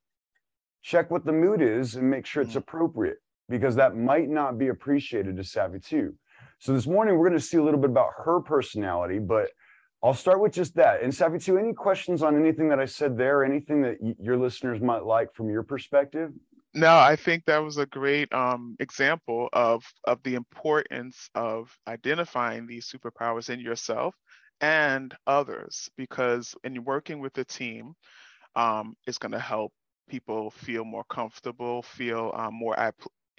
check what the mood is and make sure it's mm. appropriate because that might not be appreciated to Safiatu. So this morning we're going to see a little bit about her personality, but I'll start with just that. And Safiatu, any questions on anything that I said there? Anything that y- your listeners might like from your perspective? No, I think that was a great um, example of of the importance of identifying these superpowers in yourself and others, because in working with a team, um, it's going to help people feel more comfortable, feel um, more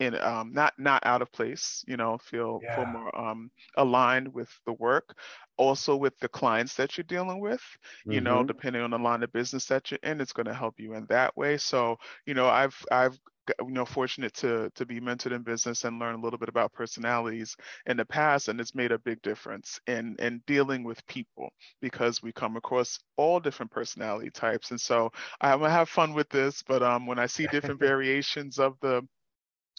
in um, not not out of place, you know, feel Yeah. feel more um, aligned with the work. Also with the clients that you're dealing with, you know, Mhm. depending on the line of business that you're in, it's going to help you in that way. So, you know, I've I've you know fortunate to to be mentored in business and learn a little bit about personalities in the past, and it's made a big difference in in dealing with people because we come across all different personality types. And so I'm gonna have fun with this, but um, when I see different variations of the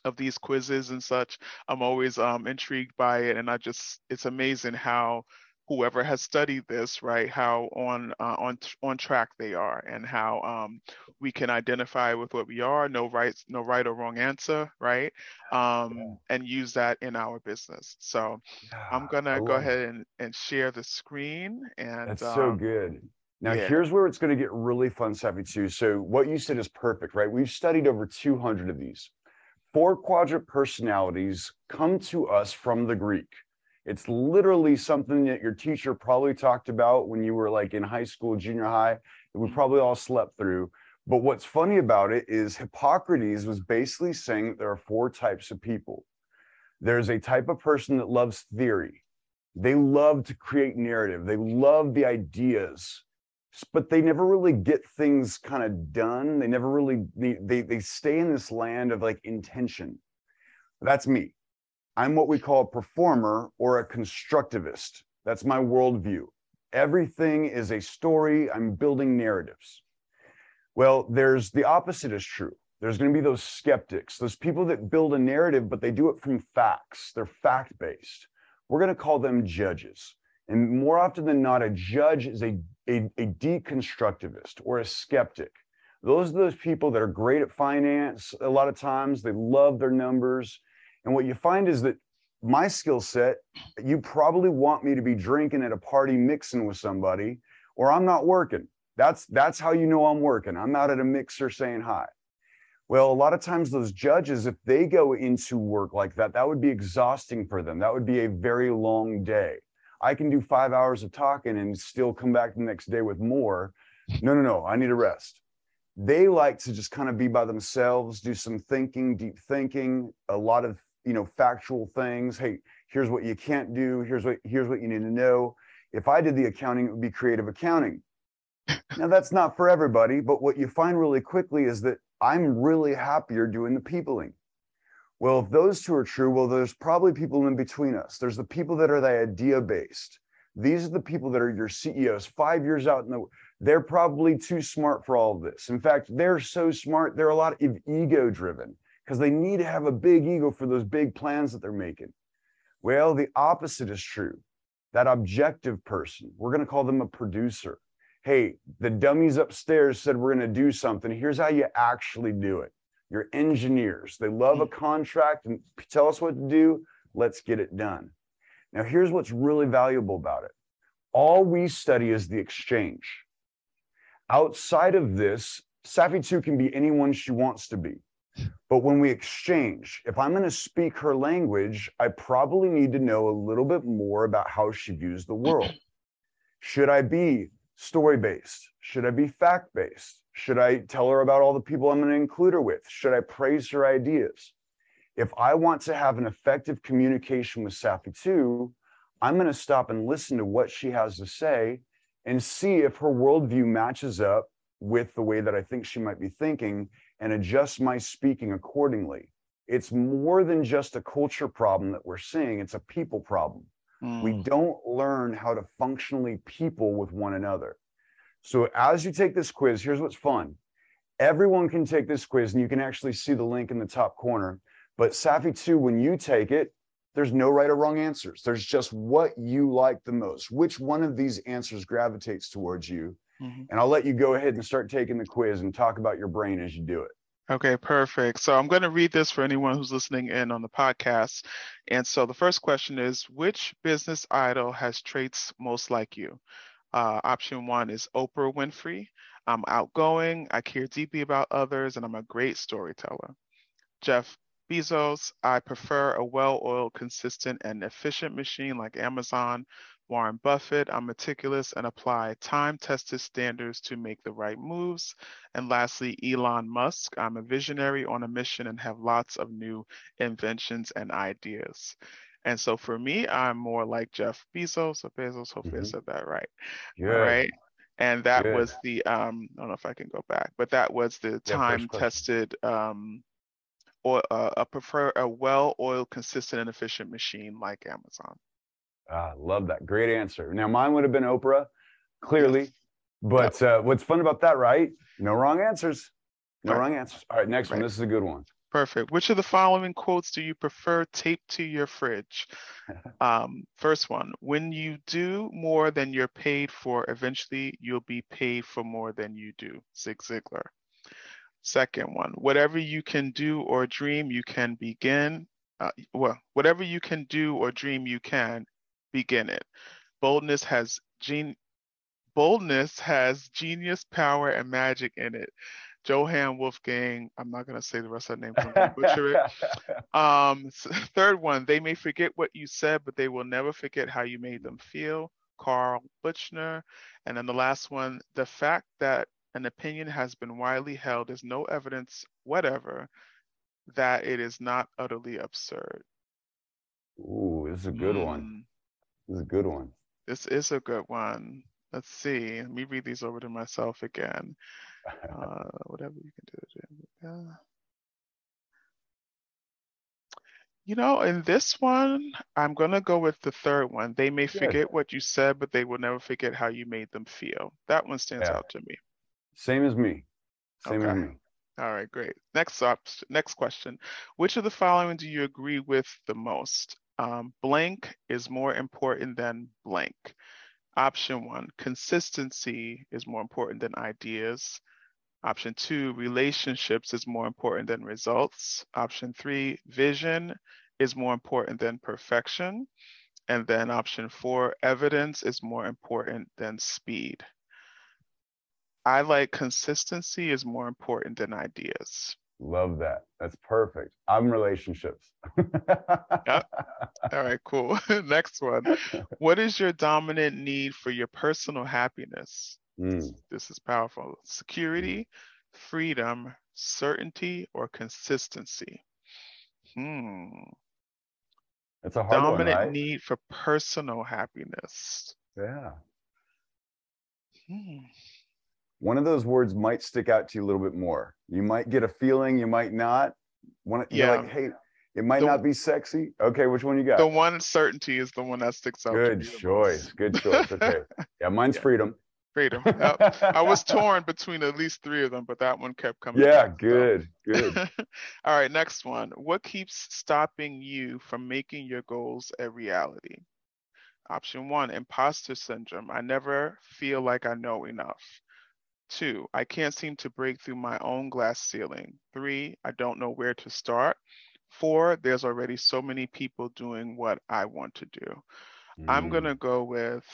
of these quizzes and such, I'm always um, intrigued by it, and I just it's amazing how whoever has studied this, right, how on uh, on on track they are, and how um, we can identify with what we are, no right no right or wrong answer, right, um, and use that in our business. So I'm gonna go ahead and, and share the screen, and That's so um, good. Now, yeah. here's where it's going to get really fun, Safiatu. So, what you said is perfect, right? We've studied over 200 of these. Four quadrant personalities come to us from the Greek. It's literally something that your teacher probably talked about when you were like in high school, junior high, that we probably all slept through. But what's funny about it is Hippocrates was basically saying that there are four types of people. There's a type of person that loves theory. They love to create narrative. They love the ideas, but they never really get things kind of done. They never really they, they they stay in this land of like intention. That's me. I'm what we call a performer or a constructivist. That's my worldview. Everything is a story. I'm building narratives. Well, there's the opposite is true. There's going to be those skeptics, those people that build a narrative, but they do it from facts. They're fact based. We're going to call them judges. And more often than not, a judge is a, a, a deconstructivist or a skeptic. Those are those people that are great at finance a lot of times. They love their numbers. And what you find is that my skill set, you probably want me to be drinking at a party mixing with somebody, or I'm not working. That's that's how you know I'm working. I'm out at a mixer saying hi. Well, a lot of times those judges, if they go into work like that, that would be exhausting for them. That would be a very long day. I can do five hours of talking and still come back the next day with more. No, no, no, I need a rest. They like to just kind of be by themselves, do some thinking, deep thinking, a lot of you know factual things. Hey, here's what you can't do. Here's what here's what you need to know. If I did the accounting, it would be creative accounting. now that's not for everybody, but what you find really quickly is that I'm really happier doing the peopling. Well, if those two are true, well, there's probably people in between us. There's the people that are the idea based. These are the people that are your CEOs five years out in the they're probably too smart for all of this. In fact, they're so smart, they're a lot of ego driven because they need to have a big ego for those big plans that they're making. Well, the opposite is true. That objective person, we're going to call them a producer hey, the dummies upstairs said we're going to do something. Here's how you actually do it. Your engineers, they love a mm. contract and tell us what to do. Let's get it done. Now, here's what's really valuable about it all we study is the exchange. Outside of this, Safiatu can be anyone she wants to be. But when we exchange, if I'm going to speak her language, I probably need to know a little bit more about how she views the world. Should I be story based? Should I be fact based? Should I tell her about all the people I'm going to include her with? Should I praise her ideas? If I want to have an effective communication with Safiatu, I'm going to stop and listen to what she has to say and see if her worldview matches up with the way that I think she might be thinking and adjust my speaking accordingly. It's more than just a culture problem that we're seeing, it's a people problem. Mm. We don't learn how to functionally people with one another. So as you take this quiz, here's what's fun. Everyone can take this quiz, and you can actually see the link in the top corner. But Safiatu, when you take it, there's no right or wrong answers. There's just what you like the most. Which one of these answers gravitates towards you? Mm-hmm. And I'll let you go ahead and start taking the quiz and talk about your brain as you do it. Okay, perfect. So I'm going to read this for anyone who's listening in on the podcast. And so the first question is Which business idol has traits most like you? Uh, option one is Oprah Winfrey. I'm outgoing, I care deeply about others, and I'm a great storyteller. Jeff Bezos, I prefer a well oiled, consistent, and efficient machine like Amazon. Warren Buffett, I'm meticulous and apply time tested standards to make the right moves. And lastly, Elon Musk, I'm a visionary on a mission and have lots of new inventions and ideas. And so for me, I'm more like Jeff Bezos or Bezos. Hopefully mm-hmm. I said that right. Yeah. Right. And that Good. was the um, I don't know if I can go back, but that was the time tested um, or uh, a prefer a well-oiled, consistent, and efficient machine like Amazon. Ah, love that. Great answer. Now, mine would have been Oprah, clearly. Yes. But yep. uh, what's fun about that, right? No wrong answers. No right. wrong answers. All right, next right. one. This is a good one. Perfect. Which of the following quotes do you prefer taped to your fridge? um, first one When you do more than you're paid for, eventually you'll be paid for more than you do. Zig Ziglar. Second one Whatever you can do or dream, you can begin. Uh, well, whatever you can do or dream, you can begin it. Boldness has gen- boldness has genius, power, and magic in it. Johann Wolfgang, I'm not going to say the rest of the name, I'm butcher it. Um, third one, they may forget what you said, but they will never forget how you made them feel. Carl Buchner. And then the last one, the fact that an opinion has been widely held is no evidence whatever that it is not utterly absurd. Ooh, this is a good mm. one. This is a good one. This is a good one. Let's see. Let me read these over to myself again. Uh, whatever you can do. Yeah. You know, in this one, I'm going to go with the third one. They may forget what you said, but they will never forget how you made them feel. That one stands yeah. out to me. Same as me. Same okay. as me. All right, great. Next up, next question. Which of the following do you agree with the most? Um, blank is more important than blank. Option one, consistency is more important than ideas. Option two, relationships is more important than results. Option three, vision is more important than perfection. And then option four, evidence is more important than speed. I like consistency is more important than ideas. Love that. That's perfect. I'm relationships. yep. All right, cool. Next one. What is your dominant need for your personal happiness? Mm. This is powerful. Security, freedom, certainty, or consistency? Hmm. It's a hard dominant one, right? need for personal happiness. Yeah. Hmm. One of those words might stick out to you a little bit more. You might get a feeling, you might not. One, you're Yeah. like, hey, it might The- not be sexy. Okay, which one you got? The one certainty is the one that sticks out. Good choice. Good choice. Okay. Yeah, mine's freedom. Freedom. Yep. I was torn between at least three of them, but that one kept coming. Yeah, back. good. Good. All right, next one. What keeps stopping you from making your goals a reality? Option one, imposter syndrome. I never feel like I know enough. Two, I can't seem to break through my own glass ceiling. Three, I don't know where to start. Four, there's already so many people doing what I want to do. I'm Mm. going to go with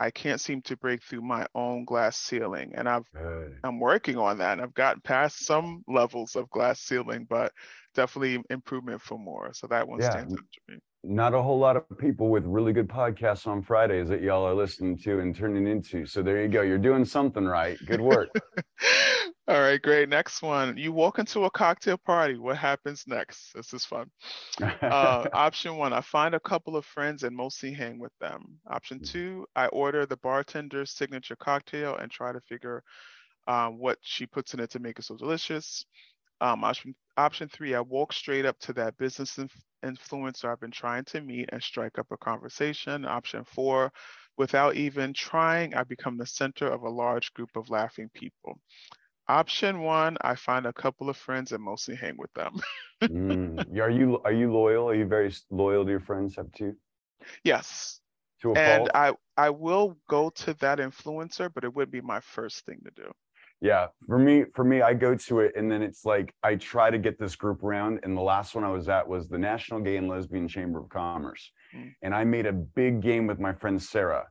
I can't seem to break through my own glass ceiling. And I've Good. I'm working on that and I've gotten past some levels of glass ceiling, but definitely improvement for more. So that one Yeah. stands out to me. Not a whole lot of people with really good podcasts on Fridays that y'all are listening to and turning into. So there you go. You're doing something right. Good work. All right, great. Next one. You walk into a cocktail party. What happens next? This is fun. Uh, option one, I find a couple of friends and mostly hang with them. Option two, I order the bartender's signature cocktail and try to figure um, what she puts in it to make it so delicious. Um, option, option three, I walk straight up to that business inf- influencer I've been trying to meet and strike up a conversation. Option four, without even trying, I become the center of a large group of laughing people. Option one, I find a couple of friends and mostly hang with them. Mm. Are you are you loyal? Are you very loyal to your friends? Have to yes. to a And fault? I I will go to that influencer, but it would be my first thing to do. Yeah, for me, for me, I go to it and then it's like I try to get this group around. And the last one I was at was the National Gay and Lesbian Chamber of Commerce, Mm. and I made a big game with my friend Sarah,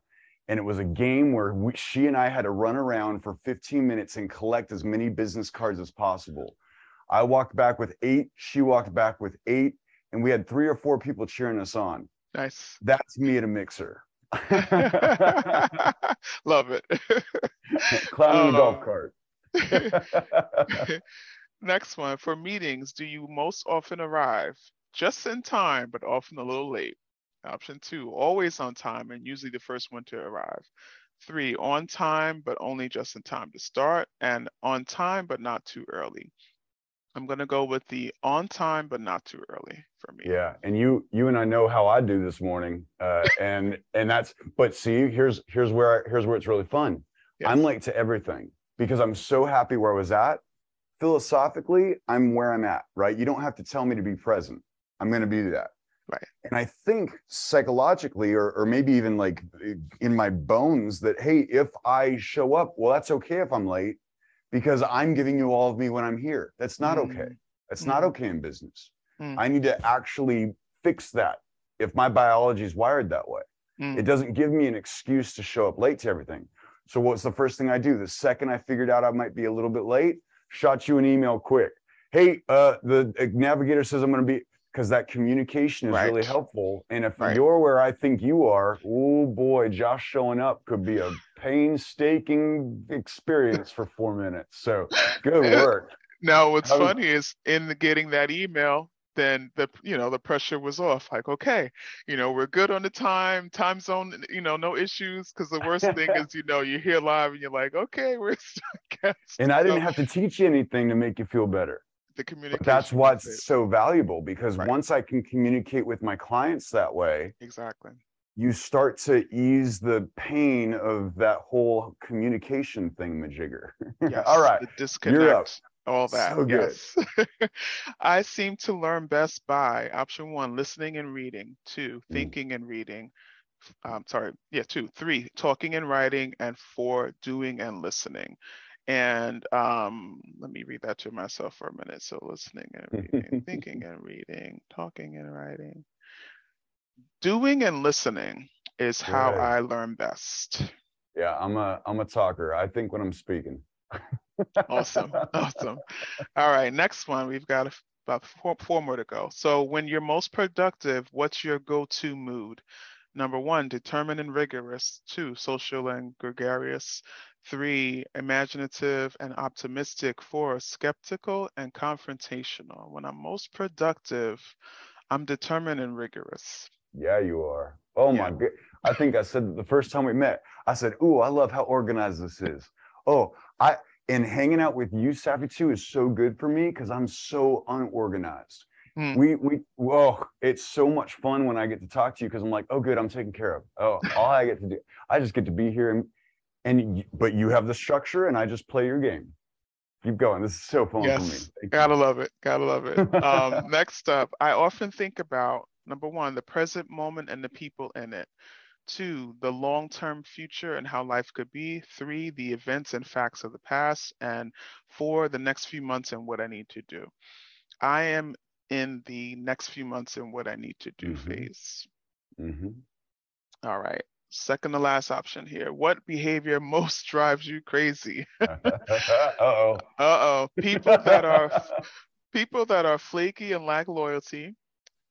and it was a game where we, she and I had to run around for 15 minutes and collect as many business cards as possible. I walked back with eight, she walked back with eight, and we had three or four people cheering us on. Nice. That's me at a mixer. Love it. Clown in a golf Um, cart. Next one. For meetings, do you most often arrive just in time, but often a little late? Option two, always on time and usually the first one to arrive. Three, on time, but only just in time to start. And on time, but not too early. I'm going to go with the on time, but not too early for me. Yeah, and you you and I know how I do this morning, uh, and and that's. But see, here's here's where I, here's where it's really fun. I'm late to everything because I'm so happy where I was at. Philosophically, I'm where I'm at. Right? You don't have to tell me to be present. I'm going to be that. Right. And I think psychologically, or or maybe even like in my bones, that hey, if I show up, well, that's okay if I'm late because I'm giving you all of me when I'm here. That's not okay. That's not Mm. okay in business. Mm. I need to actually fix that if my biology is wired that way. Mm. It doesn't give me an excuse to show up late to everything. So what's the first thing I do? The second I figured out I might be a little bit late, shot you an email quick. Hey, uh, the navigator says I'm going to be because that communication is really helpful. And if Right. you're where I think you are, oh boy, Josh showing up could be a painstaking experience for four minutes. So good work. Now, what's How- funny is in the getting that email, then the you know the pressure was off. Like, okay, you know we're good on the time, time zone, you know no issues. Because the worst thing is you know you're here live and you're like, okay, we're And I didn't have to teach you anything to make you feel better. The communication. But that's it. it's so valuable because once I can communicate with my clients that way, exactly. you start to ease the pain of that whole communication thing, majigger. Yes, All right. the You're up. disconnect. all that. So good. Yes. I seem to learn best by option one, listening and reading. Two, Mm. thinking and reading. Um, sorry, yeah, two, three, talking and writing, and four, doing and listening. And um, let me read that to myself for a minute. So listening and reading, thinking and reading, talking and writing. Doing and listening is how Right. I learn best. Yeah, I'm a I'm a talker. I think when I'm speaking. Awesome. Awesome. All right. Next one. We've got about four, four more to go. So, when you're most productive, what's your go to mood? Number one, determined and rigorous. Two, social and gregarious. Three, imaginative and optimistic. Four, skeptical and confrontational. When I'm most productive, I'm determined and rigorous. Yeah, you are. Oh my god. I think I said the first time we met, I said, Ooh, I love how organized this is. Oh, I and hanging out with you, Safiatu, is so good for me because I'm so unorganized. Hmm. We we whoa, it's so much fun when I get to talk to you because I'm like, oh good, I'm taken care of. Oh, all I get to do, I just get to be here and and but you have the structure and I just play your game. Keep going. This is so fun for me. Yes, gotta love it. Gotta love it. Um, next up, I often think about number one, the present moment and the people in it. Two, the long term future and how life could be. Three, the events and facts of the past. And four, the next few months and what I need to do. I am in the next few months and what I need to do phase. Mm-hmm. All right. Second to last option here. What behavior most drives you crazy? Uh-oh. Uh-oh. People that are people that are flaky and lack loyalty,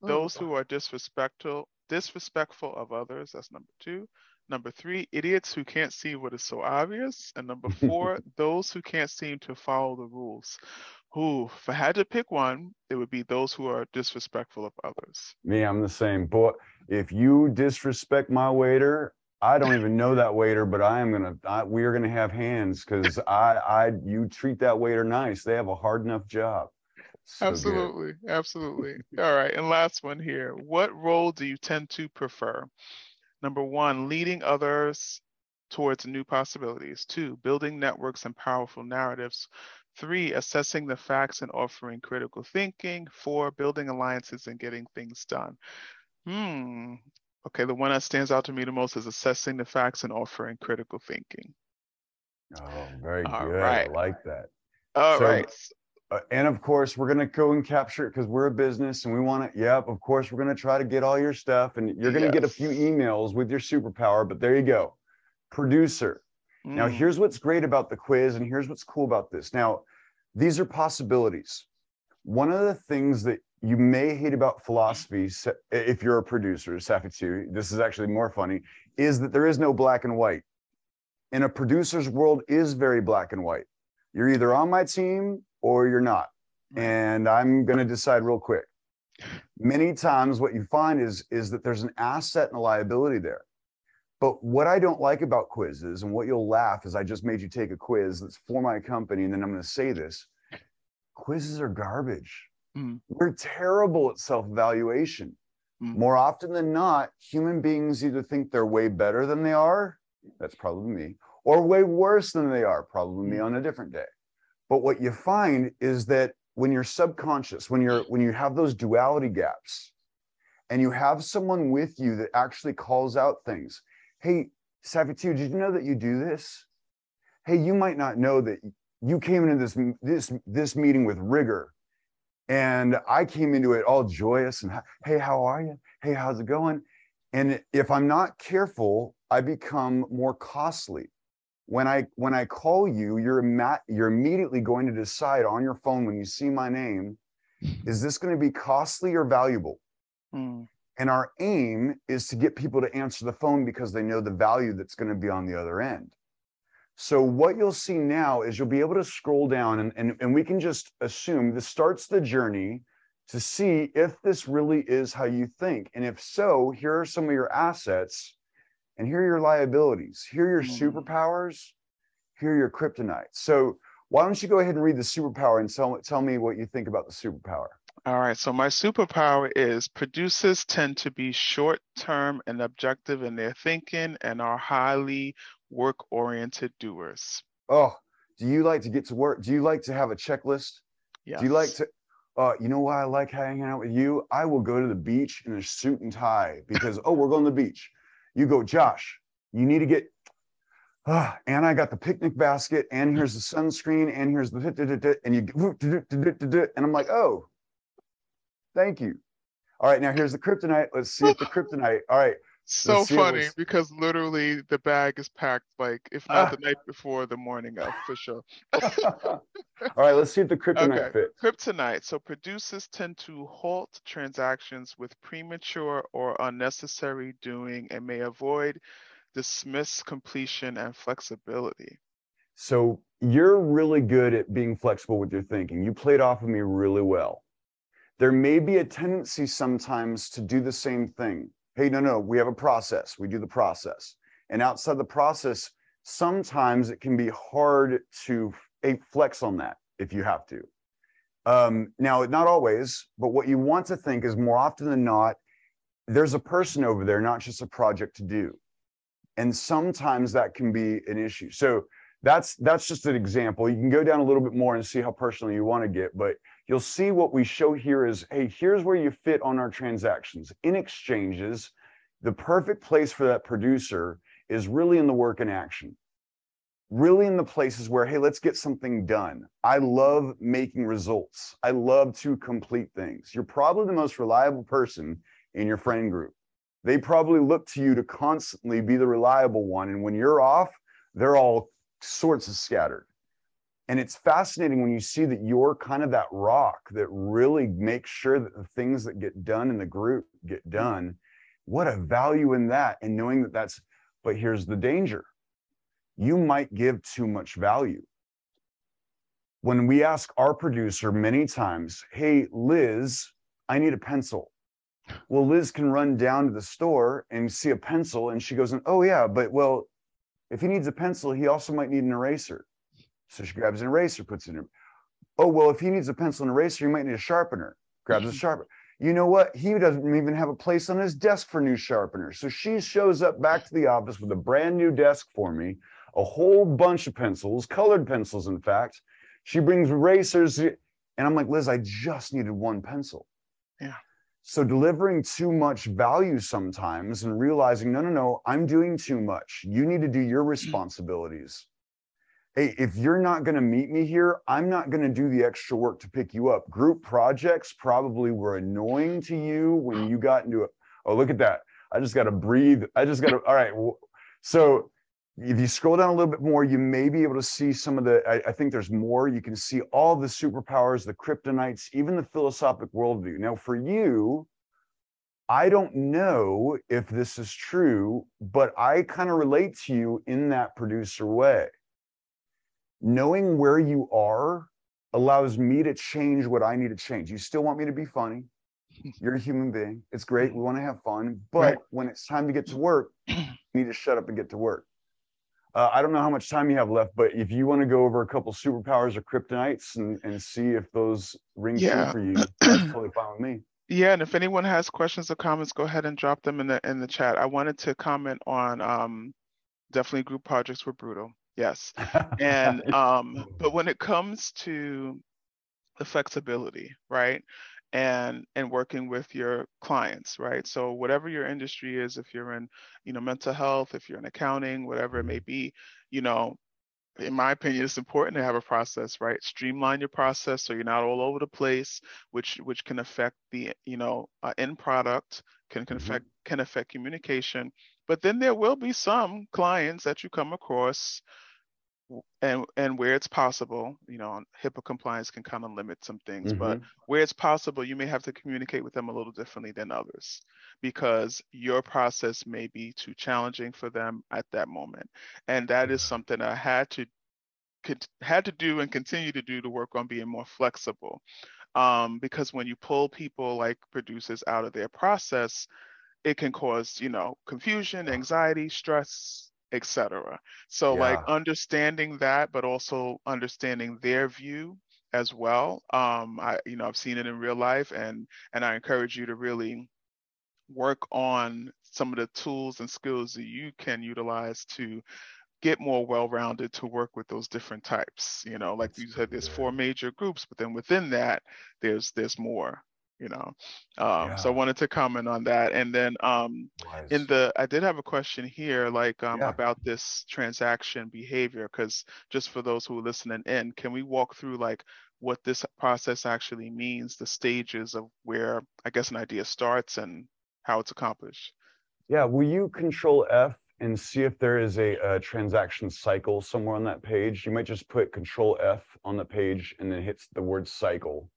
those who are disrespectful disrespectful of others, that's number 2. Number 3, idiots who can't see what is so obvious, and number 4, those who can't seem to follow the rules. Who, if I had to pick one, it would be those who are disrespectful of others. Me, I'm the same. Boy, if you disrespect my waiter, I don't even know that waiter, but I am gonna. I, we are gonna have hands because I, I, you treat that waiter nice. They have a hard enough job. So good. absolutely, absolutely. All right, and last one here. What role do you tend to prefer? Number one, leading others towards new possibilities. Two, building networks and powerful narratives. Three, assessing the facts and offering critical thinking. Four, building alliances and getting things done. Hmm. Okay, the one that stands out to me the most is assessing the facts and offering critical thinking. Oh, very All good. right. I like that. All So, right. uh, and of course, we're gonna go and capture it because we're a business and we want to. Yep, of course, we're gonna try to get all your stuff, and you're gonna get a few emails with your superpower. But there you go, producer. Now, Mm. here's what's great about the quiz, and here's what's cool about this. Now, these are possibilities. One of the things that you may hate about philosophy, if you're a producer, Safi this is actually more funny, is that there is no black and white. And a producer's world is very black and white. You're either on my team or you're not. And I'm going to decide real quick. Many times what you find is is that there's an asset and a liability there. But what I don't like about quizzes, and what you'll laugh is I just made you take a quiz that's for my company, and then I'm going to say this quizzes are garbage. Mm. We're terrible at self evaluation. More often than not, human beings either think they're way better than they are, that's probably me, or way worse than they are, probably me on a different day. But what you find is that when you're subconscious, when you're when you have those duality gaps, and you have someone with you that actually calls out things. Hey, Safiatu, did you know that you do this? Hey, you might not know that you came into this this this meeting with rigor, and I came into it all joyous and hey, how are you? Hey, how's it going? And if I'm not careful, I become more costly. When I when I call you, you're ima- you're immediately going to decide on your phone when you see my name, is this going to be costly or valuable? Mm. And our aim is to get people to answer the phone because they know the value that's going to be on the other end. So what you'll see now is you'll be able to scroll down and, and, and we can just assume this starts the journey to see if this really is how you think. And if so, here are some of your assets and here are your liabilities. Here are your mm-hmm. superpowers. Here are your kryptonite. So why don't you go ahead and read the superpower and tell, tell me what you think about the superpower? All right, so my superpower is producers tend to be short term and objective in their thinking and are highly work oriented doers. Oh, Do you like to get to work? Do you like to have a checklist? Do you like to? Uh, you know why I like hanging out with you? I will go to the beach in a suit and tie because oh, we're going to the beach. You go, Josh. You need to get. Ah, and I got the picnic basket, and here's the sunscreen, and here's the da- da- da- da," and you and I'm like, oh, thank you. All right, now here's the kryptonite. Let's see if the kryptonite. All right. So let's see if funny it's- because literally the bag is packed like if not the night before, the morning of for sure. All right, let's see if the kryptonite Okay, fits. kryptonite. So producers tend to halt transactions with premature or unnecessary doing and may avoid, dismiss completion and flexibility. So you're really good at being flexible with your thinking. You played off of me really well. There may be a tendency sometimes to do the same thing. Hey, no, no, we have a process. We do the process. And outside the process, sometimes it can be hard to eh, flex on that if you have to. Um, now, not always, but what you want to think is more often than not, there's a person over there, not just a project to do and sometimes that can be an issue so that's that's just an example you can go down a little bit more and see how personal you want to get but you'll see what we show here is hey here's where you fit on our transactions. In exchanges the perfect place for that producer is really in the work in action. Really in the places where hey let's get something done. I love making results. I love to complete things. You're probably the most reliable person in your friend group. They probably look to you to constantly be the reliable one. And when you're off, they're all sorts of scattered. And it's fascinating when you see that you're kind of that rock that really makes sure that the things that get done in the group get done. What a value in that. And knowing that that's, but here's the danger you might give too much value. When we ask our producer many times, hey, Liz, I need a pencil. Well, Liz can run down to the store and see a pencil, and she goes, "Oh yeah, but well, if he needs a pencil, he also might need an eraser." So she grabs an eraser, puts it in. Her. Oh well, if he needs a pencil and eraser, he might need a sharpener. Grabs a mm-hmm. sharpener. You know what? He doesn't even have a place on his desk for new sharpeners. So she shows up back to the office with a brand new desk for me, a whole bunch of pencils, colored pencils, in fact. She brings erasers, and I'm like, Liz, I just needed one pencil. Yeah. So delivering too much value sometimes and realizing, no, no, no, I'm doing too much. You need to do your mm-hmm. responsibilities. Hey, if you're not going to meet me here, I'm not going to do the extra work to pick you up. Group projects probably were annoying to you when you got into it. Oh, look at that. I just got to breathe. I just got to, all right. So if you scroll down a little bit more, you may be able to see some of the, I, I think there's more. You can see all the superpowers, the kryptonites, even the philosophic worldview. Now, for you, I don't know if this is true, but I kind of relate to you in that producer way. Knowing where you are allows me to change what I need to change. You still want me to be funny. You're a human being. It's great. We want to have fun. But Right. when it's time to get to work, you need to shut up and get to work. Uh, I don't know how much time you have left, but if you want to go over a couple superpowers or kryptonites and, and see if those ring Yeah. true for you, that's totally fine with me. Yeah, and if anyone has questions or comments, go ahead and drop them in the in the chat. I wanted to comment on um definitely group projects were brutal. Yes. And um but when it comes to the flexibility, right? And and working with your clients, right? So whatever your industry is, if you're in, you know, mental health, if you're in accounting, whatever it may be, you know, in my opinion, it's important to have a process, right? Streamline your process so you're not all over the place, which which can affect the you know uh, end product, can can affect can affect communication. But then there will be some clients that you come across, and and where it's possible, you know, HIPAA compliance can kind of limit some things, but Mhm. where it's possible, you may have to communicate with them a little differently than others because your process may be too challenging for them at that moment. And that is something I had to could, had to do and continue to do to work on being more flexible. Um, because when you pull people like producers out of their process, it can cause, you know, confusion, anxiety, stress, etc. So like understanding that, but also understanding their view as well. Um, I, you know, I've seen it in real life and and I encourage you to really work on some of the tools and skills that you can utilize to get more well-rounded to work with those different types. You know, like you said, there's four major groups, but then within that, there's there's more. You know, um, so I wanted to comment on that, and then um, in the I did have a question here, like um, Yeah. about this transaction behavior, because just for those who are listening in, can we walk through like what this process actually means, the stages of where I guess an idea starts and how it's accomplished? Yeah, will you control F and see if there is a, a transaction cycle somewhere on that page? You might just put control F on the page and then hits the word cycle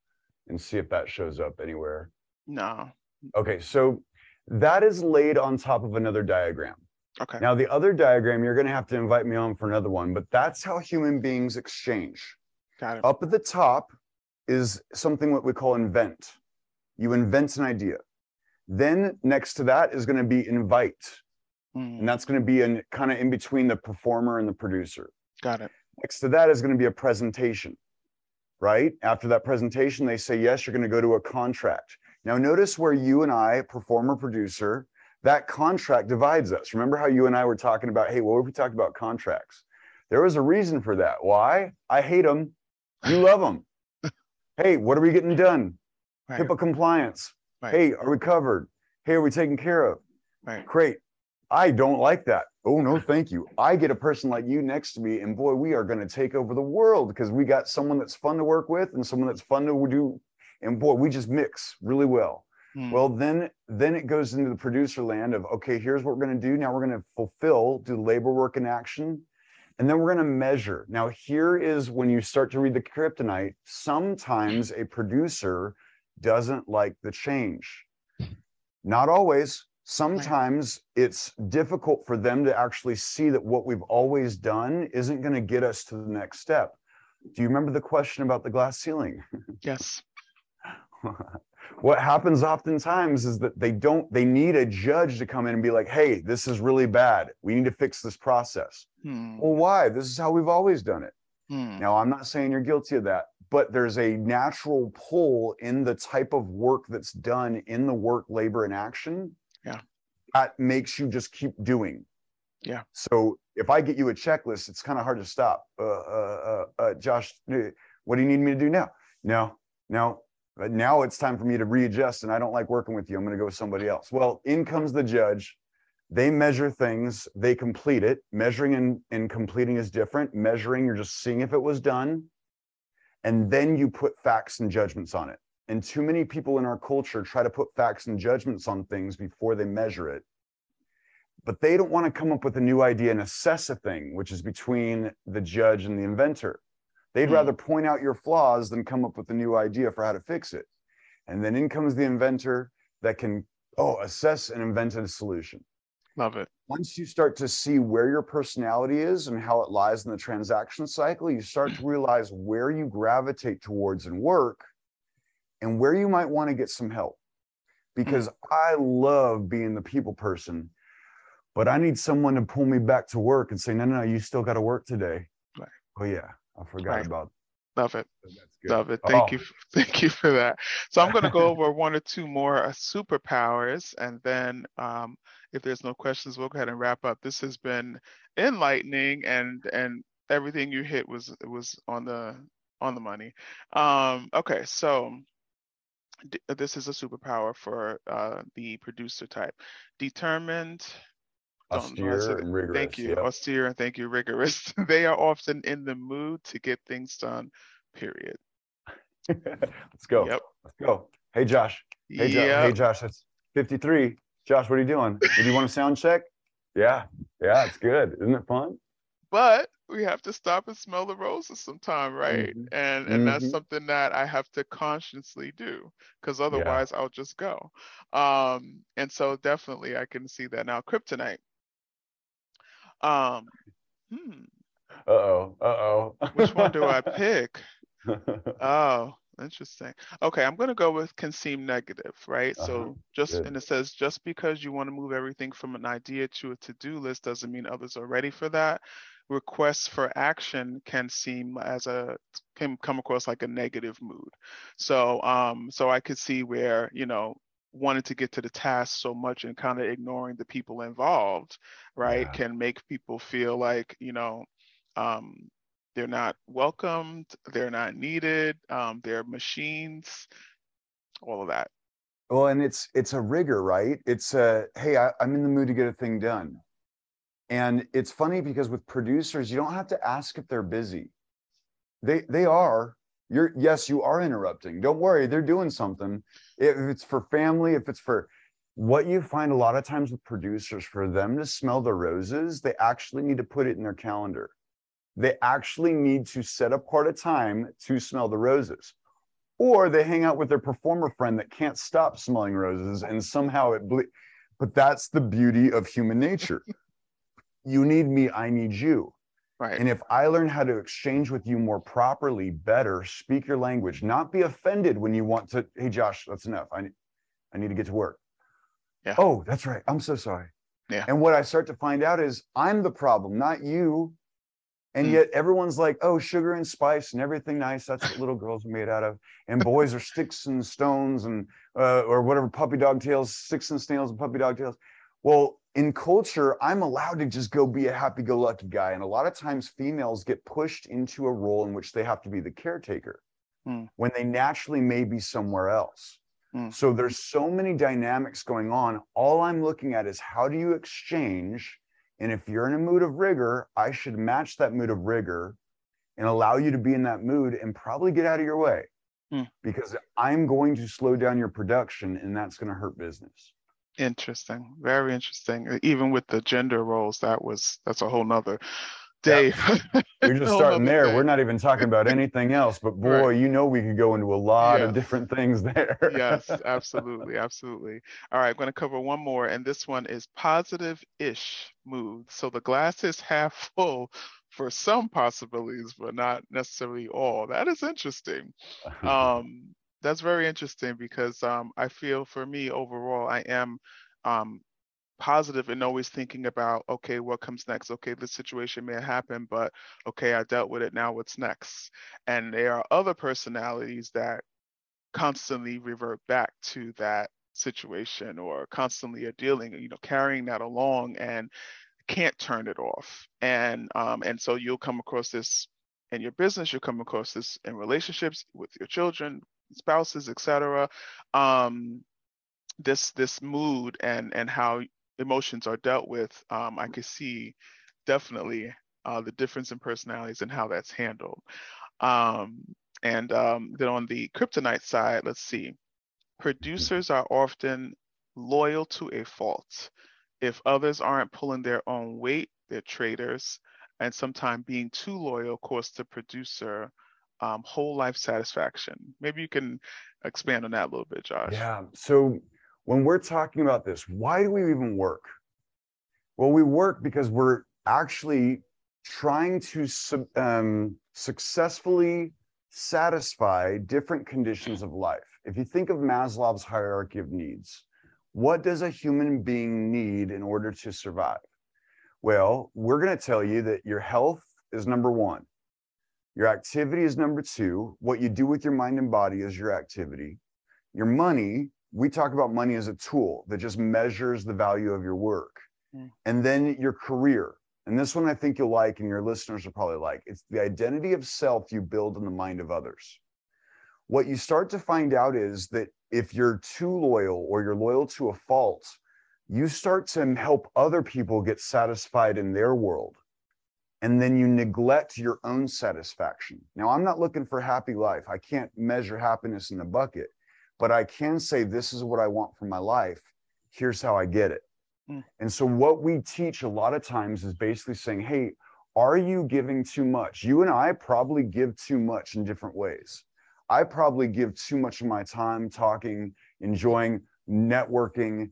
and see if that shows up anywhere. No. Okay, so that is laid on top of another diagram. Okay. Now, the other diagram, you're going to have to invite me on for another one, but that's how human beings exchange. Got it. Up at the top is something what we call invent. You invent an idea. Then next to that is going to be invite. Hmm. And that's going to be in kind of in between the performer and the producer. Got it. Next to that is going to be a presentation, right? After that presentation, they say, yes, you're going to go to a contract. Now, notice where you and I, performer, producer, that contract divides us. Remember how you and I were talking about, hey, what if we talked about contracts? There was a reason for that. Why? I hate them. You love them. hey, what are we getting done? Right. HIPAA compliance. Right. Hey, are we covered? Hey, are we taken care of? Right. Great. I don't like that. Oh, no, thank you. I get a person like you next to me, and boy, we are going to take over the world because we got someone that's fun to work with and someone that's fun to do. And boy, we just mix really well. Hmm. Well, then, then it goes into the producer land of okay, here's what we're going to do. Now we're going to fulfill, do labor work in action, and then we're going to measure. Now, here is when you start to read the kryptonite. Sometimes a producer doesn't like the change. Not always. Sometimes it's difficult for them to actually see that what we've always done isn't going to get us to the next step. Do you remember the question about the glass ceiling? Yes. what happens oftentimes is that they don't, they need a judge to come in and be like, hey, this is really bad. We need to fix this process. Hmm. Well, why? This is how we've always done it. Hmm. Now, I'm not saying you're guilty of that, but there's a natural pull in the type of work that's done in the work, labor, and action Yeah. that makes you just keep doing. Yeah. So if I get you a checklist, it's kind of hard to stop. Uh, uh, uh, uh, Josh, uh, what do you need me to do now? No, no. But now it's time for me to readjust, and I don't like working with you. I'm going to go with somebody else. Well, in comes the judge. They measure things, they complete it. Measuring and, and completing is different. Measuring, you're just seeing if it was done. And then you put facts and judgments on it. And too many people in our culture try to put facts and judgments on things before they measure it. But they don't want to come up with a new idea and assess a thing, which is between the judge and the inventor. They'd Hmm. rather point out your flaws than come up with a new idea for how to fix it. And then in comes the inventor that can, oh, assess and invent a solution. Love it. Once you start to see where your personality is and how it lies in the transaction cycle, you start to realize where you gravitate towards and work and where you might want to get some help. Because I love being the people person, but I need someone to pull me back to work and say, no, no, no, you still got to work today. Right. Oh, yeah, I forgot Right. about Love it. good. Love it. Thank Oh. you. Thank you for that. So I'm going to go over one or two more uh, superpowers, and then um, if there's no questions, we'll go ahead and wrap up. This has been enlightening, and and everything you hit was was on the on the money. Um, okay, so d- this is a superpower for uh, the producer type. Determined. don't know how to say Austere and rigorous, Thank you. yep. Austere and thank you. Rigorous. they are often in the mood to get things done. Period. Let's go. Yep. Let's go. Hey, Josh. Hey, Jo- hey, Josh. That's 53. Josh, what are you doing? Do you want a sound check? Yeah. Yeah, it's good. Isn't it fun? But we have to stop and smell the roses sometime, right? Mhm. And and that's Mhm. something that I have to consciously do because otherwise I'll just go. Um, and so definitely I can see that now. Kryptonite. Um, hmm, Uh oh. Uh oh. which one do I pick? Oh, interesting. Okay, I'm gonna go with can seem negative, right? Uh-huh, So just good. and it says just because you want to move everything from an idea to a to-do list doesn't mean others are ready for that. Requests for action can seem as a can come across like a negative mood. So um so I could see where, you know, wanting to get to the task so much and kind of ignoring the people involved, right, Yeah. can make people feel like, you know, um, they're not welcomed, they're not needed, um, they're machines, all of that. Well, and it's it's a rigor, right? It's a hey, I, I'm in the mood to get a thing done. And it's funny because with producers, you don't have to ask if they're busy. They they are. You're yes, you are interrupting. Don't worry, they're doing something. If it's for family, if it's for what you find a lot of times with producers, for them to smell the roses, they actually need to put it in their calendar. They actually need to set apart a time to smell the roses or they hang out with their performer friend that can't stop smelling roses and somehow it ble- but that's the beauty of human nature you need me i need you. Right. And if i learn how to exchange with you more properly better speak your language not be offended when you want to hey josh that's enough. I need i need to get to work. Yeah. Oh that's right. I'm so sorry. Yeah. And what i start to find out is i'm the problem not you. And Mm. yet everyone's like, oh, sugar and spice and everything nice. That's what little girls are made out of. And boys are sticks and stones and uh, or whatever puppy dog tails, sticks and snails and puppy dog tails. Well, in culture, I'm allowed to just go be a happy-go-lucky guy. And a lot of times females get pushed into a role in which they have to be the caretaker Mm. when they naturally may be somewhere else. Mm. So there's so many dynamics going on. All I'm looking at is how do you exchange? And if you're in a mood of rigor, I should match that mood of rigor and allow you to be in that mood and probably get out of your way Mm. because I'm going to slow down your production and that's going to hurt business. Interesting. Very interesting. Even with the gender roles, that was that's a whole nother day. You're just starting there. day. We're not even talking about anything else, but boy, you know, we could go into a lot Yeah. of different things there. yes, absolutely, absolutely. All right, I'm going to cover one more, and this one is positive-ish mood. So the glass is half full for some possibilities, but not necessarily all. That is interesting. Um, that's very interesting because um, I feel for me overall, I am um, positive and always thinking about, okay, what comes next? Okay, this situation may happen, but okay, I dealt with it. Now what's next? And there are other personalities that constantly revert back to that situation or constantly are dealing, you know, carrying that along and can't turn it off. And um, and so you'll come across this in your business, you'll come across this in relationships with your children, spouses, etc. Um, this this mood and and how emotions are dealt with, um, I could see definitely uh, the difference in personalities and how that's handled. Um, and um, then on the kryptonite side, let's see. Producers are often loyal to a fault. If others aren't pulling their own weight, they're traitors. And sometimes being too loyal costs the producer um, whole life satisfaction. Maybe you can expand on that a little bit, Josh. Yeah. So when we're talking about this, why do we even work? Well, we work because we're actually trying to um, successfully satisfy different conditions of life. If you think of Maslow's hierarchy of needs, what does a human being need in order to survive? Well, we're going to tell you that your health is number one. Your activity is number two. What you do with your mind and body is your activity. Your money, we talk about money as a tool that just measures the value of your work. Mm. And then your career. And this one I think you'll like, and your listeners will probably like. It's the identity of self you build in the mind of others. What you start to find out is that if you're too loyal or you're loyal to a fault, you start to help other people get satisfied in their world and then you neglect your own satisfaction. Now, I'm not looking for happy life. I can't measure happiness in a bucket, but I can say this is what I want for my life. Here's how I get it. Mm. And so what we teach a lot of times is basically saying, "Hey, are you giving too much? You and I probably give too much in different ways. I probably give too much of my time talking, enjoying networking,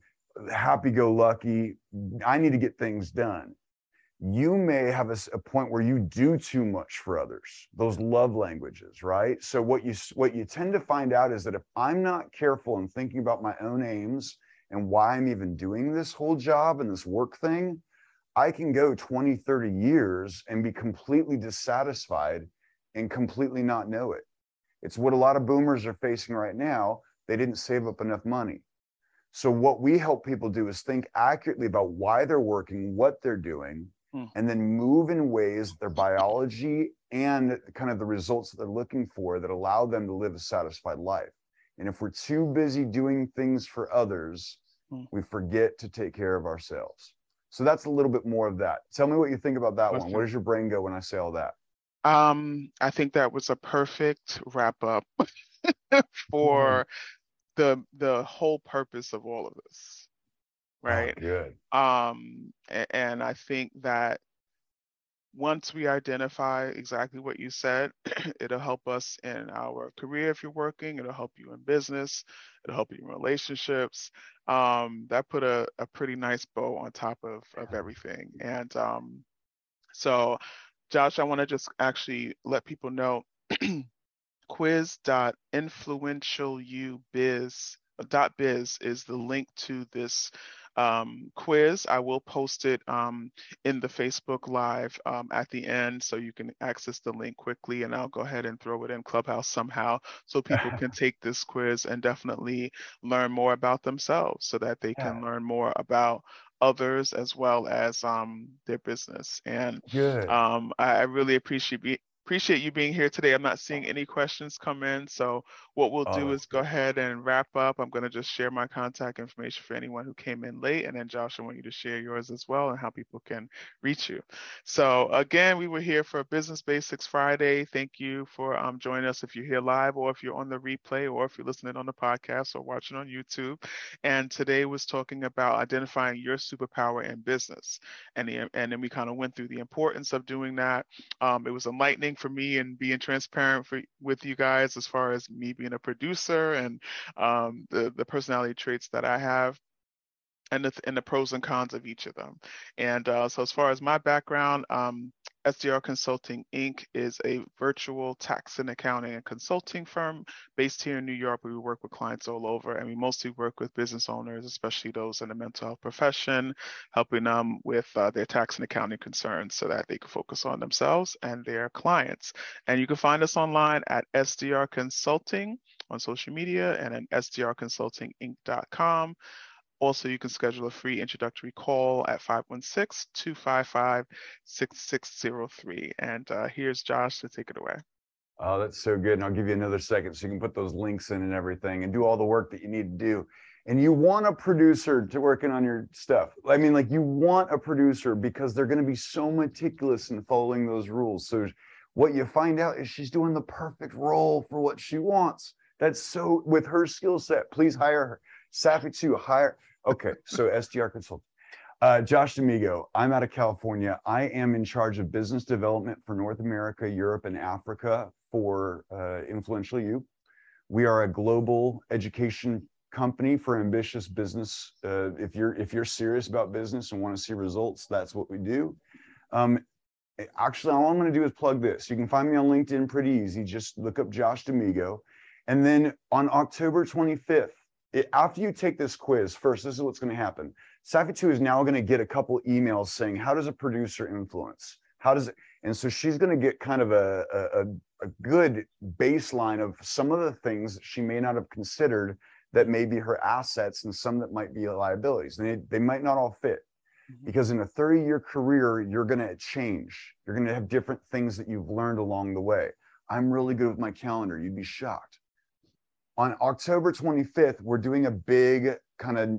happy go lucky. I need to get things done you may have a point where you do too much for others those love languages right? So what you what you tend to find out is that if i'm not careful and thinking about my own aims and why i'm even doing this whole job and this work thing i can go 20 30 years and be completely dissatisfied and completely not know it. It's what a lot of boomers are facing right now. They didn't save up enough money. So what we help people do is think accurately about why they're working, what they're doing, Hmm. and then move in ways their biology and kind of the results that they're looking for that allow them to live a satisfied life. And if we're too busy doing things for others, Hmm. we forget to take care of ourselves. So that's a little bit more of that. Tell me what you think about that one. Where does your brain go when I say all that? Um, I think that was a perfect wrap up for the the whole purpose of all of this, right? good. Um, and I think that once we identify exactly what you said, it'll help us in our career if you're working, it'll help you in business, it'll help you in relationships. Um, that put a, a pretty nice bow on top of, of everything. And um, so, Josh, I want to just actually let people know quiz.influentialubiz dot biz is the link to this um, quiz. I will post it um, in the Facebook Live um, at the end so you can access the link quickly, and I'll go ahead and throw it in Clubhouse somehow so people can take this quiz and definitely learn more about themselves so that they can learn more about others as well as um, their business. And um, I, I really appreciate be, appreciate you being here today. I'm not seeing any questions come in, so what we'll do that's is go ahead and wrap up. I'm going to just share my contact information for anyone who came in late, and then Josh, I want you to share yours as well and how people can reach you. So again, we were here for Business Basics Friday. Thank you for um, joining us if you're here live or if you're on the replay or if you're listening on the podcast or watching on YouTube. And today was talking about identifying your superpower in business. And, the, and then we kind of went through the importance of doing that. Um, it was enlightening for me and being transparent for, with you guys as far as me being a producer and um, the, the personality traits that I have and the, and the pros and cons of each of them. And uh, so, as far as my background, um, SDR Consulting Inc. is a virtual tax and accounting and consulting firm based here in New York. We work with clients all over, and we mostly work with business owners, especially those in the mental health profession, helping them with uh, their tax and accounting concerns so that they can focus on themselves and their clients. And you can find us online at SDR Consulting on social media and at sdrconsultinginc.com. Also, you can schedule a free introductory call at 516 255 6603. And uh, here's Josh to take it away. Oh, that's so good. And I'll give you another second so you can put those links in and everything and do all the work that you need to do. And you want a producer to working on your stuff. I mean, like you want a producer because they're going to be so meticulous in following those rules. So what you find out is she's doing the perfect role for what she wants. That's so with her skill set. Please hire her. Safi too, hire. Okay, so SDR Consulting. Uh, Josh D'Amigo, I'm out of California. I am in charge of business development for North America, Europe, and Africa for uh, Influential You. We are a global education company for ambitious business. Uh, if you're if you're serious about business and want to see results, that's what we do. Um, actually, all I'm going to do is plug this. You can find me on LinkedIn pretty easy. Just look up Josh D'Amigo, and then on October 25th, it, after you take this quiz, first, this is what's going to happen. Safiatu is now going to get a couple emails saying, how does a producer influence? How does it? And so she's going to get kind of a, a, a good baseline of some of the things that she may not have considered that may be her assets and some that might be liabilities. And they, they might not all fit mm-hmm. because in a 30 year career, you're going to change. You're going to have different things that you've learned along the way. I'm really good with my calendar. You'd be shocked on October 25th, we're doing a big kind of,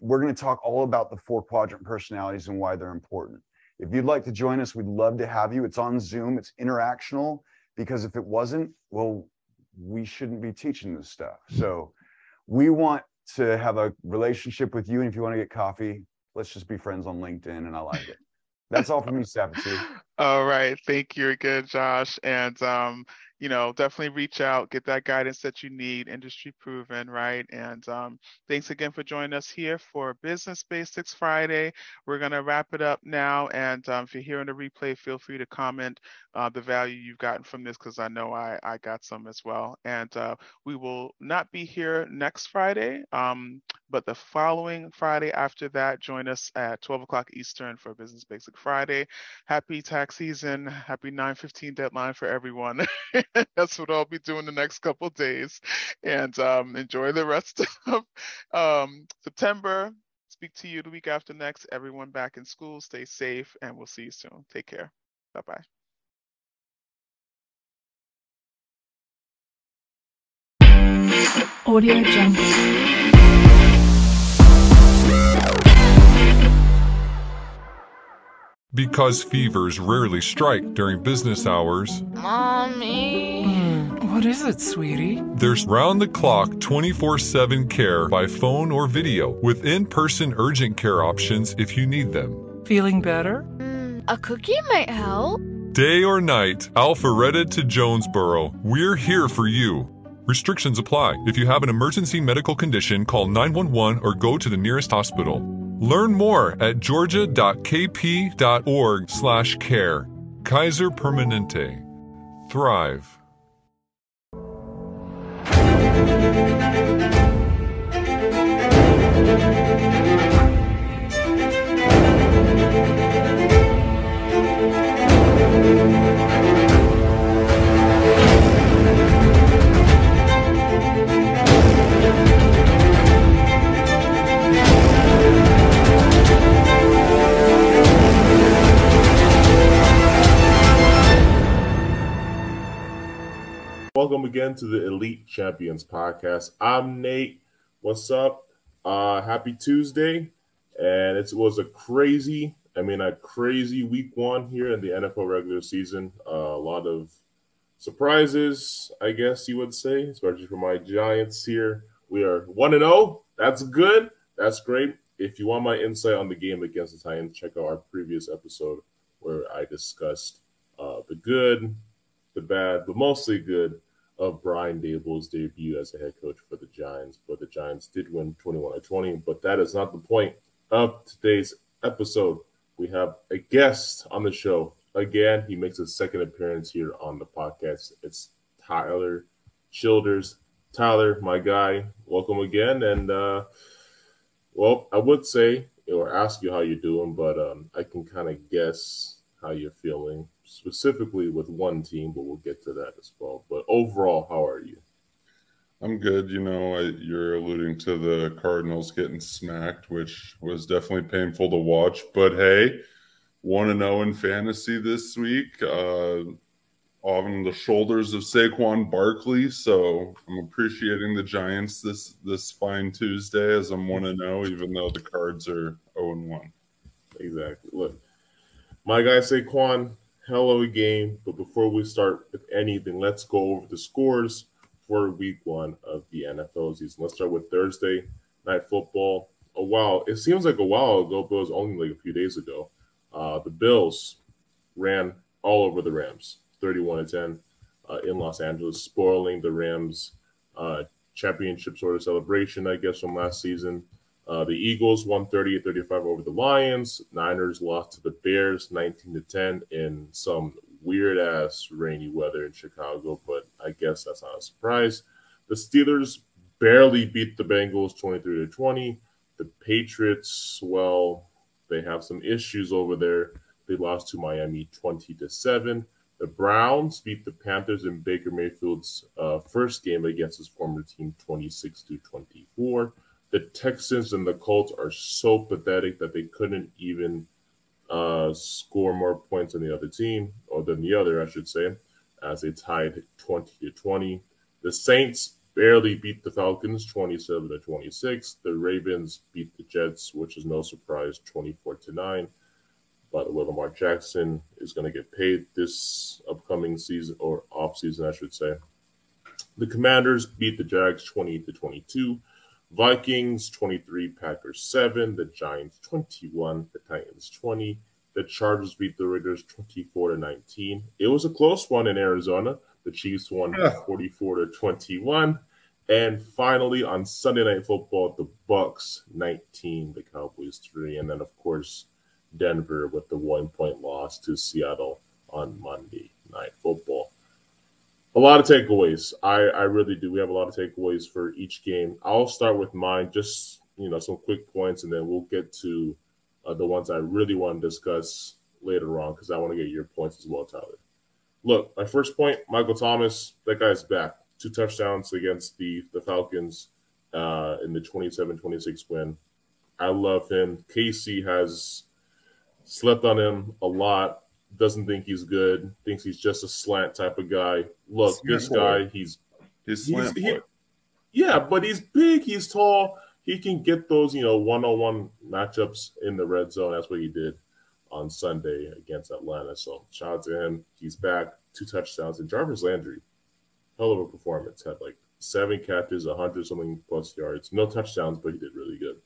we're going to talk all about the four quadrant personalities and why they're important. If you'd like to join us, we'd love to have you. It's on Zoom, it's interactional, because if it wasn't, well, we shouldn't be teaching this stuff. So we want to have a relationship with you. And if you want to get coffee, let's just be friends on LinkedIn. And I like it. That's all from me, Safi. All right. Thank you again, Josh. And, um, you know, definitely reach out, get that guidance that you need, industry proven, right? And um, thanks again for joining us here for Business Basics Friday. We're going to wrap it up now. And um, if you're on the replay, feel free to comment uh, the value you've gotten from this because I know I, I got some as well. And uh, we will not be here next Friday, um, but the following Friday after that, join us at 12 o'clock Eastern for Business Basic Friday. Happy tax season. Happy 915 deadline for everyone. That's what I'll be doing the next couple days. And um, enjoy the rest of um, September. Speak to you the week after next. Everyone back in school. Stay safe, and we'll see you soon. Take care. Bye bye. Audio Jungle. Because fevers rarely strike during business hours, Mommy. what is it, sweetie? there's round the clock 24 7 care by phone or video with in person urgent care options if you need them. Feeling better? Mm, a cookie might help. Day or night, Alpharetta to Jonesboro, we're here for you. Restrictions apply. If you have an emergency medical condition, call 911 or go to the nearest hospital. Learn more at georgia.kp.org/care. Kaiser Permanente. Thrive. Welcome again to the Elite Champions podcast. I'm Nate. What's up? Uh, happy Tuesday. And it was a crazy, I mean, a crazy week one here in the NFL regular season. Uh, a lot of surprises, I guess you would say, especially for my Giants here. We are 1 and 0. That's good. That's great. If you want my insight on the game against the Titans, check out our previous episode where I discussed uh, the good, the bad, but mostly good of Brian Daboll's debut as a head coach for the Giants. But the Giants did win 21 to 20. But that is not the point of today's episode. We have a guest on the show. Again, he makes a second appearance here on the podcast. It's Tyler Childers. Tyler, my guy, welcome again. And uh, well, I would say or ask you how you're doing, but um, I can kind of guess how you're feeling specifically with one team, but we'll get to that as well. But overall, how are you? I'm good. You know, I, you're alluding to the Cardinals getting smacked, which was definitely painful to watch. But hey, one to zero in fantasy this week, uh, on the shoulders of Saquon Barkley. So I'm appreciating the Giants this this fine Tuesday as I'm one to zero, even though the Cards are zero and one. Exactly. Look, my guy Saquon, hell of a game. But before we start with anything, let's go over the scores for week one of the NFL season. Let's start with Thursday night football. A while, it seems like a while ago, but it was only like a few days ago. Uh, the Bills ran all over the Rams, 31 to 10 uh, in Los Angeles, spoiling the Rams' uh, championship sort of celebration, I guess, from last season. Uh, the Eagles won 38 35 over the Lions. Niners lost to the Bears 19 to 10 in some weird ass rainy weather in Chicago, but I guess that's not a surprise. The Steelers barely beat the Bengals 23 to 20. The Patriots, well, they have some issues over there. They lost to Miami 20 to 7. The Browns beat the Panthers in Baker Mayfield's uh, first game against his former team 26 to 24 the Texans and the Colts are so pathetic that they couldn't even uh, score more points than the other team, or than the other, I should say, as they tied 20 to 20. The Saints barely beat the Falcons 27 to 26. The Ravens beat the Jets, which is no surprise, 24 to 9. By the Lamar Jackson is going to get paid this upcoming season or off season, I should say. The Commanders beat the Jags 20 to 22. Vikings 23, Packers 7, the Giants 21, the Titans 20. The Chargers beat the Raiders 24 to 19. It was a close one in Arizona. The Chiefs won 44 to 21. And finally on Sunday night football, the Bucs 19, the Cowboys 3, and then of course Denver with the one point loss to Seattle on Monday night football a lot of takeaways. I, I really do. We have a lot of takeaways for each game. I'll start with mine, just you know, some quick points, and then we'll get to uh, the ones I really want to discuss later on because I want to get your points as well, Tyler. look, my first point, Michael Thomas, that guy's back. Two touchdowns against the the Falcons uh, in the 27-26 win. I love him. Casey has slept on him a lot. Doesn't think he's good. Thinks he's just a slant type of guy. Look, Slant this boy. guy, he's He's slant he- boy. yeah, but he's big, he's tall. He can get those, you know, one-on-one matchups in the red zone. That's what he did on Sunday against Atlanta. So shout out to him. He's back, two touchdowns. And Jarvis Landry, hell of a performance. Had like seven catches, a hundred something plus yards. No touchdowns, but he did really good.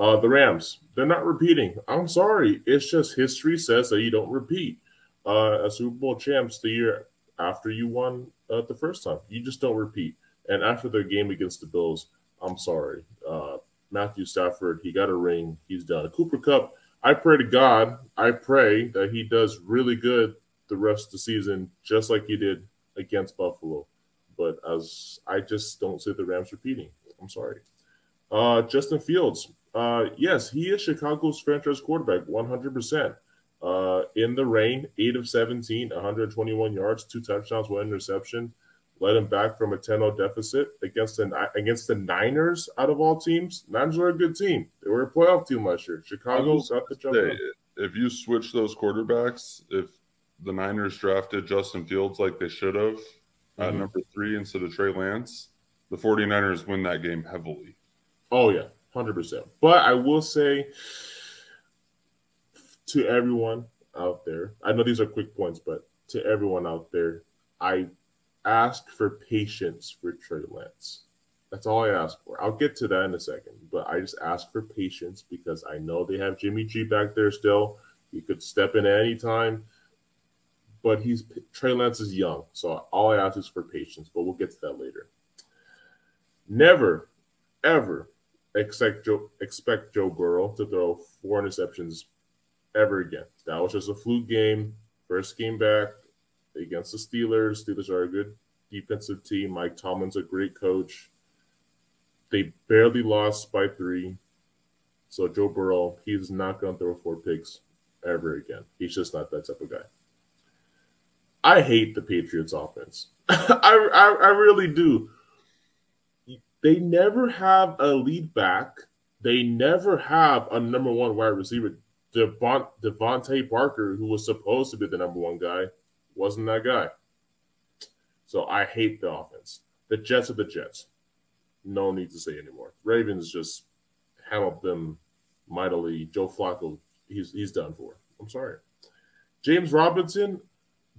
Uh, the Rams, they're not repeating. I'm sorry. It's just history says that you don't repeat. Uh, a Super Bowl champs the year after you won uh, the first time. You just don't repeat. And after their game against the Bills, I'm sorry. Uh, Matthew Stafford, he got a ring. He's done. Cooper Kupp, I pray to God, I pray that he does really good the rest of the season, just like he did against Buffalo. But as I just don't see the Rams repeating. I'm sorry. Uh, Justin Fields, uh, yes, he is Chicago's franchise quarterback, 100%. Uh, in the rain, 8 of 17, 121 yards, two touchdowns, one interception. Led him back from a 10-0 deficit against the against the Niners. Out of all teams, Niners were a good team. They were a playoff team last year. Chicago got the job Say, if you switch those quarterbacks, if the Niners drafted Justin Fields like they should have at Mhm. number three instead of Trey Lance, the 49ers win that game heavily. Oh yeah, hundred percent. But I will say to everyone out there, I know these are quick points, but to everyone out there, I ask for patience for Trey Lance. That's all I ask for. I'll get to that in a second, but I just ask for patience because I know they have Jimmy G back there still. He could step in at any time, but he's Trey Lance is young, so all I ask is for patience. But we'll get to that later. Never, ever expect Joe expect Joe Burrow to throw four interceptions ever again. That was just a fluke game. First game back against the Steelers. Steelers are a good defensive team. Mike Tomlin's a great coach. They barely lost by three. So Joe Burrow, he's not going to throw four picks ever again. He's just not that type of guy. I hate the Patriots offense. I, I I really do. They never have a lead back. They never have a number one wide receiver. Devon, DeVante Parker, who was supposed to be the number one guy, wasn't that guy. So I hate the offense. The Jets are the Jets. No need to say anymore. Ravens just handled them mightily. Joe Flacco, he's he's done for. I'm sorry. James Robinson,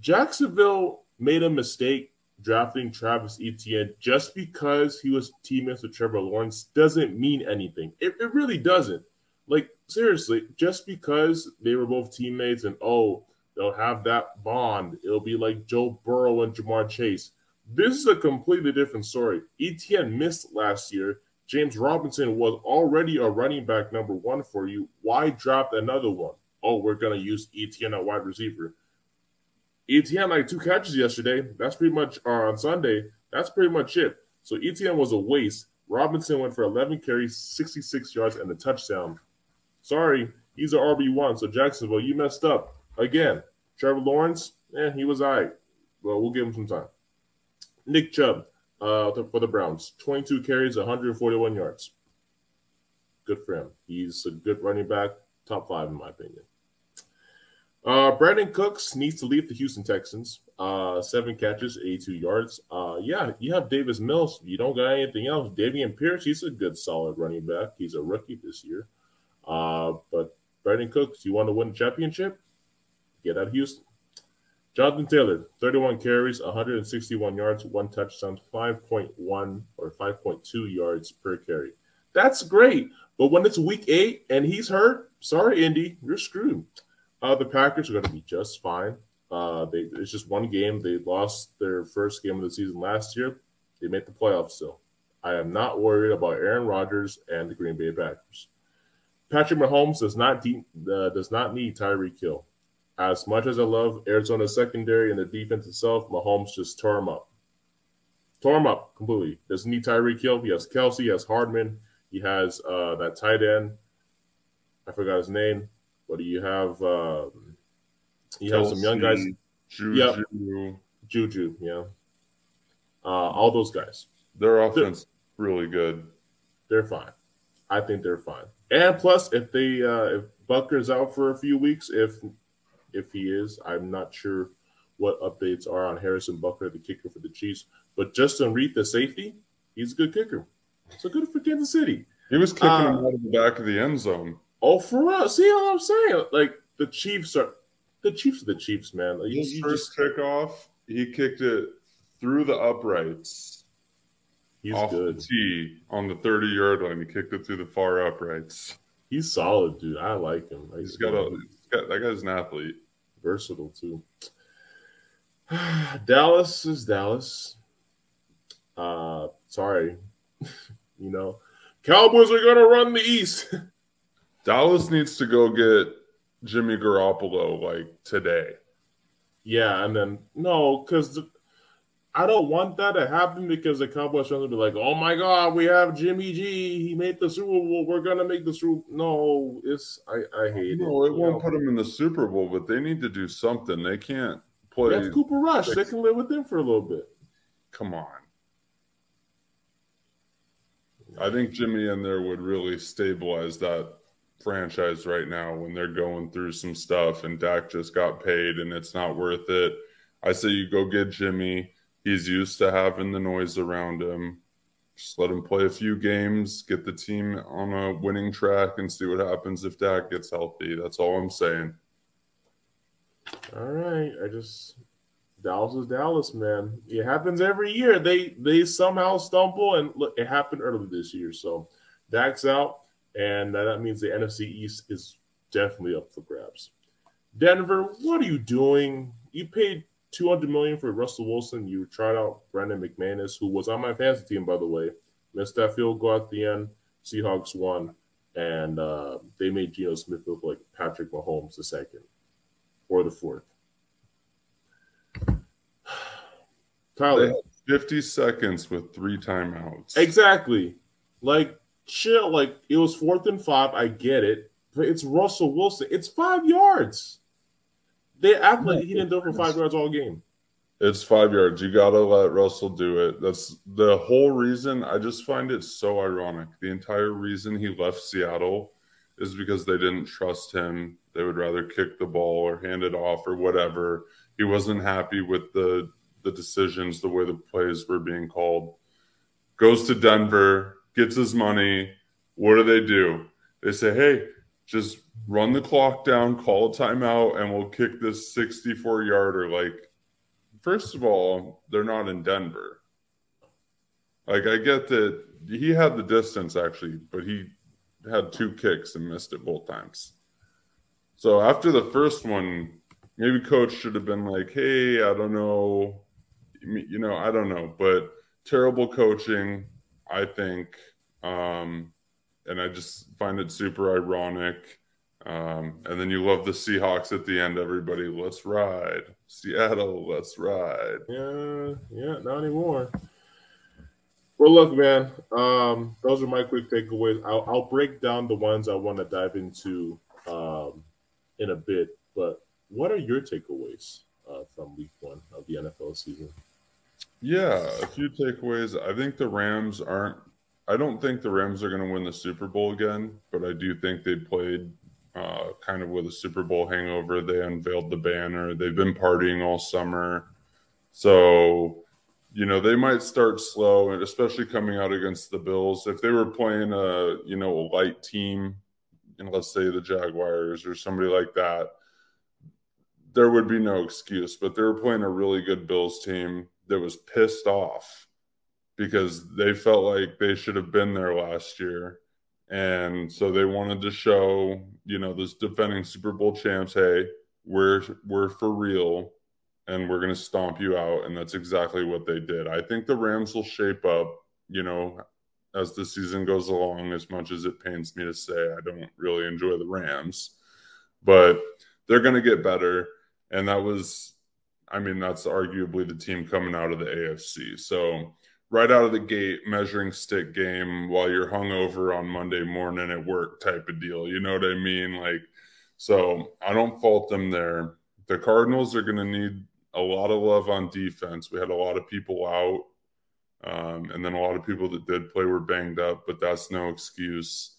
Jacksonville made a mistake drafting Travis Etienne just because he was teammates with Trevor Lawrence doesn't mean anything. It, it really doesn't. Like, seriously, just because they were both teammates and oh, they'll have that bond, it'll be like Joe Burrow and Ja'Marr Chase. This is a completely different story. Etienne missed last year. James Robinson was already a running back number one for you. Why draft another one? Oh, we're going to use Etienne at wide receiver. Etienne like two catches yesterday. That's pretty much or on Sunday. That's pretty much it. So Etienne was a waste. Robinson went for 11 carries, 66 yards, and a touchdown. Sorry, he's an RB one. So Jacksonville, you messed up again. Trevor Lawrence, eh, he was all right. Well, we'll give him some time. Nick Chubb uh, for the Browns, 22 carries, 141 yards. Good for him. He's a good running back, top five in my opinion. Uh, Brandin Cooks needs to leave the Houston Texans. Uh, seven catches, 82 yards. Uh, yeah, you have Davis Mills. You don't got anything else. Dameon Pierce, he's a good, solid running back. He's a rookie this year. Uh, but Brandin Cooks, you want to win the championship? Get out of Houston. Jonathan Taylor, 31 carries, 161 yards, one touchdown, 5.1 or 5.2 yards per carry. That's great. But when it's week eight and he's hurt, sorry, Indy, you're screwed. Uh, the Packers are going to be just fine. Uh, they, it's just one game. They lost their first game of the season last year. They made the playoffs still. I am not worried about Aaron Rodgers and the Green Bay Packers. Patrick Mahomes does not de- uh, does not need Tyreek Hill. As much as I love Arizona secondary and the defense itself, Mahomes just tore him up. Tore him up completely. Doesn't need Tyreek Hill. He has Kelce, he has Hardman, he has uh, that tight end. I forgot his name, but you have um, you have some young guys. Juju. Juju, yeah. Uh, all those guys. Their offense really good. They're fine. I think they're fine. And plus, if they uh, if Butker's out for a few weeks, if if he is, I'm not sure what updates are on Harrison Butker, the kicker for the Chiefs. But Justin Reid, the safety, he's a good kicker. So good for Kansas City. He was kicking Uh, him out of the back of the end zone. Oh, for real? See what I'm saying? Like the Chiefs are the Chiefs are the Chiefs, man. Like, His first just kickoff, he kicked it through the uprights. He's off good. the tee on the 30 yard line. He kicked it through the far uprights. he's solid, dude. I like him. Like, He's got a he's got, that guy's an athlete. versatile too. Dallas is Dallas. Uh, sorry, you know, Cowboys are gonna run the East. Dallas needs to go get Jimmy Garoppolo like today. yeah, and then no, because I don't want that to happen because the Cowboys fans will be like, "Oh my God, we have Jimmy G. He made the Super Bowl. We're gonna make the Super." No, it's I I hate it. No, it. it won't know? put him in the Super Bowl, but they need to do something. They can't play. That's Cooper Rush. They can live with him for a little bit. Come on. I think Jimmy in there would really stabilize that franchise right now when they're going through some stuff and Dak just got paid and it's not worth it. I say you go get Jimmy. He's used to having the noise around him. Just let him play a few games, get the team on a winning track, and see what happens if Dak gets healthy. That's all I'm saying. All right, I just Dallas is Dallas, man. It happens every year. They they somehow stumble, and look, it happened early this year. So Dak's out, and that means the NFC East is definitely up for grabs. Denver, what are you doing? You paid two hundred million for Russell Wilson. You tried out Brandon McManus, who was on my fantasy team, by the way. Missed that field goal at the end. Seahawks won, and uh, they made Geno Smith look like Patrick Mahomes the second or the fourth. Tyler, had 50 seconds with three timeouts. exactly. Like, chill. Like, it was fourth and five. I get it. But it's Russell Wilson. It's five yards. They act like he didn't throw for five yards all game. It's five yards. You got to let Russell do it. That's the whole reason. I just find it so ironic. The entire reason he left Seattle is because they didn't trust him. They would rather kick the ball or hand it off or whatever. He wasn't happy with the the decisions, the way the plays were being called. Goes to Denver, gets his money. What do they do? They say, "Hey, just run the clock down, call a timeout, and we'll kick this 64 yarder." Like, first of all, they're not in Denver. Like, I get that he had the distance actually, but he had two kicks and missed it both times. So after the first one, maybe coach should have been like, "Hey, I don't know, you know, I don't know," but terrible coaching, I think, um, and I just find it super ironic. Um, and then you love the Seahawks at the end. Everybody, let's ride, Seattle, let's ride. Yeah, yeah, not anymore. Well, look, man. Um, those are my quick takeaways. I'll, I'll break down the ones I want to dive into um, in a bit. But what are your takeaways uh, from Week One of the NFL season? Yeah, a few takeaways. I think the Rams aren't. I don't think the Rams are going to win the Super Bowl again, but I do think they played uh, kind of with a Super Bowl hangover. They unveiled the banner. They've been partying all summer, so you know they might start slow, and especially coming out against the Bills. If they were playing a you know a light team, and let's say the Jaguars or somebody like that, there would be no excuse. But they were playing a really good Bills team that was pissed off because they felt like they should have been there last year. And so they wanted to show, you know, this defending Super Bowl champs, hey, we're we're for real and we're going to stomp you out and that's exactly what they did. I think the Rams will shape up, you know, as the season goes along as much as it pains me to say I don't really enjoy the Rams, but they're going to get better and that was I mean, that's arguably the team coming out of the AFC. So, right out of the gate, measuring stick game while you're hungover on Monday morning at work type of deal. You know what I mean? Like, so I don't fault them there. The Cardinals are going to need a lot of love on defense. We had a lot of people out. Um, and then a lot of people that did play were banged up, but that's no excuse.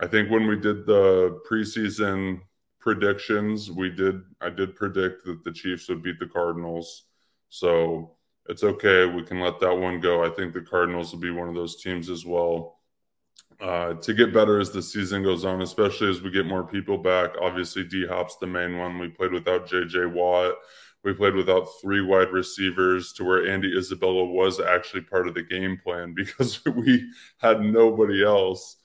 I think when we did the preseason predictions, we did I did predict that the Chiefs would beat the Cardinals. So it's okay. We can let that one go. I think the Cardinals will be one of those teams as well. Uh, to get better as the season goes on, especially as we get more people back. Obviously, D Hop's the main one. We played without JJ Watt. We played without three wide receivers to where Andy Isabella was actually part of the game plan because we had nobody else.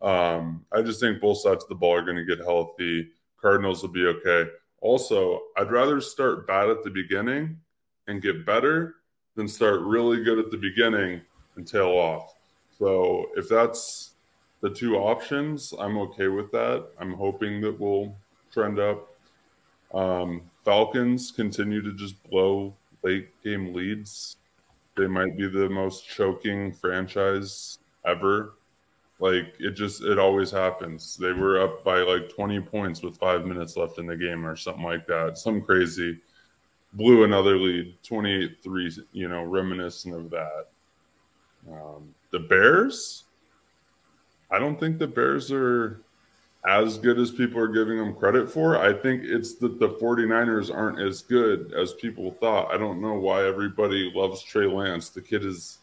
Um, I just think both sides of the ball are going to get healthy. Cardinals will be okay. Also, I'd rather start bad at the beginning and get better than start really good at the beginning and tail off. So if that's the two options, I'm okay with that. I'm hoping that we'll trend up. Um, Falcons continue to just blow late game leads. They might be the most choking franchise ever. Like it just it always happens. They were up by like 20 points with 5 minutes left in the game or something like that. Some crazy blew another lead 28-3, you know, reminiscent of that. Um, the Bears I don't think the Bears are as good as people are giving them credit for. I think it's that the 49ers aren't as good as people thought. I don't know why everybody loves Trey Lance. The kid is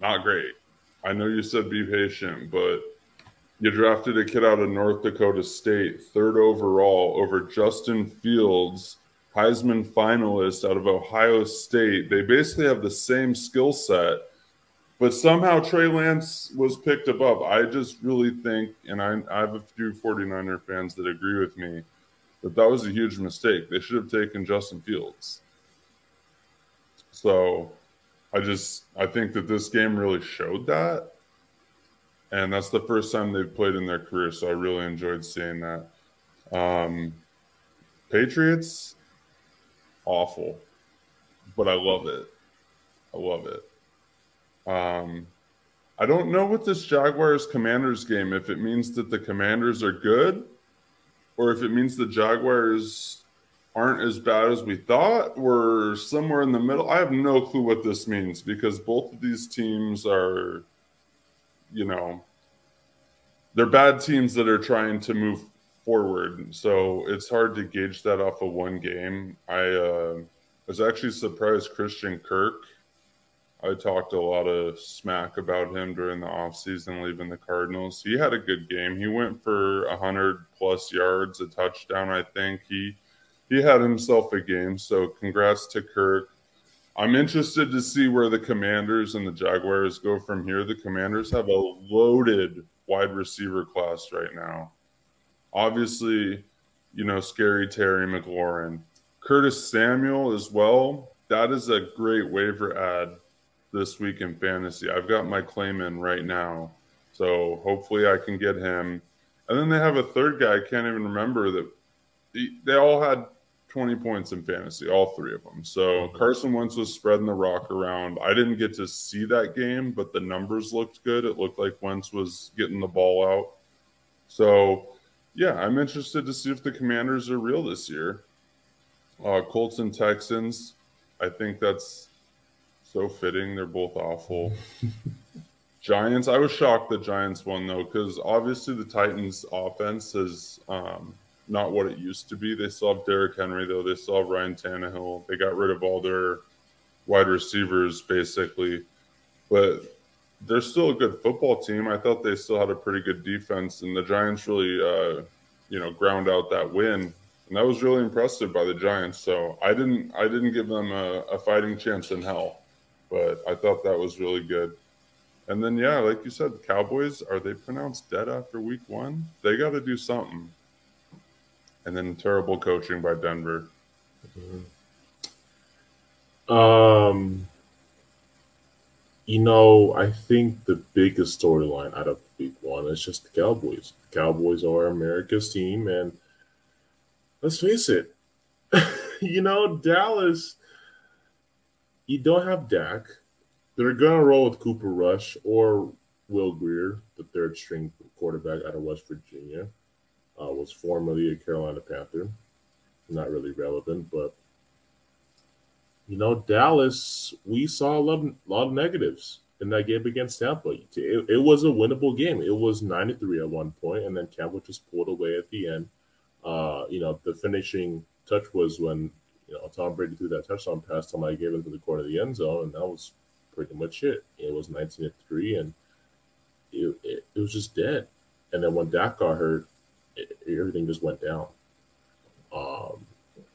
not great. I know you said be patient, but you drafted a kid out of North Dakota State, third overall, over Justin Fields, Heisman finalist out of Ohio State. They basically have the same skill set but somehow Trey Lance was picked above. I just really think, and I, I have a few 49er fans that agree with me, that that was a huge mistake. They should have taken Justin Fields. So I just I think that this game really showed that. And that's the first time they've played in their career. So I really enjoyed seeing that. Um, Patriots, awful. But I love it. I love it. Um, I don't know what this Jaguars Commanders game, if it means that the Commanders are good or if it means the Jaguars aren't as bad as we thought. We're somewhere in the middle. I have no clue what this means because both of these teams are, you know, they're bad teams that are trying to move forward. So it's hard to gauge that off of one game. I uh, was actually surprised Christian Kirk I talked a lot of smack about him during the offseason leaving the Cardinals. He had a good game. He went for 100 plus yards, a touchdown, I think. He he had himself a game. So congrats to Kirk. I'm interested to see where the Commanders and the Jaguars go from here. The Commanders have a loaded wide receiver class right now. Obviously, you know, scary Terry McLaurin. Curtis Samuel as well. That is a great waiver ad this week in fantasy. I've got my claim in right now. So hopefully I can get him. And then they have a third guy, I can't even remember that they all had 20 points in fantasy, all three of them. So. Carson Wentz was spreading the rock around. I didn't get to see that game, but the numbers looked good. It looked like Wentz was getting the ball out. So, yeah, I'm interested to see if the Commanders are real this year. Uh, Colts and Texans, I think that's so fitting. They're both awful. Giants. I was shocked the Giants won though, because obviously the Titans' offense is um, not what it used to be. They still have Derrick Henry though. They still have Ryan Tannehill. They got rid of all their wide receivers basically, but they're still a good football team. I thought they still had a pretty good defense, and the Giants really, uh, you know, ground out that win. And that was really impressive by the Giants. So I didn't, I didn't give them a, a fighting chance in hell but I thought that was really good. And then, yeah, like you said, Cowboys are they pronounced dead after week one? They got to do something. And then terrible coaching by Denver. Mm-hmm. Um, you know, I think the biggest storyline out of week one is just the Cowboys. The Cowboys are America's team, and let's face it, you know, Dallas you don't have Dak. They're gonna roll with Cooper Rush or Will Grier, the third string quarterback out of West Virginia. Uh, was formerly a Carolina Panther. Not really relevant, but you know, Dallas, we saw a lot, of, lot of negatives in that game against Tampa. It, it was a winnable game. It was 93 at one point, and then Tampa just pulled away at the end. Uh, you know, the finishing touch was when, you know, Tom Brady threw that touchdown pass. Somebody gave to the corner of the end zone, and that was pretty much it. It was 19 to 3, and it, it, it was just dead. And then when Dak got hurt, everything just went down. Um,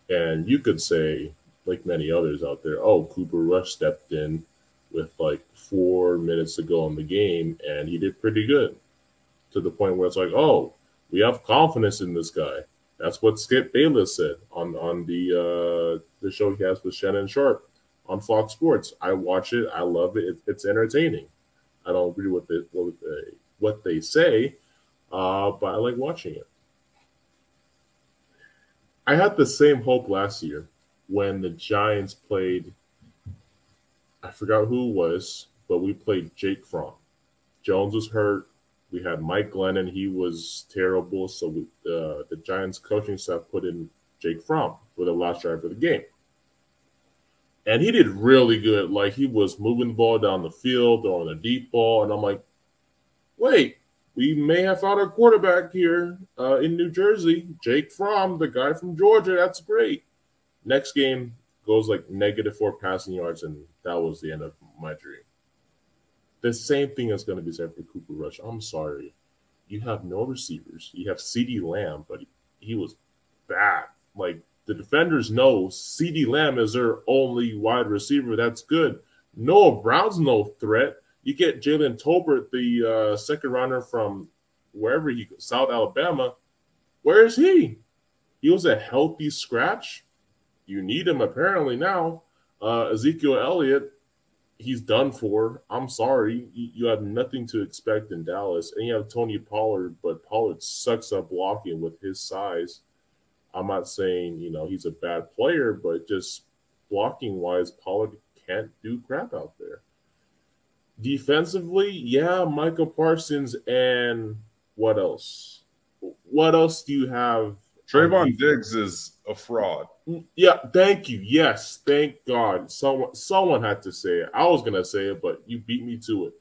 and you could say, like many others out there, oh, Cooper Rush stepped in with like four minutes to go in the game, and he did pretty good to the point where it's like, oh, we have confidence in this guy. That's what Skip Bayless said on on the uh, the show he has with Shannon Sharpe on Fox Sports. I watch it. I love it. it it's entertaining. I don't agree with it what they, what they say, uh, but I like watching it. I had the same hope last year when the Giants played. I forgot who it was, but we played Jake Fromm. Jones was hurt. We had Mike Glennon. He was terrible. So we, uh, the Giants coaching staff put in Jake Fromm for the last drive of the game. And he did really good. Like he was moving the ball down the field, throwing a deep ball. And I'm like, wait, we may have found a quarterback here uh, in New Jersey. Jake Fromm, the guy from Georgia. That's great. Next game goes like negative four passing yards, and that was the end of my dream. The same thing is going to be said for Cooper Rush. I'm sorry. You have no receivers. You have CeeDee Lamb, but he, he was bad. Like the defenders know CeeDee Lamb is their only wide receiver that's good. Noah Brown's no threat. You get Jalen Tolbert, the uh, second runner from wherever he South Alabama. Where is he? He was a healthy scratch. You need him apparently now. Uh, Ezekiel Elliott, he's done for. I'm sorry. You, you have nothing to expect in Dallas. And you have Tony Pollard, but Pollard sucks at blocking with his size. I'm not saying, you know, he's a bad player, but just blocking wise, Pollard can't do crap out there. Defensively, yeah, Michael Parsons and what else? What else do you have? Trevon Diggs is a fraud. Yeah, thank you. Yes, thank God. Someone someone had to say it. I was gonna say it, but you beat me to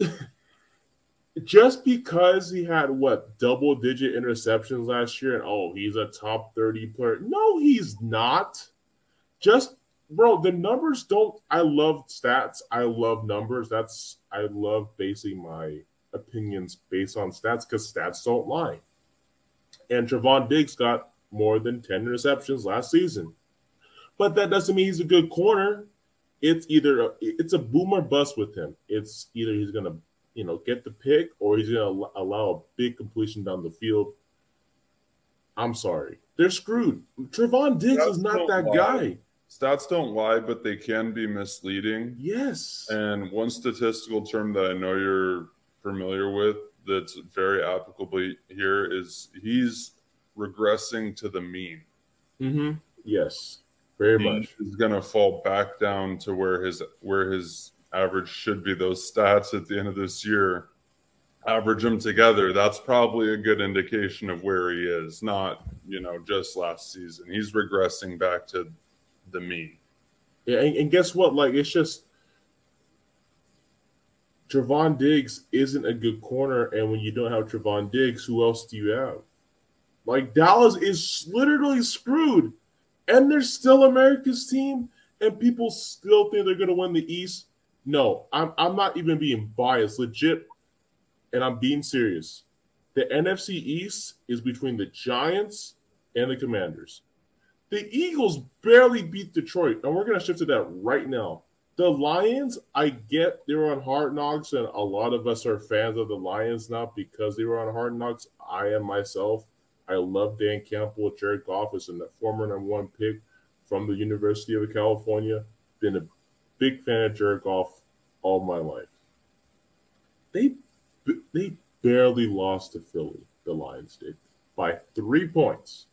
it. Just because he had what double digit interceptions last year, and oh, he's a top 30 player. No, he's not. Just bro, the numbers don't. I love stats. I love numbers. That's I love basing my opinions based on stats because stats don't lie. And Trevon Diggs got more than 10 interceptions last season. But that doesn't mean he's a good corner. It's either a, it's a boomer bust with him. It's either he's gonna you know get the pick or he's gonna allow a big completion down the field. I'm sorry, they're screwed. Trevon Diggs That's is not that guy. Stats don't lie, but they can be misleading. Yes. And one statistical term that I know you're familiar with that's very applicable here is he's regressing to the mean. Mm-hmm. Yes, very he much. He's going to fall back down to where his where his average should be. Those stats at the end of this year, average them together. That's probably a good indication of where he is. Not you know just last season. He's regressing back to the mean. Yeah, and, and guess what? Like it's just Trevon Diggs isn't a good corner, and when you don't have Trevon Diggs, who else do you have? Like Dallas is literally screwed, and they're still America's team, and people still think they're going to win the East. No, I'm I'm not even being biased, legit, and I'm being serious. The NFC East is between the Giants and the Commanders. The Eagles barely beat Detroit, and we're going to shift to that right now. The Lions, I get they were on Hard Knocks, and a lot of us are fans of the Lions now because they were on Hard Knocks. I am myself. I love Dan Campbell. Jared Goff is a former number one pick from the University of California. Been a big fan of Jared Goff all my life. They they barely lost to Philly. The Lions did by three points.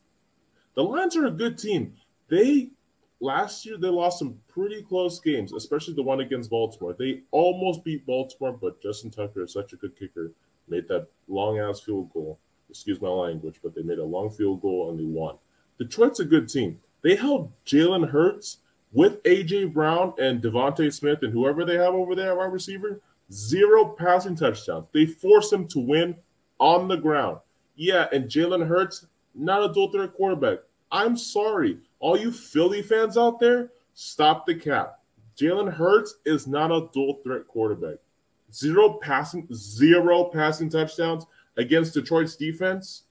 The Lions are a good team. They last year they lost some pretty close games, especially the one against Baltimore. They almost beat Baltimore, but Justin Tucker is such a good kicker, made that long ass field goal. Excuse my language, but they made a long field goal and they won. Detroit's a good team. They held Jalen Hurts with AJ Brown and DeVonta Smith and whoever they have over there at wide receiver, zero passing touchdowns. They force him to win on the ground. Yeah, and Jalen Hurts, not a dual threat quarterback. I'm sorry. All you Philly fans out there, stop the cap. Jalen Hurts is not a dual threat quarterback. Zero passing, zero passing touchdowns against Detroit's defense.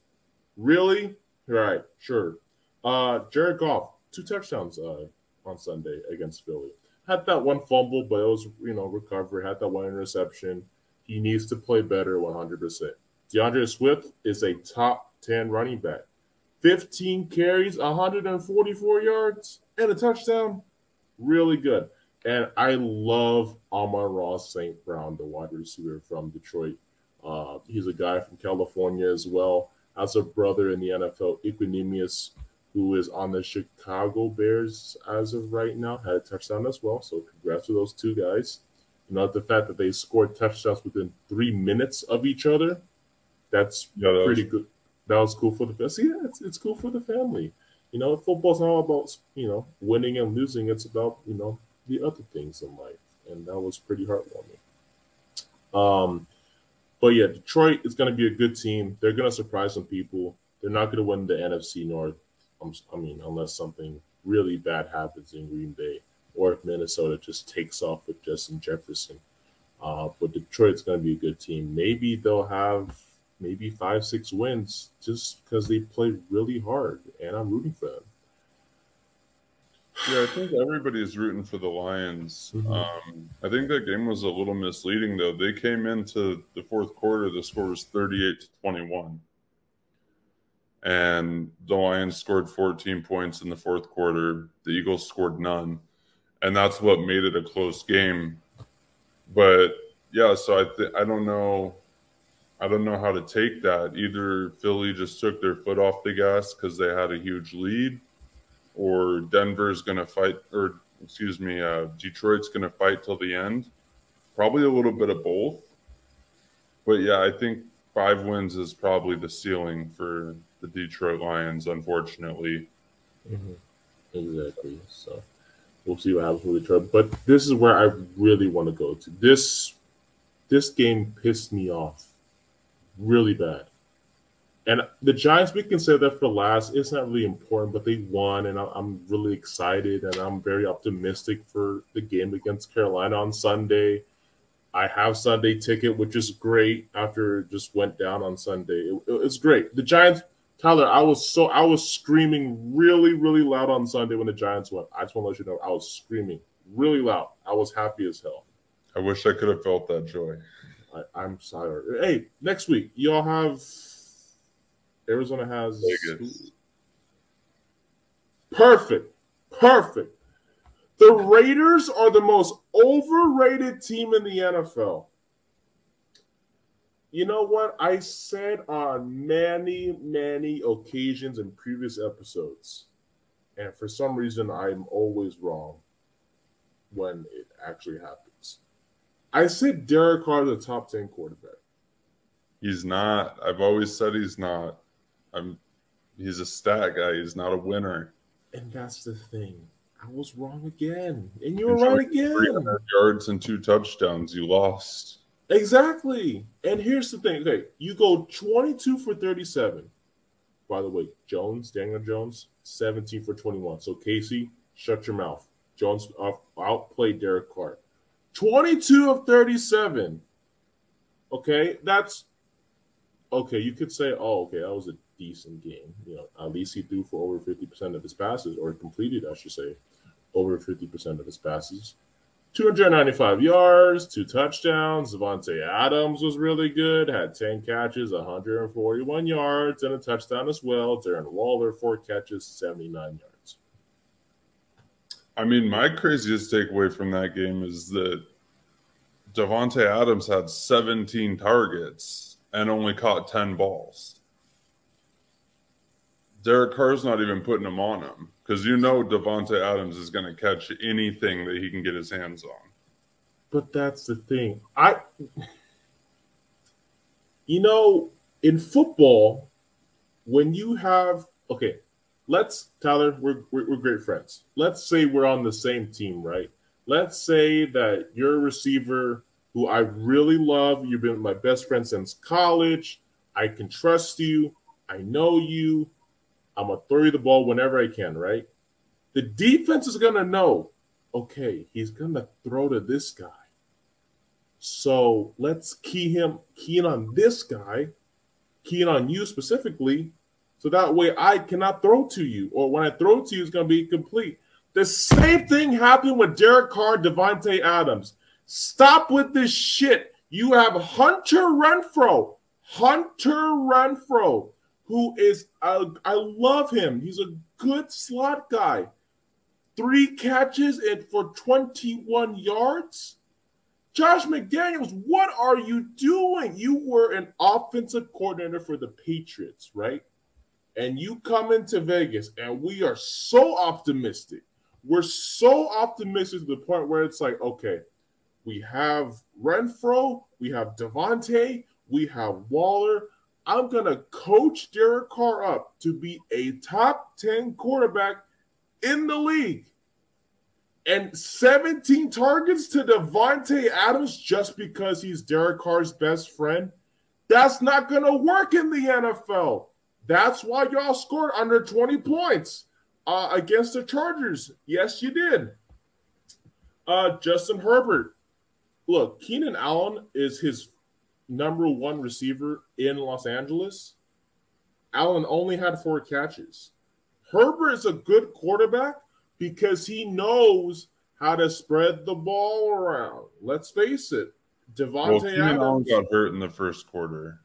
Really? Right, sure. Uh Jared Goff, two touchdowns uh on Sunday against Philly. Had that one fumble, but it was you know recovery. Had that one interception. He needs to play better, 100%. DeAndre Swift is a top 10 running back. 15 carries, 144 yards, and a touchdown. Really good. And I love Amon-Ra St. Brown, the wide receiver from Detroit. Uh, he's a guy from California as well. Has a brother in the NFL, Equanimeous, who is on the Chicago Bears as of right now, had a touchdown as well. So congrats to those two guys. You know, the fact that they scored touchdowns within three minutes of each other, that's Yeah, that pretty was- good. That was cool for the. See, yeah, it's, it's cool for the family. You know, football's not about you know winning and losing. It's about you know the other things in life, and that was pretty heartwarming. Um, but yeah, Detroit is going to be a good team. They're going to surprise some people. They're not going to win the NFC North. I'm, I mean, unless something really bad happens in Green Bay, or if Minnesota just takes off with Justin Jefferson. Uh, but Detroit's going to be a good team. Maybe they'll have maybe five, six wins just because they play really hard, and I'm rooting for them. Yeah, I think everybody's rooting for the Lions. Mhm. Um, I think that game was a little misleading, though. They came into the fourth quarter, the score was 38 to 21. And the Lions scored 14 points in the fourth quarter. The Eagles scored none. And that's what made it a close game. But yeah, so I th- I don't know I don't know how to take that. Either Philly just took their foot off the gas because they had a huge lead, or Denver's going to fight, or excuse me, uh, Detroit's going to fight till the end. Probably a little bit of both. But yeah, I think five wins is probably the ceiling for the Detroit Lions, unfortunately. Exactly. So we'll see what happens with Detroit. But this is where I really want to go to. This this game pissed me off really bad. And the Giants, we can say that for last. It's not really important, but they won, and I'm really excited, and I'm very optimistic for the game against Carolina on Sunday. I have Sunday ticket, which is great. After it just went down on Sunday, it, it's great. The Giants, Tyler, I was so I was screaming really, really loud on Sunday when the Giants won. I just want to let you know I was screaming really loud. I was happy as hell. I wish I could have felt that joy. I, I'm sorry. Hey, next week y'all have Arizona has. Perfect. Perfect. The Raiders are the most overrated team in the NFL. You know what? I said on many, many occasions in previous episodes, and for some reason, I'm always wrong when it actually happens. I said Derek Carr is a top 10 quarterback. He's not. I've always said he's not. I'm. He's a stat guy. He's not a winner. And that's the thing. I was wrong again. And you were right again. 300 yards and two touchdowns. You lost. Exactly. And here's the thing. Okay, you go 22 for 37. By the way, Jones, Daniel Jones, 17 for 21. So Casey, shut your mouth. Jones out- outplayed Derek Carr. 22 of 37. Okay, that's okay. You could say, oh, okay, that was a decent game. You know, at least he threw for over 50% of his passes, or completed, I should say, over 50% of his passes. 295 yards, two touchdowns. Davante Adams was really good, had 10 catches, 141 yards, and a touchdown as well. Darren Waller, four catches, 79 yards. I mean, my craziest takeaway from that game is that Davante Adams had 17 targets and only caught 10 balls. Derek Carr's not even putting them on him because you know Davante Adams is going to catch anything that he can get his hands on. But that's the thing. I, you know, in football, when you have, okay, let's Tyler, we're, we're great friends. Let's say we're on the same team, right? Let's say that you're a receiver who I really love. You've been my best friend since college. I can trust you. I know you. I'm gonna throw you the ball whenever I can, right? The defense is gonna know, okay, he's gonna throw to this guy. So let's key him, key in on this guy, key in on you specifically, so that way I cannot throw to you, or when I throw to you, it's gonna be complete. The same thing happened with Derek Carr, Davante Adams. Stop with this shit. You have Hunter Renfrow, Hunter Renfrow, who is I, I love him. He's a good slot guy. Three catches and for 21 yards. Josh McDaniels, what are you doing? You were an offensive coordinator for the Patriots, right? And you come into Vegas, and we are so optimistic. We're so optimistic to the point where it's like, okay, we have Renfrow, we have Davante, we have Waller. I'm going to coach Derek Carr up to be a top 10 quarterback in the league. And 17 targets to Davante Adams just because he's Derek Carr's best friend. That's not going to work in the NFL. That's why y'all scored under 20 points uh, against the Chargers. Yes, you did. Uh, Justin Herbert. Look, Keenan Allen is his number one receiver in Los Angeles. Allen only had four catches. Herbert is a good quarterback because he knows how to spread the ball around. Let's face it. Davante Well, Adams. got hurt in the first quarter.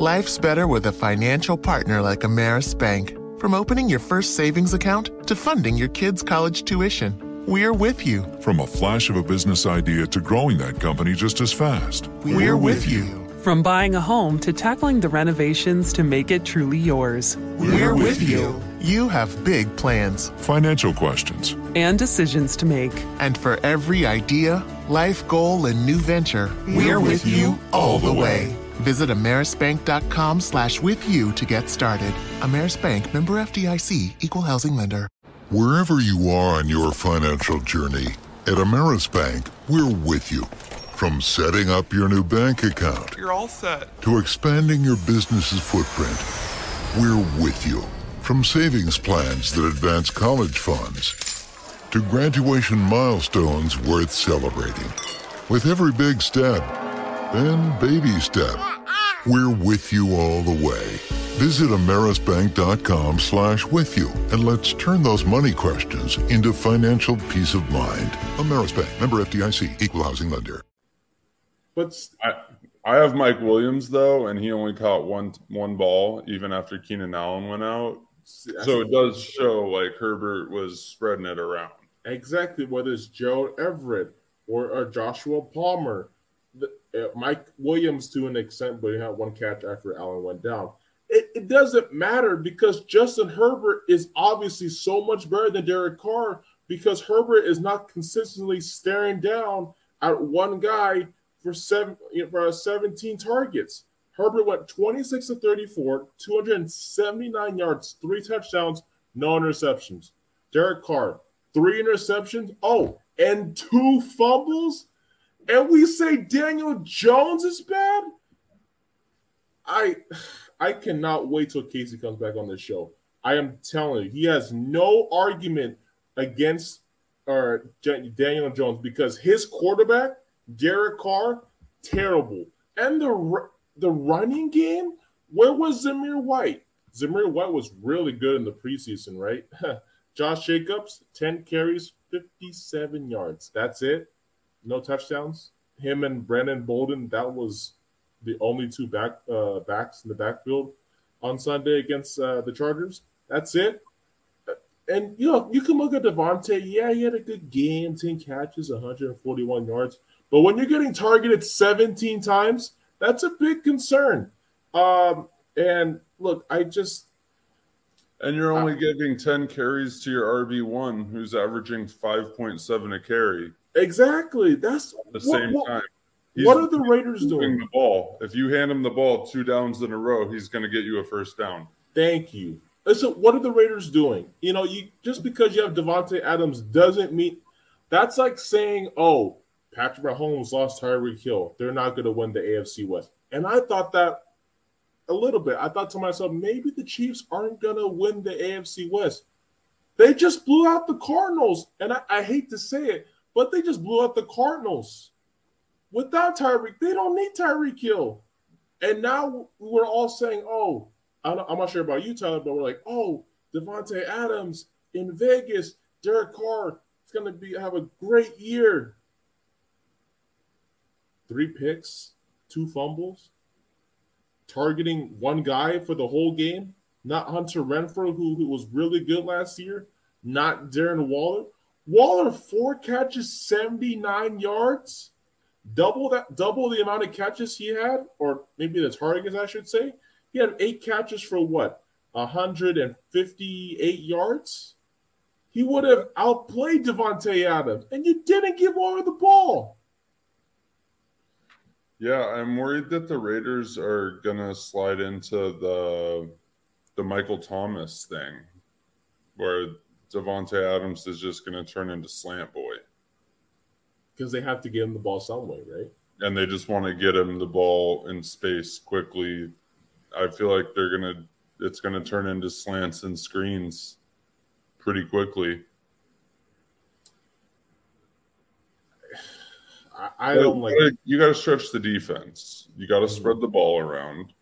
Life's better with a financial partner like Ameris Bank. From opening your first savings account to funding your kids' college tuition, we're with you. From a flash of a business idea to growing that company just as fast. We're, with you. From buying a home to tackling the renovations to make it truly yours. We're with you. You have big plans Financial questions. And decisions to make. And for every idea, life goal, and new venture, we're with you all the way. Visit amerisbank.com slash with you to get started. Ameris Bank member FDIC equal housing lender. Wherever you are on your financial journey, at Ameris Bank, we're with you. From setting up your new bank account You're all set. to expanding your business's footprint, we're with you. From savings plans that advance college funds to graduation milestones worth celebrating. With every big step and baby step, we're with you all the way. Visit amerisbank.com slash with you and let's turn those money questions into financial peace of mind. Ameris Bank, member FDIC, equal housing lender. But I, I have Mike Williams though, and he only caught one one ball even after Keenan Allen went out. So it does show like Herbert was spreading it around. exactly whether it's Joe Everett or, or Joshua Palmer, the, Mike Williams to an extent, but he had one catch after Allen went down. It, it doesn't matter because Justin Herbert is obviously so much better than Derek Carr because Herbert is not consistently staring down at one guy for seven you know, for 17 targets. Herbert went 26 to 34, 279 yards, three touchdowns, no interceptions. Derek Carr, three interceptions. Oh, and two fumbles. And we say Daniel Jones is bad. I I cannot wait till Casey comes back on this show. I am telling you, he has no argument against uh, or Daniel Jones because his quarterback, Derek Carr, terrible. And the the running game, where was Zamir White? Zamir White was really good in the preseason, right? Josh Jacobs, 10 carries, 57 yards. That's it. No touchdowns. Him and Brandon Bolden, that was the only two back uh, backs in the backfield on Sunday against uh, the Chargers. That's it. And you know, you can look at Davante. Yeah, he had a good game, 10 catches, 141 yards. But when you're getting targeted 17 times, that's a big concern. Um, and look, I just And you're only giving 10 carries to your RB1 who's averaging 5.7 a carry exactly that's at the same what- time. what are the Raiders doing? The ball. If you hand him the ball two downs in a row, he's going to get you a first down. Thank you. So what are the Raiders doing? You know, you just because you have Davante Adams doesn't mean that's like saying, "Oh, Patrick Mahomes lost Tyreek Hill. They're not going to win the AFC West." And I thought that a little bit. I thought to myself, maybe the Chiefs aren't going to win the AFC West. They just blew out the Cardinals, and I, I hate to say it, but they just blew out the Cardinals. Without Tyreek, they don't need Tyreek Hill. And now we're all saying, "Oh, I'm not sure about you, Tyler, but we're like, oh, Davante Adams in Vegas, Derek Carr is going to be have a great year. Three picks, two fumbles, targeting one guy for the whole game. Not Hunter Renfrow, who, who was really good last year. Not Darren Waller. Waller four catches, seventy nine yards, double that, double the amount of catches he had, or maybe the targets, I should say. He had eight catches for what? 158 yards? He would have outplayed Davante Adams, and you didn't give Waller the ball. Yeah, I'm worried that the Raiders are gonna slide into the the Michael Thomas thing, where Davante Adams is just gonna turn into slant boy. Because they have to get him the ball some way, right? And they just want to get him the ball in space quickly I feel like they're gonna it's gonna turn into slants and screens pretty quickly. I, I don't like you got to stretch the defense. You got to mm-hmm. spread the ball around.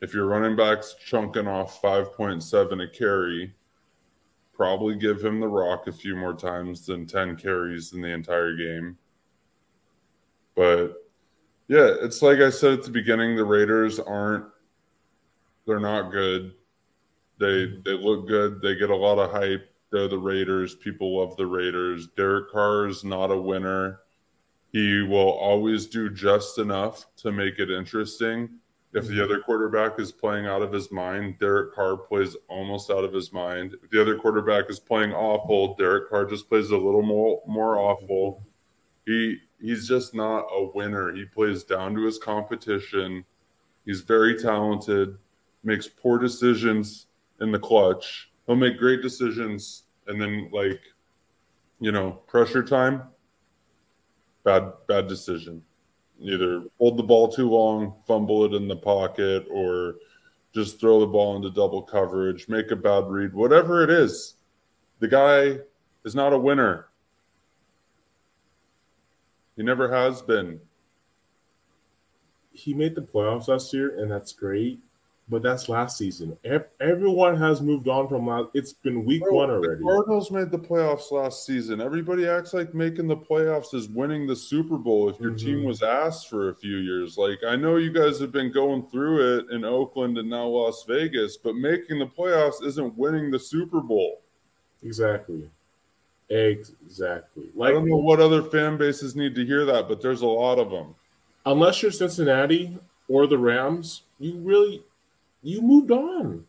If your running back's chunking off five point seven a carry, probably give him the rock a few more times than ten carries in the entire game. But yeah, it's like I said at the beginning, the Raiders aren't they're not good. They they look good. They get a lot of hype. They're the Raiders. People love the Raiders. Derek Carr is not a winner. He will always do just enough to make it interesting. If the other quarterback is playing out of his mind, Derek Carr plays almost out of his mind. If the other quarterback is playing awful, Derek Carr just plays a little more more awful. He he's just not a winner. He plays down to his competition. He's very talented makes poor decisions in the clutch. He'll make great decisions and then like, you know, pressure time, bad bad decision. Either hold the ball too long, fumble it in the pocket, or just throw the ball into double coverage, make a bad read, whatever it is. The guy is not a winner. He never has been. He made the playoffs last year, and that's great but that's last season. Everyone has moved on from last. It's been week Bro, one already. The Cardinals made the playoffs last season. Everybody acts like making the playoffs is winning the Super Bowl. If your mm-hmm. team was asked for a few years, like I know you guys have been going through it in Oakland and now Las Vegas, but making the playoffs isn't winning the Super Bowl. Exactly. Exactly. Like, I don't know what other fan bases need to hear that, but there's a lot of them. Unless you're Cincinnati or the Rams, you really you moved on.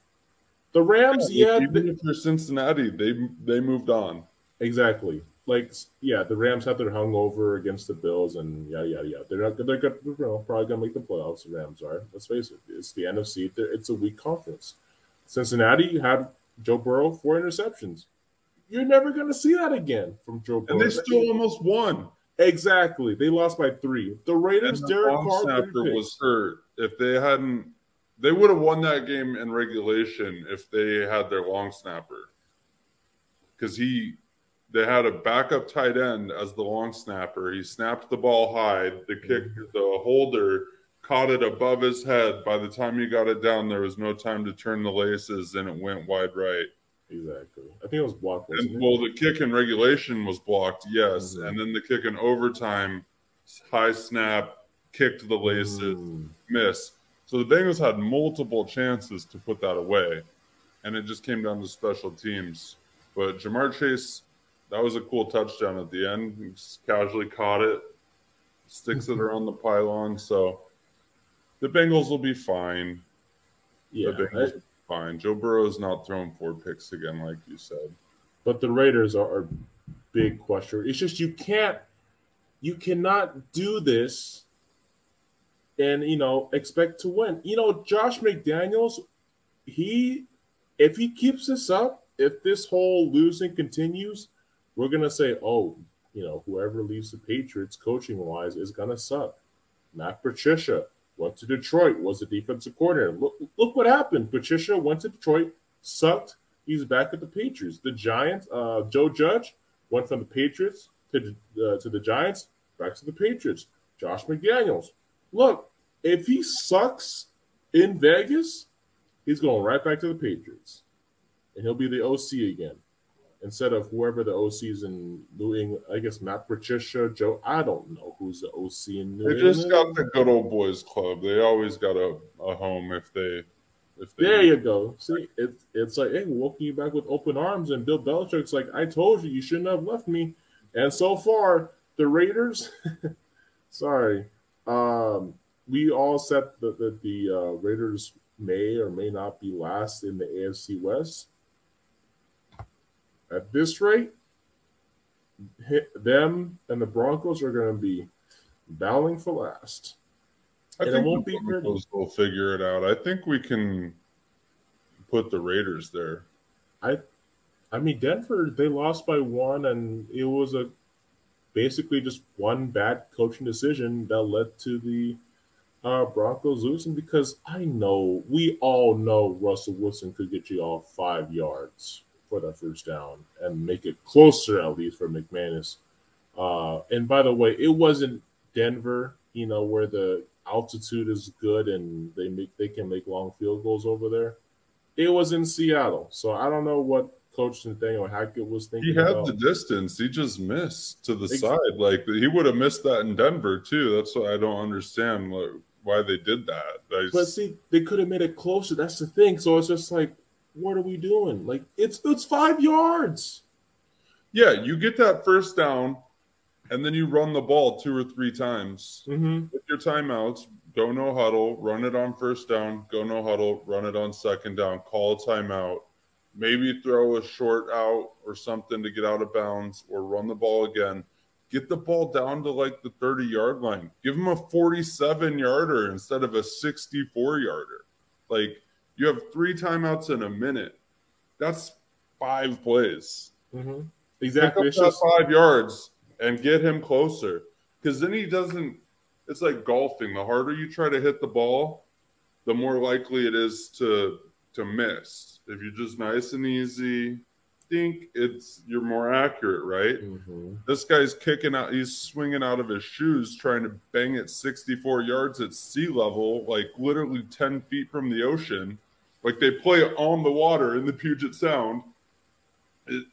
The Rams, yeah, yeah even if you're Cincinnati, they they moved on. Exactly. Like yeah, the Rams have their hungover against the Bills, and yeah, yeah, yeah. They're not. They're good, you know, probably gonna make the playoffs. The Rams are. Let's face it. It's the NFC. It's a weak conference. Cincinnati had Joe Burrow four interceptions. You're never gonna see that again from Joe Burrow. And they still almost won. Exactly. They lost by three. The Raiders, and the Derek Carr was hurt. If they hadn't they would have won that game in regulation if they had their long snapper. Because he, they had a backup tight end as the long snapper. He snapped the ball high. The kick, the holder caught it above his head. By the time he got it down, there was no time to turn the laces, and it went wide right. Exactly. I think it was blocked. And, well, the kick in regulation was blocked, yes, mm-hmm. and then the kick in overtime, high snap, kicked the laces, mm. miss. So the Bengals had multiple chances to put that away, and it just came down to special teams. But Ja'Marr Chase, that was a cool touchdown at the end. He just casually caught it, sticks it around the pylon. So the Bengals will be fine. Yeah, the Bengals I, will be fine. Joe Burrow is not throwing four picks again, like you said. But the Raiders are, are big question. It's just you can't, you cannot do this and you know expect to win. You know, Josh McDaniels, he if he keeps this up, if this whole losing continues, we're gonna say, oh, you know, whoever leaves the Patriots coaching wise is gonna suck. Matt Patricia went to Detroit, was the defensive coordinator. Look, look what happened. Patricia went to Detroit, sucked. He's back at the Patriots. The Giants, uh, Joe Judge went from the Patriots to uh, to the Giants, back to the Patriots. Josh McDaniels. Look, if he sucks in Vegas, he's going right back to the Patriots, and he'll be the OC again instead of whoever the OC is in New England. I guess Matt Patricia, Joe. I don't know who's the OC in New They England. just got the good old boys club. They always got a, a home if they if they There you go. See, it's it's like, hey, we're welcoming you back with open arms. And Bill Belichick's like, I told you, you shouldn't have left me. And so far, the Raiders, sorry, um, we all said that, that the uh, Raiders may or may not be last in the AFC West. At this rate, hit them and the Broncos are going to be battling for last. I And it think won't the. Broncos will figure it out. I think we can put the Raiders there. I I mean Denver they lost by one and it was a basically just one bad coaching decision that led to the uh, Broncos losing because I know we all know Russell Wilson could get you all five yards for that first down and make it closer at least for McManus. Uh, and by the way, it wasn't Denver, you know, where the altitude is good and they make they can make long field goals over there. It was in Seattle, so I don't know what Coach Nathaniel Hackett was thinking. He had about. the distance. He just missed to the Ex- side. Like he would have missed that in Denver too. That's why I don't understand like, why they did that. I, But see, they could have made it closer. That's the thing. So it's just like, what are we doing? Like it's it's five yards. yeah, you get that first down, and then you run the ball two or three times Mhm. with your timeouts. Go no huddle, run it on first down. Go no huddle, run it on second down. Call a timeout. Maybe throw a short out or something to get out of bounds, or run the ball again. Get the ball down to like the 30 yard line. Give them a 47 yarder instead of a 64 yarder. Like you have three timeouts in a minute. That's five plays. Mm-hmm. Pick Exactly. up that just five yards and get him closer. Because then he doesn't. It's like golfing. The harder you try to hit the ball, the more likely it is to to miss. If you're just nice and easy, think it's you're more accurate, right? Mm-hmm. This guy's kicking out. He's swinging out of his shoes, trying to bang it 64 yards at sea level, like literally 10 feet from the ocean. Like they play on the water in the Puget Sound. It,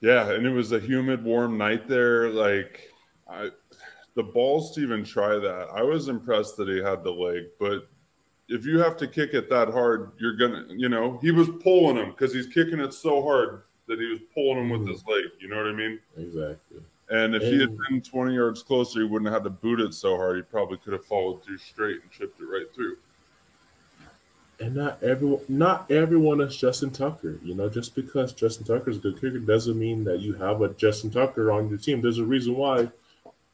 yeah, and it was a humid, warm night there. Like, I, the balls to even try that. I was impressed that he had the leg, but if you have to kick it that hard, you're gonna, you know, he was pulling him because he's kicking it so hard that he was pulling him with his leg. You know what I mean? Exactly. And if he had been 20 yards closer, he wouldn't have had to boot it so hard. He probably could have followed through straight and chipped it right through. and not everyone not everyone is Justin Tucker. You know, just because Justin Tucker is a good kicker doesn't mean that you have a Justin Tucker on your team. There's a reason why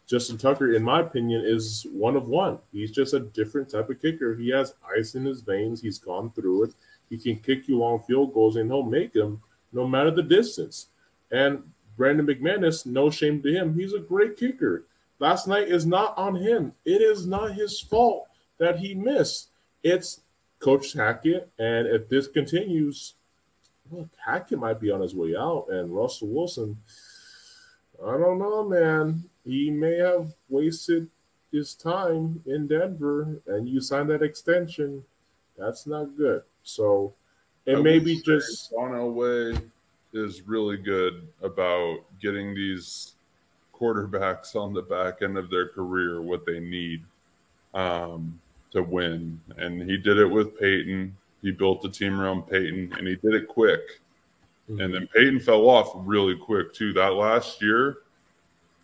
Justin Tucker, in my opinion, is one of one. He's just a different type of kicker. He has ice in his veins. He's gone through it. He can kick you long field goals and he'll make them no matter the distance. And Brandon McManus, no shame to him, he's a great kicker. Last night is not on him. It is not his fault that he missed. It's Coach Hackett, and if this continues, look, Hackett might be on his way out, and Russell Wilson, I don't know, man. He may have wasted his time in Denver, and you signed that extension. That's not good. So it may be just John Elway is really good about getting these quarterbacks on the back end of their career what they need um, to win, and he did it with Peyton. He built the team around Peyton, and he did it quick. And then Peyton fell off really quick too. That last year,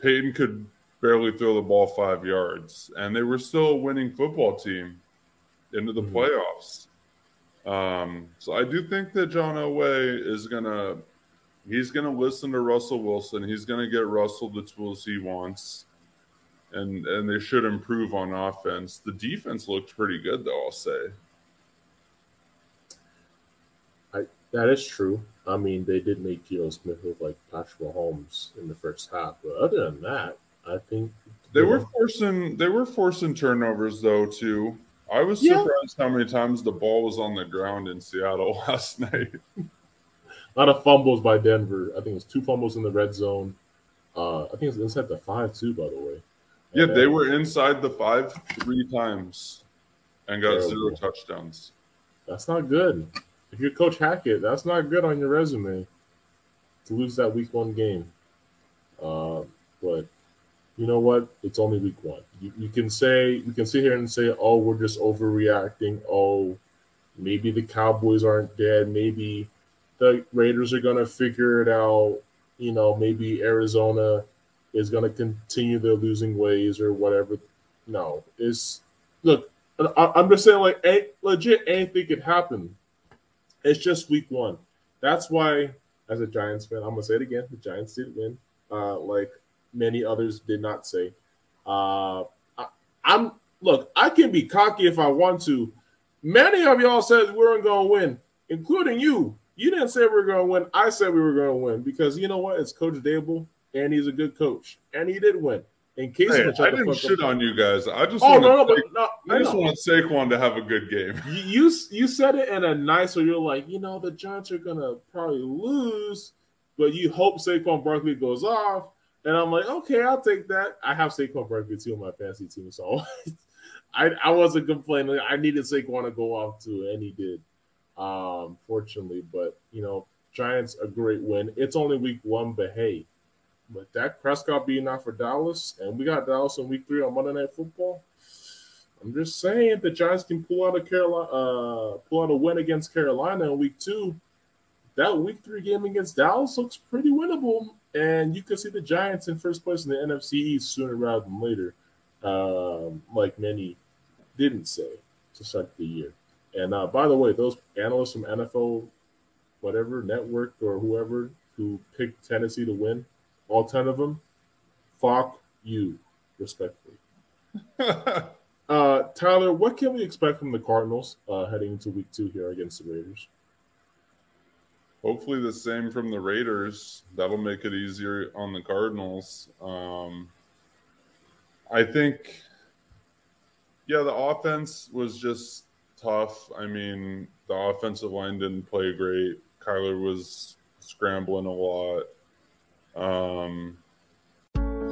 Peyton could barely throw the ball five yards, and they were still a winning football team into the playoffs. Um, so I do think that John Elway is gonna he's gonna listen to Russell Wilson. He's gonna get Russell the tools he wants, and and they should improve on offense. The defense looked pretty good though. I'll say. That is true. I mean, they did make Geno Smith look like Patrick Mahomes in the first half, but other than that, I think They were forcing they were forcing turnovers though too. I was Yeah. surprised how many times the ball was on the ground in Seattle last night. a lot of fumbles by Denver. I think it was two fumbles in the red zone. Uh, I think it's inside the five too, by the way. Yeah, And, they were inside the five three times and got Terrible. zero touchdowns. That's not good. If you're Coach Hackett, that's not good on your resume to lose that week one game. Uh, but you know what? It's only week one. You, you can say you can sit here and say, "Oh, we're just overreacting." Oh, maybe the Cowboys aren't dead. Maybe the Raiders are gonna figure it out. You know, maybe Arizona is gonna continue their losing ways or whatever. No, it's look. I, I'm just saying, like, legit, anything could happen. It's just week one. That's why, as a Giants fan, I'm gonna say it again: the Giants did win, uh, like many others did not say. Uh, I, I'm look. I can be cocky if I want to. Many of y'all said we weren't gonna win, including you. You didn't say we were gonna win. I said we were gonna win because you know what? It's Coach Daboll, and he's a good coach, and he did win. In case Hey, I didn't shit on you guys. I just Oh want no, no, but no, I just want Saquon to have a good game. you you you said it in a nice way. You're like, you know, the Giants are gonna probably lose, but you hope Saquon Barkley goes off. And I'm like, okay, I'll take that. I have Saquon Barkley too on my fantasy team, so I I wasn't complaining. I needed Saquon to go off too, and he did. Um, fortunately, but you know, Giants a great win. It's only week one, but hey, with Dak Prescott being out for Dallas, and we got Dallas in week three on Monday Night Football. I'm just saying the Giants can pull out a Carolina, uh, pull out a win against Carolina in week two. That week three game against Dallas looks pretty winnable, and you can see the Giants in first place in the NFC East sooner rather than later, um, like many didn't say to start the year. And uh, by the way, those analysts from NFL, whatever network or whoever who picked Tennessee to win, all ten of them, fuck you, respectfully. Uh, Tyler, what can we expect from the Cardinals uh, heading into week two here against the Raiders? Hopefully, the same from the Raiders. That'll make it easier on the Cardinals. Um, I think, yeah, the offense was just tough. I mean, the offensive line didn't play great. Kyler was scrambling a lot. Um,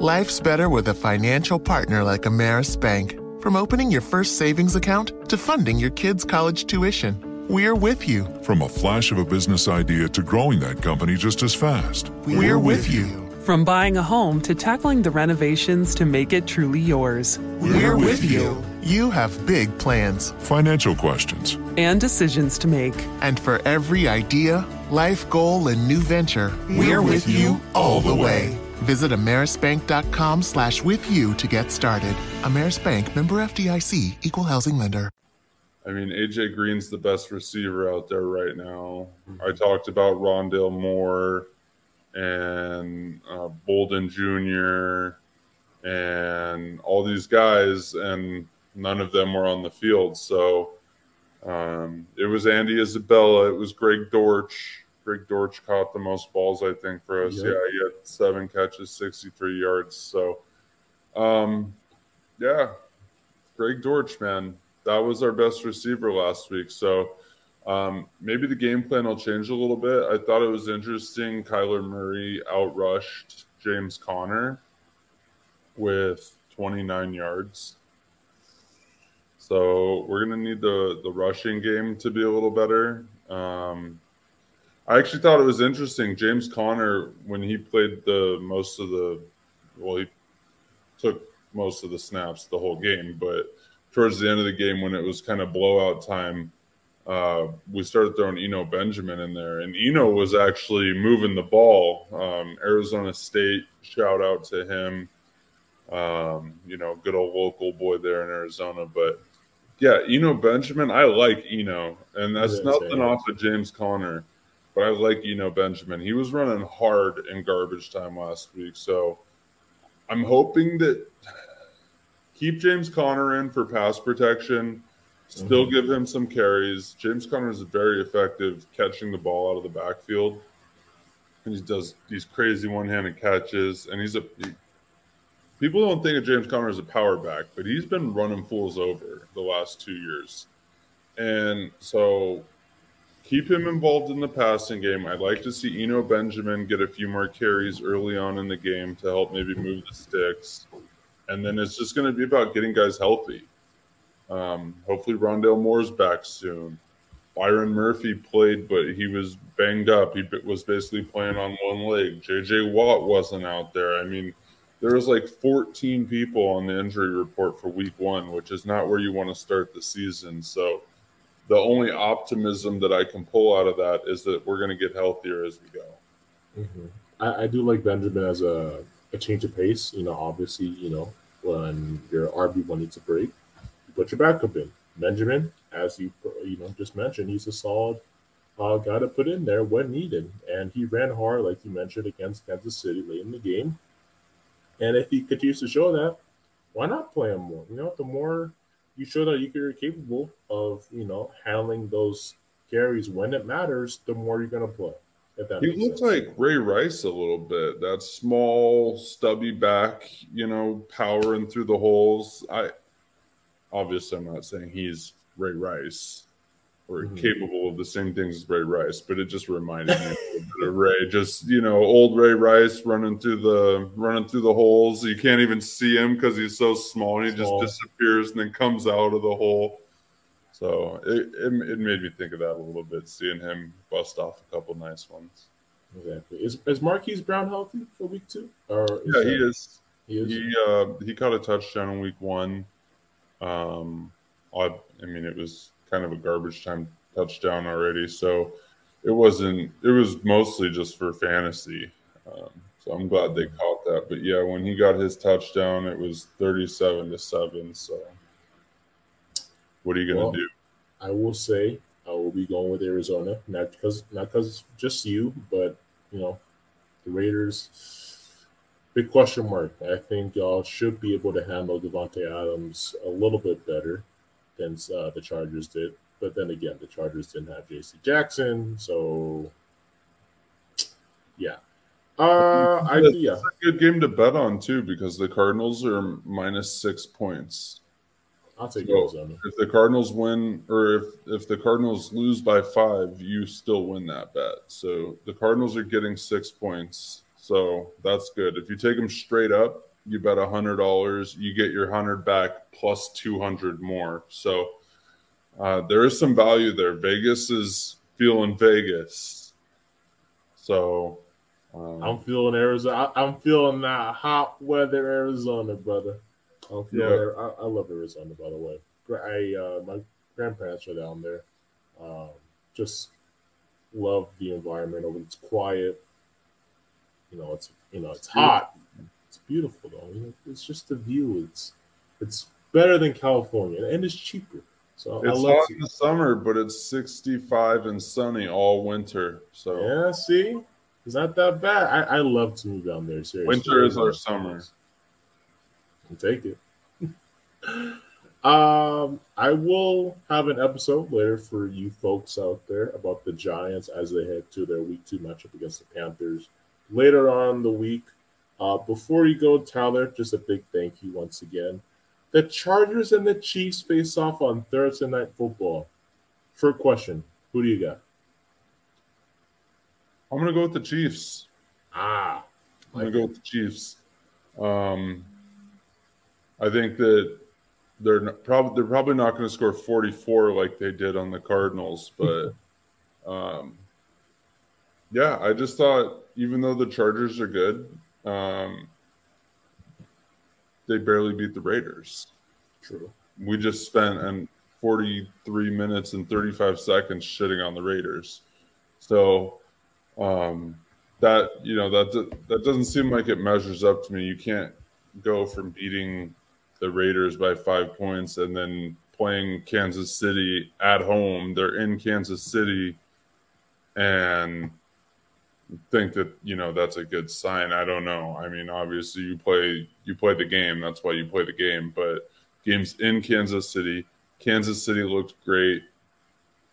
Life's better with a financial partner like Ameris Bank. From opening your first savings account to funding your kids' college tuition, we're with you. From a flash of a business idea to growing that company just as fast. We're, with you. From buying a home to tackling the renovations to make it truly yours. We're with you. You have big plans Financial questions. And decisions to make. And for every idea, life goal, and new venture, we're, with you all the way. Visit amerisbank.com slash with you to get started. Ameris Bank member FDIC equal housing lender. I mean, AJ Green's the best receiver out there right now. I talked about Rondale Moore and uh, Bolden Jr. and all these guys, and none of them were on the field. So um, it was Andy Isabella. It was Greg Dortch. Greg Dortch caught the most balls, I think, for us. Yep. Yeah, he had seven catches, 63 yards. So, um, yeah, Greg Dortch, man, that was our best receiver last week. So um, maybe the game plan will change a little bit. I thought it was interesting. Kyler Murray outrushed James Conner with 29 yards. So we're gonna need the the rushing game to be a little better. Um, I actually thought it was interesting. James Conner, when he played the most of the, well, he took most of the snaps the whole game, but towards the end of the game, when it was kind of blowout time, uh, we started throwing Eno Benjamin in there, and Eno was actually moving the ball. Um, Arizona State, shout out to him. Um, you know, good old local boy there in Arizona, but yeah, Eno Benjamin, I like Eno, and that's nothing off of James Conner, but I like Eno Benjamin. He was running hard in garbage time last week, so I'm hoping that keep James Conner in for pass protection. Still mm-hmm. give him some carries. James Conner is very effective catching the ball out of the backfield. And he does these crazy one-handed catches, and he's a. He, people don't think of James Conner as a power back, but he's been running fools over the last two years, and so keep him involved in the passing game. I'd like to see Eno Benjamin get a few more carries early on in the game to help maybe move the sticks, and then it's just going to be about getting guys healthy. Um, hopefully, Rondale Moore's back soon. Byron Murphy played, but he was banged up. He was basically playing on one leg. JJ Watt wasn't out there. I mean, there was like 14 people on the injury report for week one, which is not where you want to start the season. So the only optimism that I can pull out of that is that we're going to get healthier as we go. Mm-hmm. I, I, do like Benjamin as a, a change of pace. You know, obviously, you know, when your RB1 needs a break, you put your backup in. Benjamin, as you you know just mentioned, he's a solid uh, guy to put in there when needed, and he ran hard, like you mentioned, against Kansas City late in the game. And if he continues to show that, why not play him more? You know, the more you show that you're capable of, you know, handling those carries when it matters, the more you're going to play. He looks sense. like Ray Rice a little bit. That small, stubby back, you know, powering through the holes. I obviously I'm not saying he's Ray Rice or mm-hmm. capable of the same things as Ray Rice, but it just reminded me of Ray. Just you know, old Ray Rice running through the running through the holes. You can't even see him because he's so small, and he small. just disappears and then comes out of the hole. So it, it, it made me think of that a little bit, seeing him bust off a couple nice ones. Exactly. Is is Marquise Brown healthy for week two? Or yeah, that, he is. He is. He uh, he caught a touchdown in week one. Um, I, I mean, it was kind of a garbage time touchdown already, so it wasn't. It was mostly just for fantasy. Um, so I'm glad they caught that. But yeah, when he got his touchdown, it was 37 to seven. So what are you gonna well, do? I will say I will be going with Arizona, not because not because just you, but you know the Raiders big question mark. I think y'all should be able to handle Davante Adams a little bit better than uh, the Chargers did. But then again, the Chargers didn't have J.C. Jackson, so yeah. Uh, I, yeah. a good game to bet on too because the Cardinals are minus six points. I'll take so Arizona. If the Cardinals win, or if if the Cardinals lose by five, you still win that bet. So the Cardinals are getting six points. So that's good. If you take them straight up, you bet a hundred dollars, you get your hundred back plus two hundred more. So uh, there is some value there. Vegas is feeling Vegas. So um, I'm feeling Arizona. I, am feeling that hot weather Arizona, brother. I'm feeling. Yeah. I, I, love Arizona, by the way. I uh, my grandparents are down there. Um, just love the environment over. It's quiet. You know, it's you know, it's hot. It's beautiful though. It's just the view. It's it's better than California and it's cheaper. So it's hot in the summer, but it's 65 and sunny all winter. So yeah, see, it's not that bad. I, I love to move down there. Seriously, winter is our summer. I'll take it. um, I will have an episode later for you folks out there about the Giants as they head to their Week Two matchup against the Panthers later on the week. Uh, before you go, Tyler, just a big thank you once again. The Chargers and the Chiefs face off on Thursday Night Football. For question, who do you got? I'm gonna go with the Chiefs. Ah, I'm gonna go with the Chiefs. Um, I think that they're probably they're probably not going to score 44 like they did on the Cardinals, but um, yeah, I just thought even though the Chargers are good, um, they barely beat the Raiders. True. We just spent and 43 minutes and 35 seconds shitting on the Raiders. So um, that you know that that doesn't seem like it measures up to me. You can't go from beating the Raiders by five points and then playing Kansas City at home. They're in Kansas City and think that you know that's a good sign. I don't know. I mean, obviously you play you play the game. That's why you play the game. But games in Kansas City, Kansas City looked great.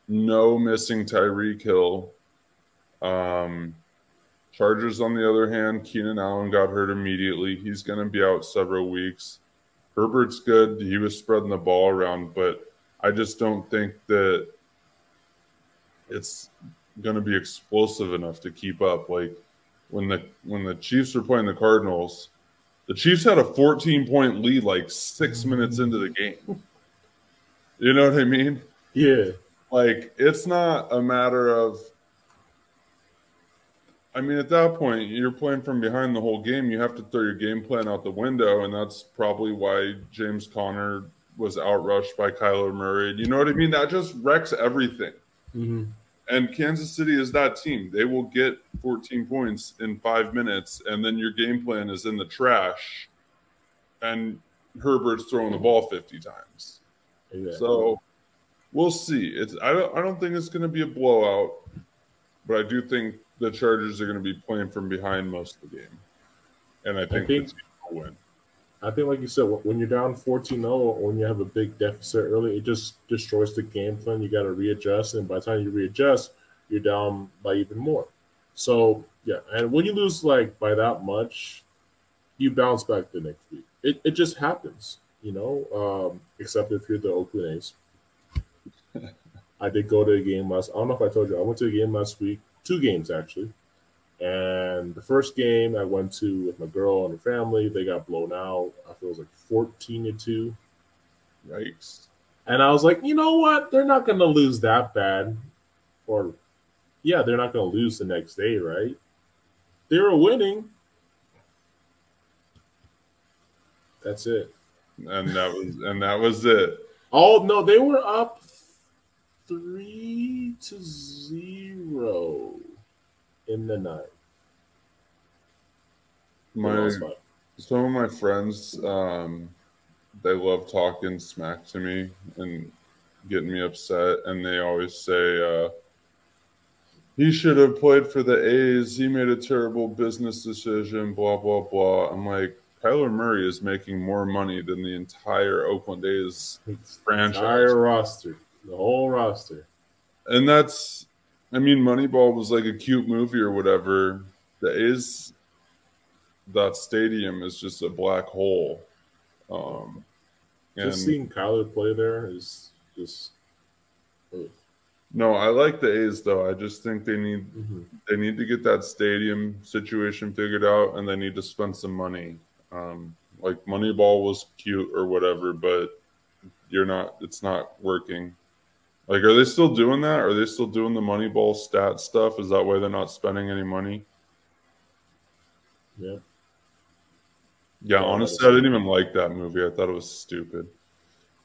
No missing Tyreek Hill. Um, Chargers, on the other hand, Keenan Allen got hurt immediately. He's going to be out several weeks. Herbert's good. He was spreading the ball around, but I just don't think that it's going to be explosive enough to keep up. Like when the when the Chiefs were playing the Cardinals, the Chiefs had a 14 point lead like six minutes into the game. You know what I mean? Yeah. Like it's not a matter of. I mean, at that point, you're playing from behind the whole game. You have to throw your game plan out the window, and that's probably why James Conner was outrushed by Kyler Murray. You know what I mean? That just wrecks everything. Mm-hmm. And Kansas City is that team. They will get 14 points in five minutes, and then your game plan is in the trash, and Herbert's throwing the ball 50 times. Exactly. So we'll see. It's I don't I don't think it's going to be a blowout, but I do think the Chargers are going to be playing from behind most of the game, and I think, think- the team will win. I think, like you said, when you're down 14 0 or when you have a big deficit early, it just destroys the game plan. You got to readjust. And by the time you readjust, you're down by even more. So, yeah. And when you lose like by that much, you bounce back the next week. It, it just happens, you know, um, except if you're the Oakland A's. I did go to a game last. I don't know if I told you. I went to a game last week, two games actually. And the first game I went to with my girl and her family, they got blown out. I feel it was like fourteen to two. Yikes! And I was like, you know what? They're not going to lose that bad, or yeah, they're not going to lose the next day, right? They were winning. That's it. And that was and that was it. Oh no, they were up three to zero in the night. My some of my friends, um, they love talking smack to me and getting me upset, and they always say, uh, "He should have played for the A's. He made a terrible business decision." Blah blah blah. I'm like, Kyler Murray is making more money than the entire Oakland A's franchise. Entire roster, the whole roster. And that's, I mean, Moneyball was like a cute movie or whatever. The A's, that stadium is just a black hole. Um, and Just seeing Kyler play there is just. ugh. no, I like the A's though. I just think they need Mhm. they need to get that stadium situation figured out, and they need to spend some money. Um, like Moneyball was cute or whatever, but you're not. It's not working. Like, are they still doing that? Are they still doing the Moneyball stat stuff? Is that why they're not spending any money? Yeah. Yeah, honestly, I didn't even like that movie. I thought it was stupid.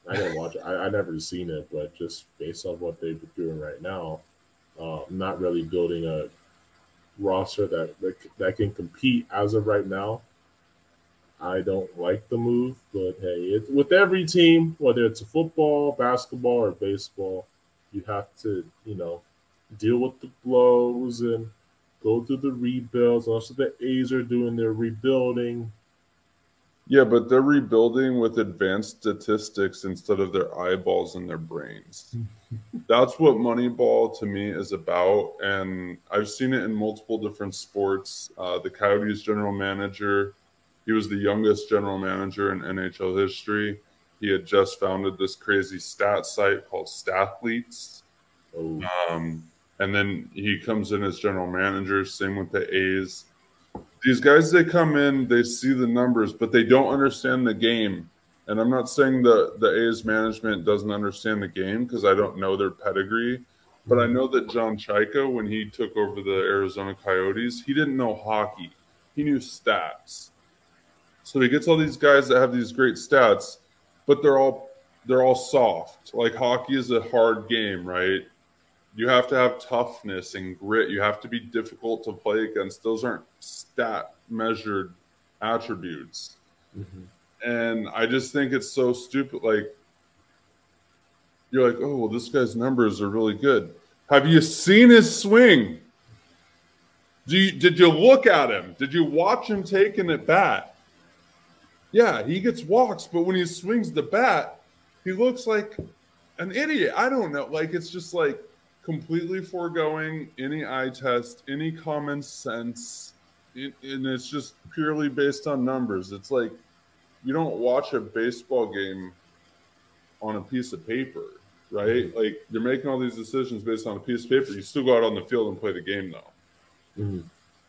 I didn't watch it. I, I never seen it, but just based on what they've been doing right now, uh, not really building a roster that, that that can compete as of right now. I don't like the move, but hey, it, with every team, whether it's a football, basketball, or baseball, you have to, you know, deal with the blows and go through the rebuilds. Also, the A's are doing their rebuilding. Yeah, but they're rebuilding with advanced statistics instead of their eyeballs and their brains. That's what Moneyball to me is about. And I've seen it in multiple different sports. Uh, the Coyotes general manager, he was the youngest general manager in NHL history. He had just founded this crazy stat site called Stathletes. Um, and then he comes in as general manager, same with the A's. These guys they come in they see the numbers but they don't understand the game. And i'm not saying the the a's management doesn't understand the game because i don't know their pedigree but i know that john Chayka, when he took over the arizona coyotes he didn't know hockey. He knew stats. So he gets all these guys that have these great stats but they're all they're all soft like hockey is a hard game right you have to have toughness and grit. You have to be difficult to play against. Those aren't stat measured attributes. Mm-hmm. And I just think it's so stupid. Like, you're like, oh, well, this guy's numbers are really good. Have you seen his swing? Do you, did you look at him? Did you watch him taking at bat? Yeah, he gets walks, but when he swings the bat, he looks like an idiot. I don't know. Like it's just like completely foregoing any eye test, any common sense, it, and it's just purely based on numbers. It's like you don't watch a baseball game on a piece of paper, right? Like you're making all these decisions based on a piece of paper. You still go out on the field and play the game though. Mm-hmm.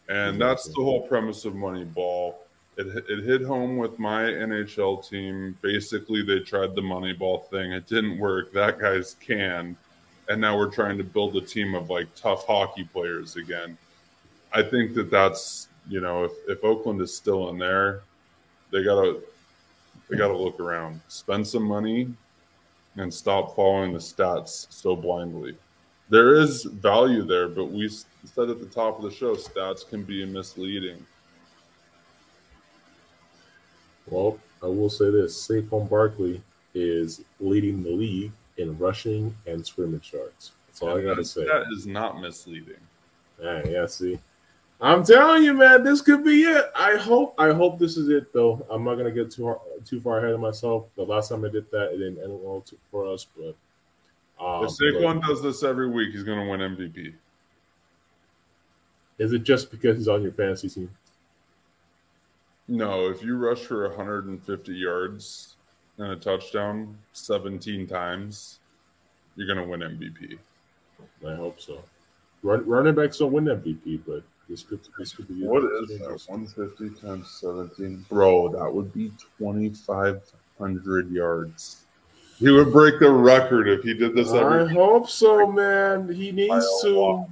And that's the whole premise of Moneyball. It, it hit home with my NHL team. Basically, they tried the Moneyball thing. It didn't work. That guy's canned. And now we're trying to build a team of like tough hockey players again. I think that that's, you know, if, if Oakland is still in there, they got to they got to look around, spend some money, and stop following the stats so blindly. There is value there, but we said at the top of the show, stats can be misleading. Well, I will say this: Saquon Barkley is leading the league in rushing and scrimmage yards. That's all I got to say. That is not misleading. Yeah, yeah. See, I'm telling you, man, this could be it. I hope. I hope this is it, though. I'm not gonna get too hard, too far ahead of myself. The last time I did that, it didn't end well for us. But um, if Saquon does this every week, he's gonna win MVP. Is it just because he's on your fantasy team? No, if you rush for 150 yards and a touchdown 17 times, you're gonna win MVP. I hope so. Run, running backs don't win MVP, but this could this could be. What is that? 150 times 17, bro. That would be 2,500 yards. He would break the record if he did this every. I hope so, man. He needs to.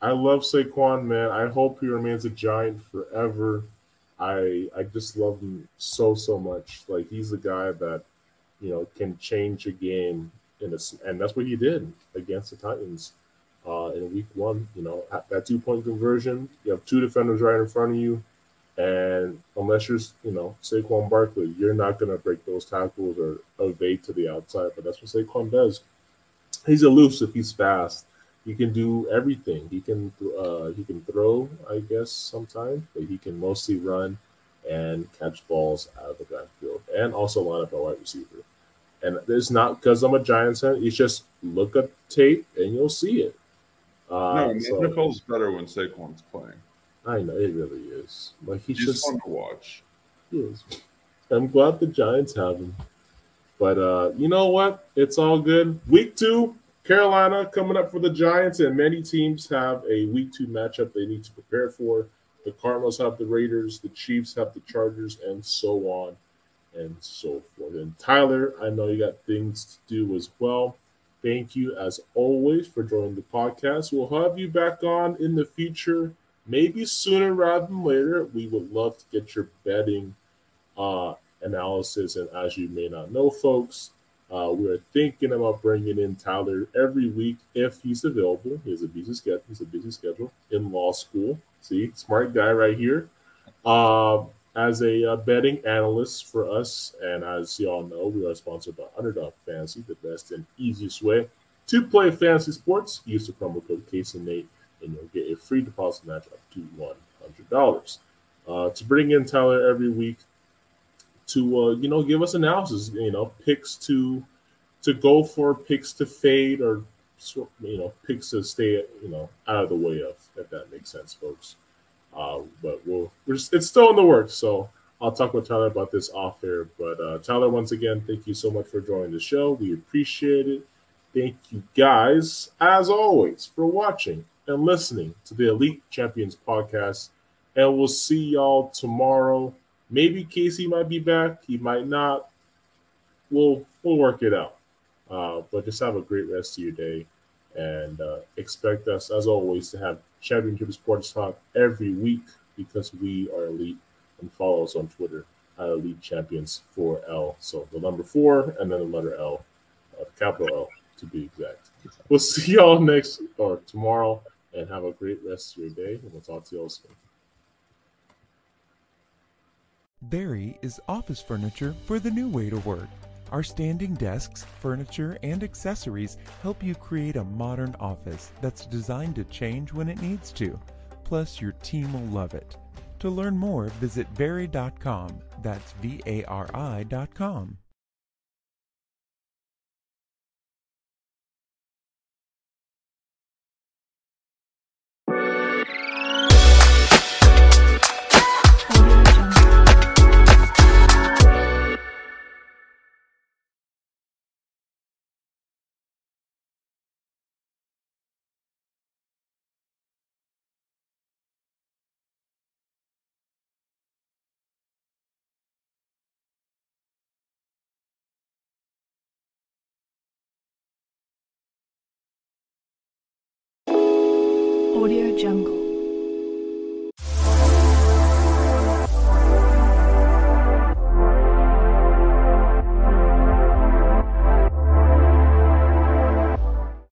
I love Saquon, man. I hope he remains a giant forever. I I just love him so so much. Like he's the guy that you know can change a game in a, and that's what he did against the Titans uh, in week one. You know that two point conversion. You have two defenders right in front of you, and unless you're you know Saquon Barkley, you're not gonna break those tackles or evade to the outside. But that's what Saquon does. He's elusive. He's fast. He can do everything. He can uh, he can throw, I guess, sometimes, but he can mostly run and catch balls out of the backfield, and also line up a wide receiver. And it's not because I'm a Giants fan. It's just look at tape and you'll see it. Uh, no, so- NFL better when Saquon's playing. I know it really is. Like he's, He's just fun to watch. he is. I'm glad the Giants have him. But uh, you know what? It's all good. Week two, Carolina coming up for the Giants, and many teams have a week two matchup they need to prepare for. The Cardinals have the Raiders, the Chiefs have the Chargers, and so on and so forth. And Tyler, I know you got things to do as well. Thank you, as always, for joining the podcast. We'll have you back on in the future, maybe sooner rather than later. We would love to get your betting uh, analysis. And as you may not know, folks, uh, we are thinking about bringing in Tyler every week if he's available. He has a busy schedule. He's a busy schedule in law school. See, smart guy right here. Uh, as a uh, betting analyst for us, and as you all know, we are sponsored by Underdog Fantasy, the best and easiest way to play fantasy sports. Use the promo code CaseyNate, and you'll get a free deposit match up to one hundred dollars. Uh, to bring in Tyler every week to uh, you know give us analysis, you know picks to to go for, picks to fade, or you know picks to stay you know out of the way of. If that makes sense, folks. Uh, but we'll we're just, it's still in the works, so I'll talk with Tyler about this off air. But uh, Tyler, once again, thank you so much for joining the show. We appreciate it. Thank you guys, as always, for watching and listening to the Elite Champions podcast. And we'll see y'all tomorrow. Maybe Casey might be back. He might not. We'll we'll work it out. Uh, but just have a great rest of your day, and uh, expect us, as always, to have Championship Sports Talk every week because we are elite. And follow us on Twitter at Elite Champions 4L. So the number four and then the letter L, uh, capital L to be exact. We'll see y'all next or tomorrow, and have a great rest of your day. And we'll talk to y'all soon. Vari is office furniture for the new way to work. Our standing desks, furniture, and accessories help you create a modern office that's designed to change when it needs to. Plus, your team will love it. To learn more, visit Vari.com. That's V A R I.com. Jungle.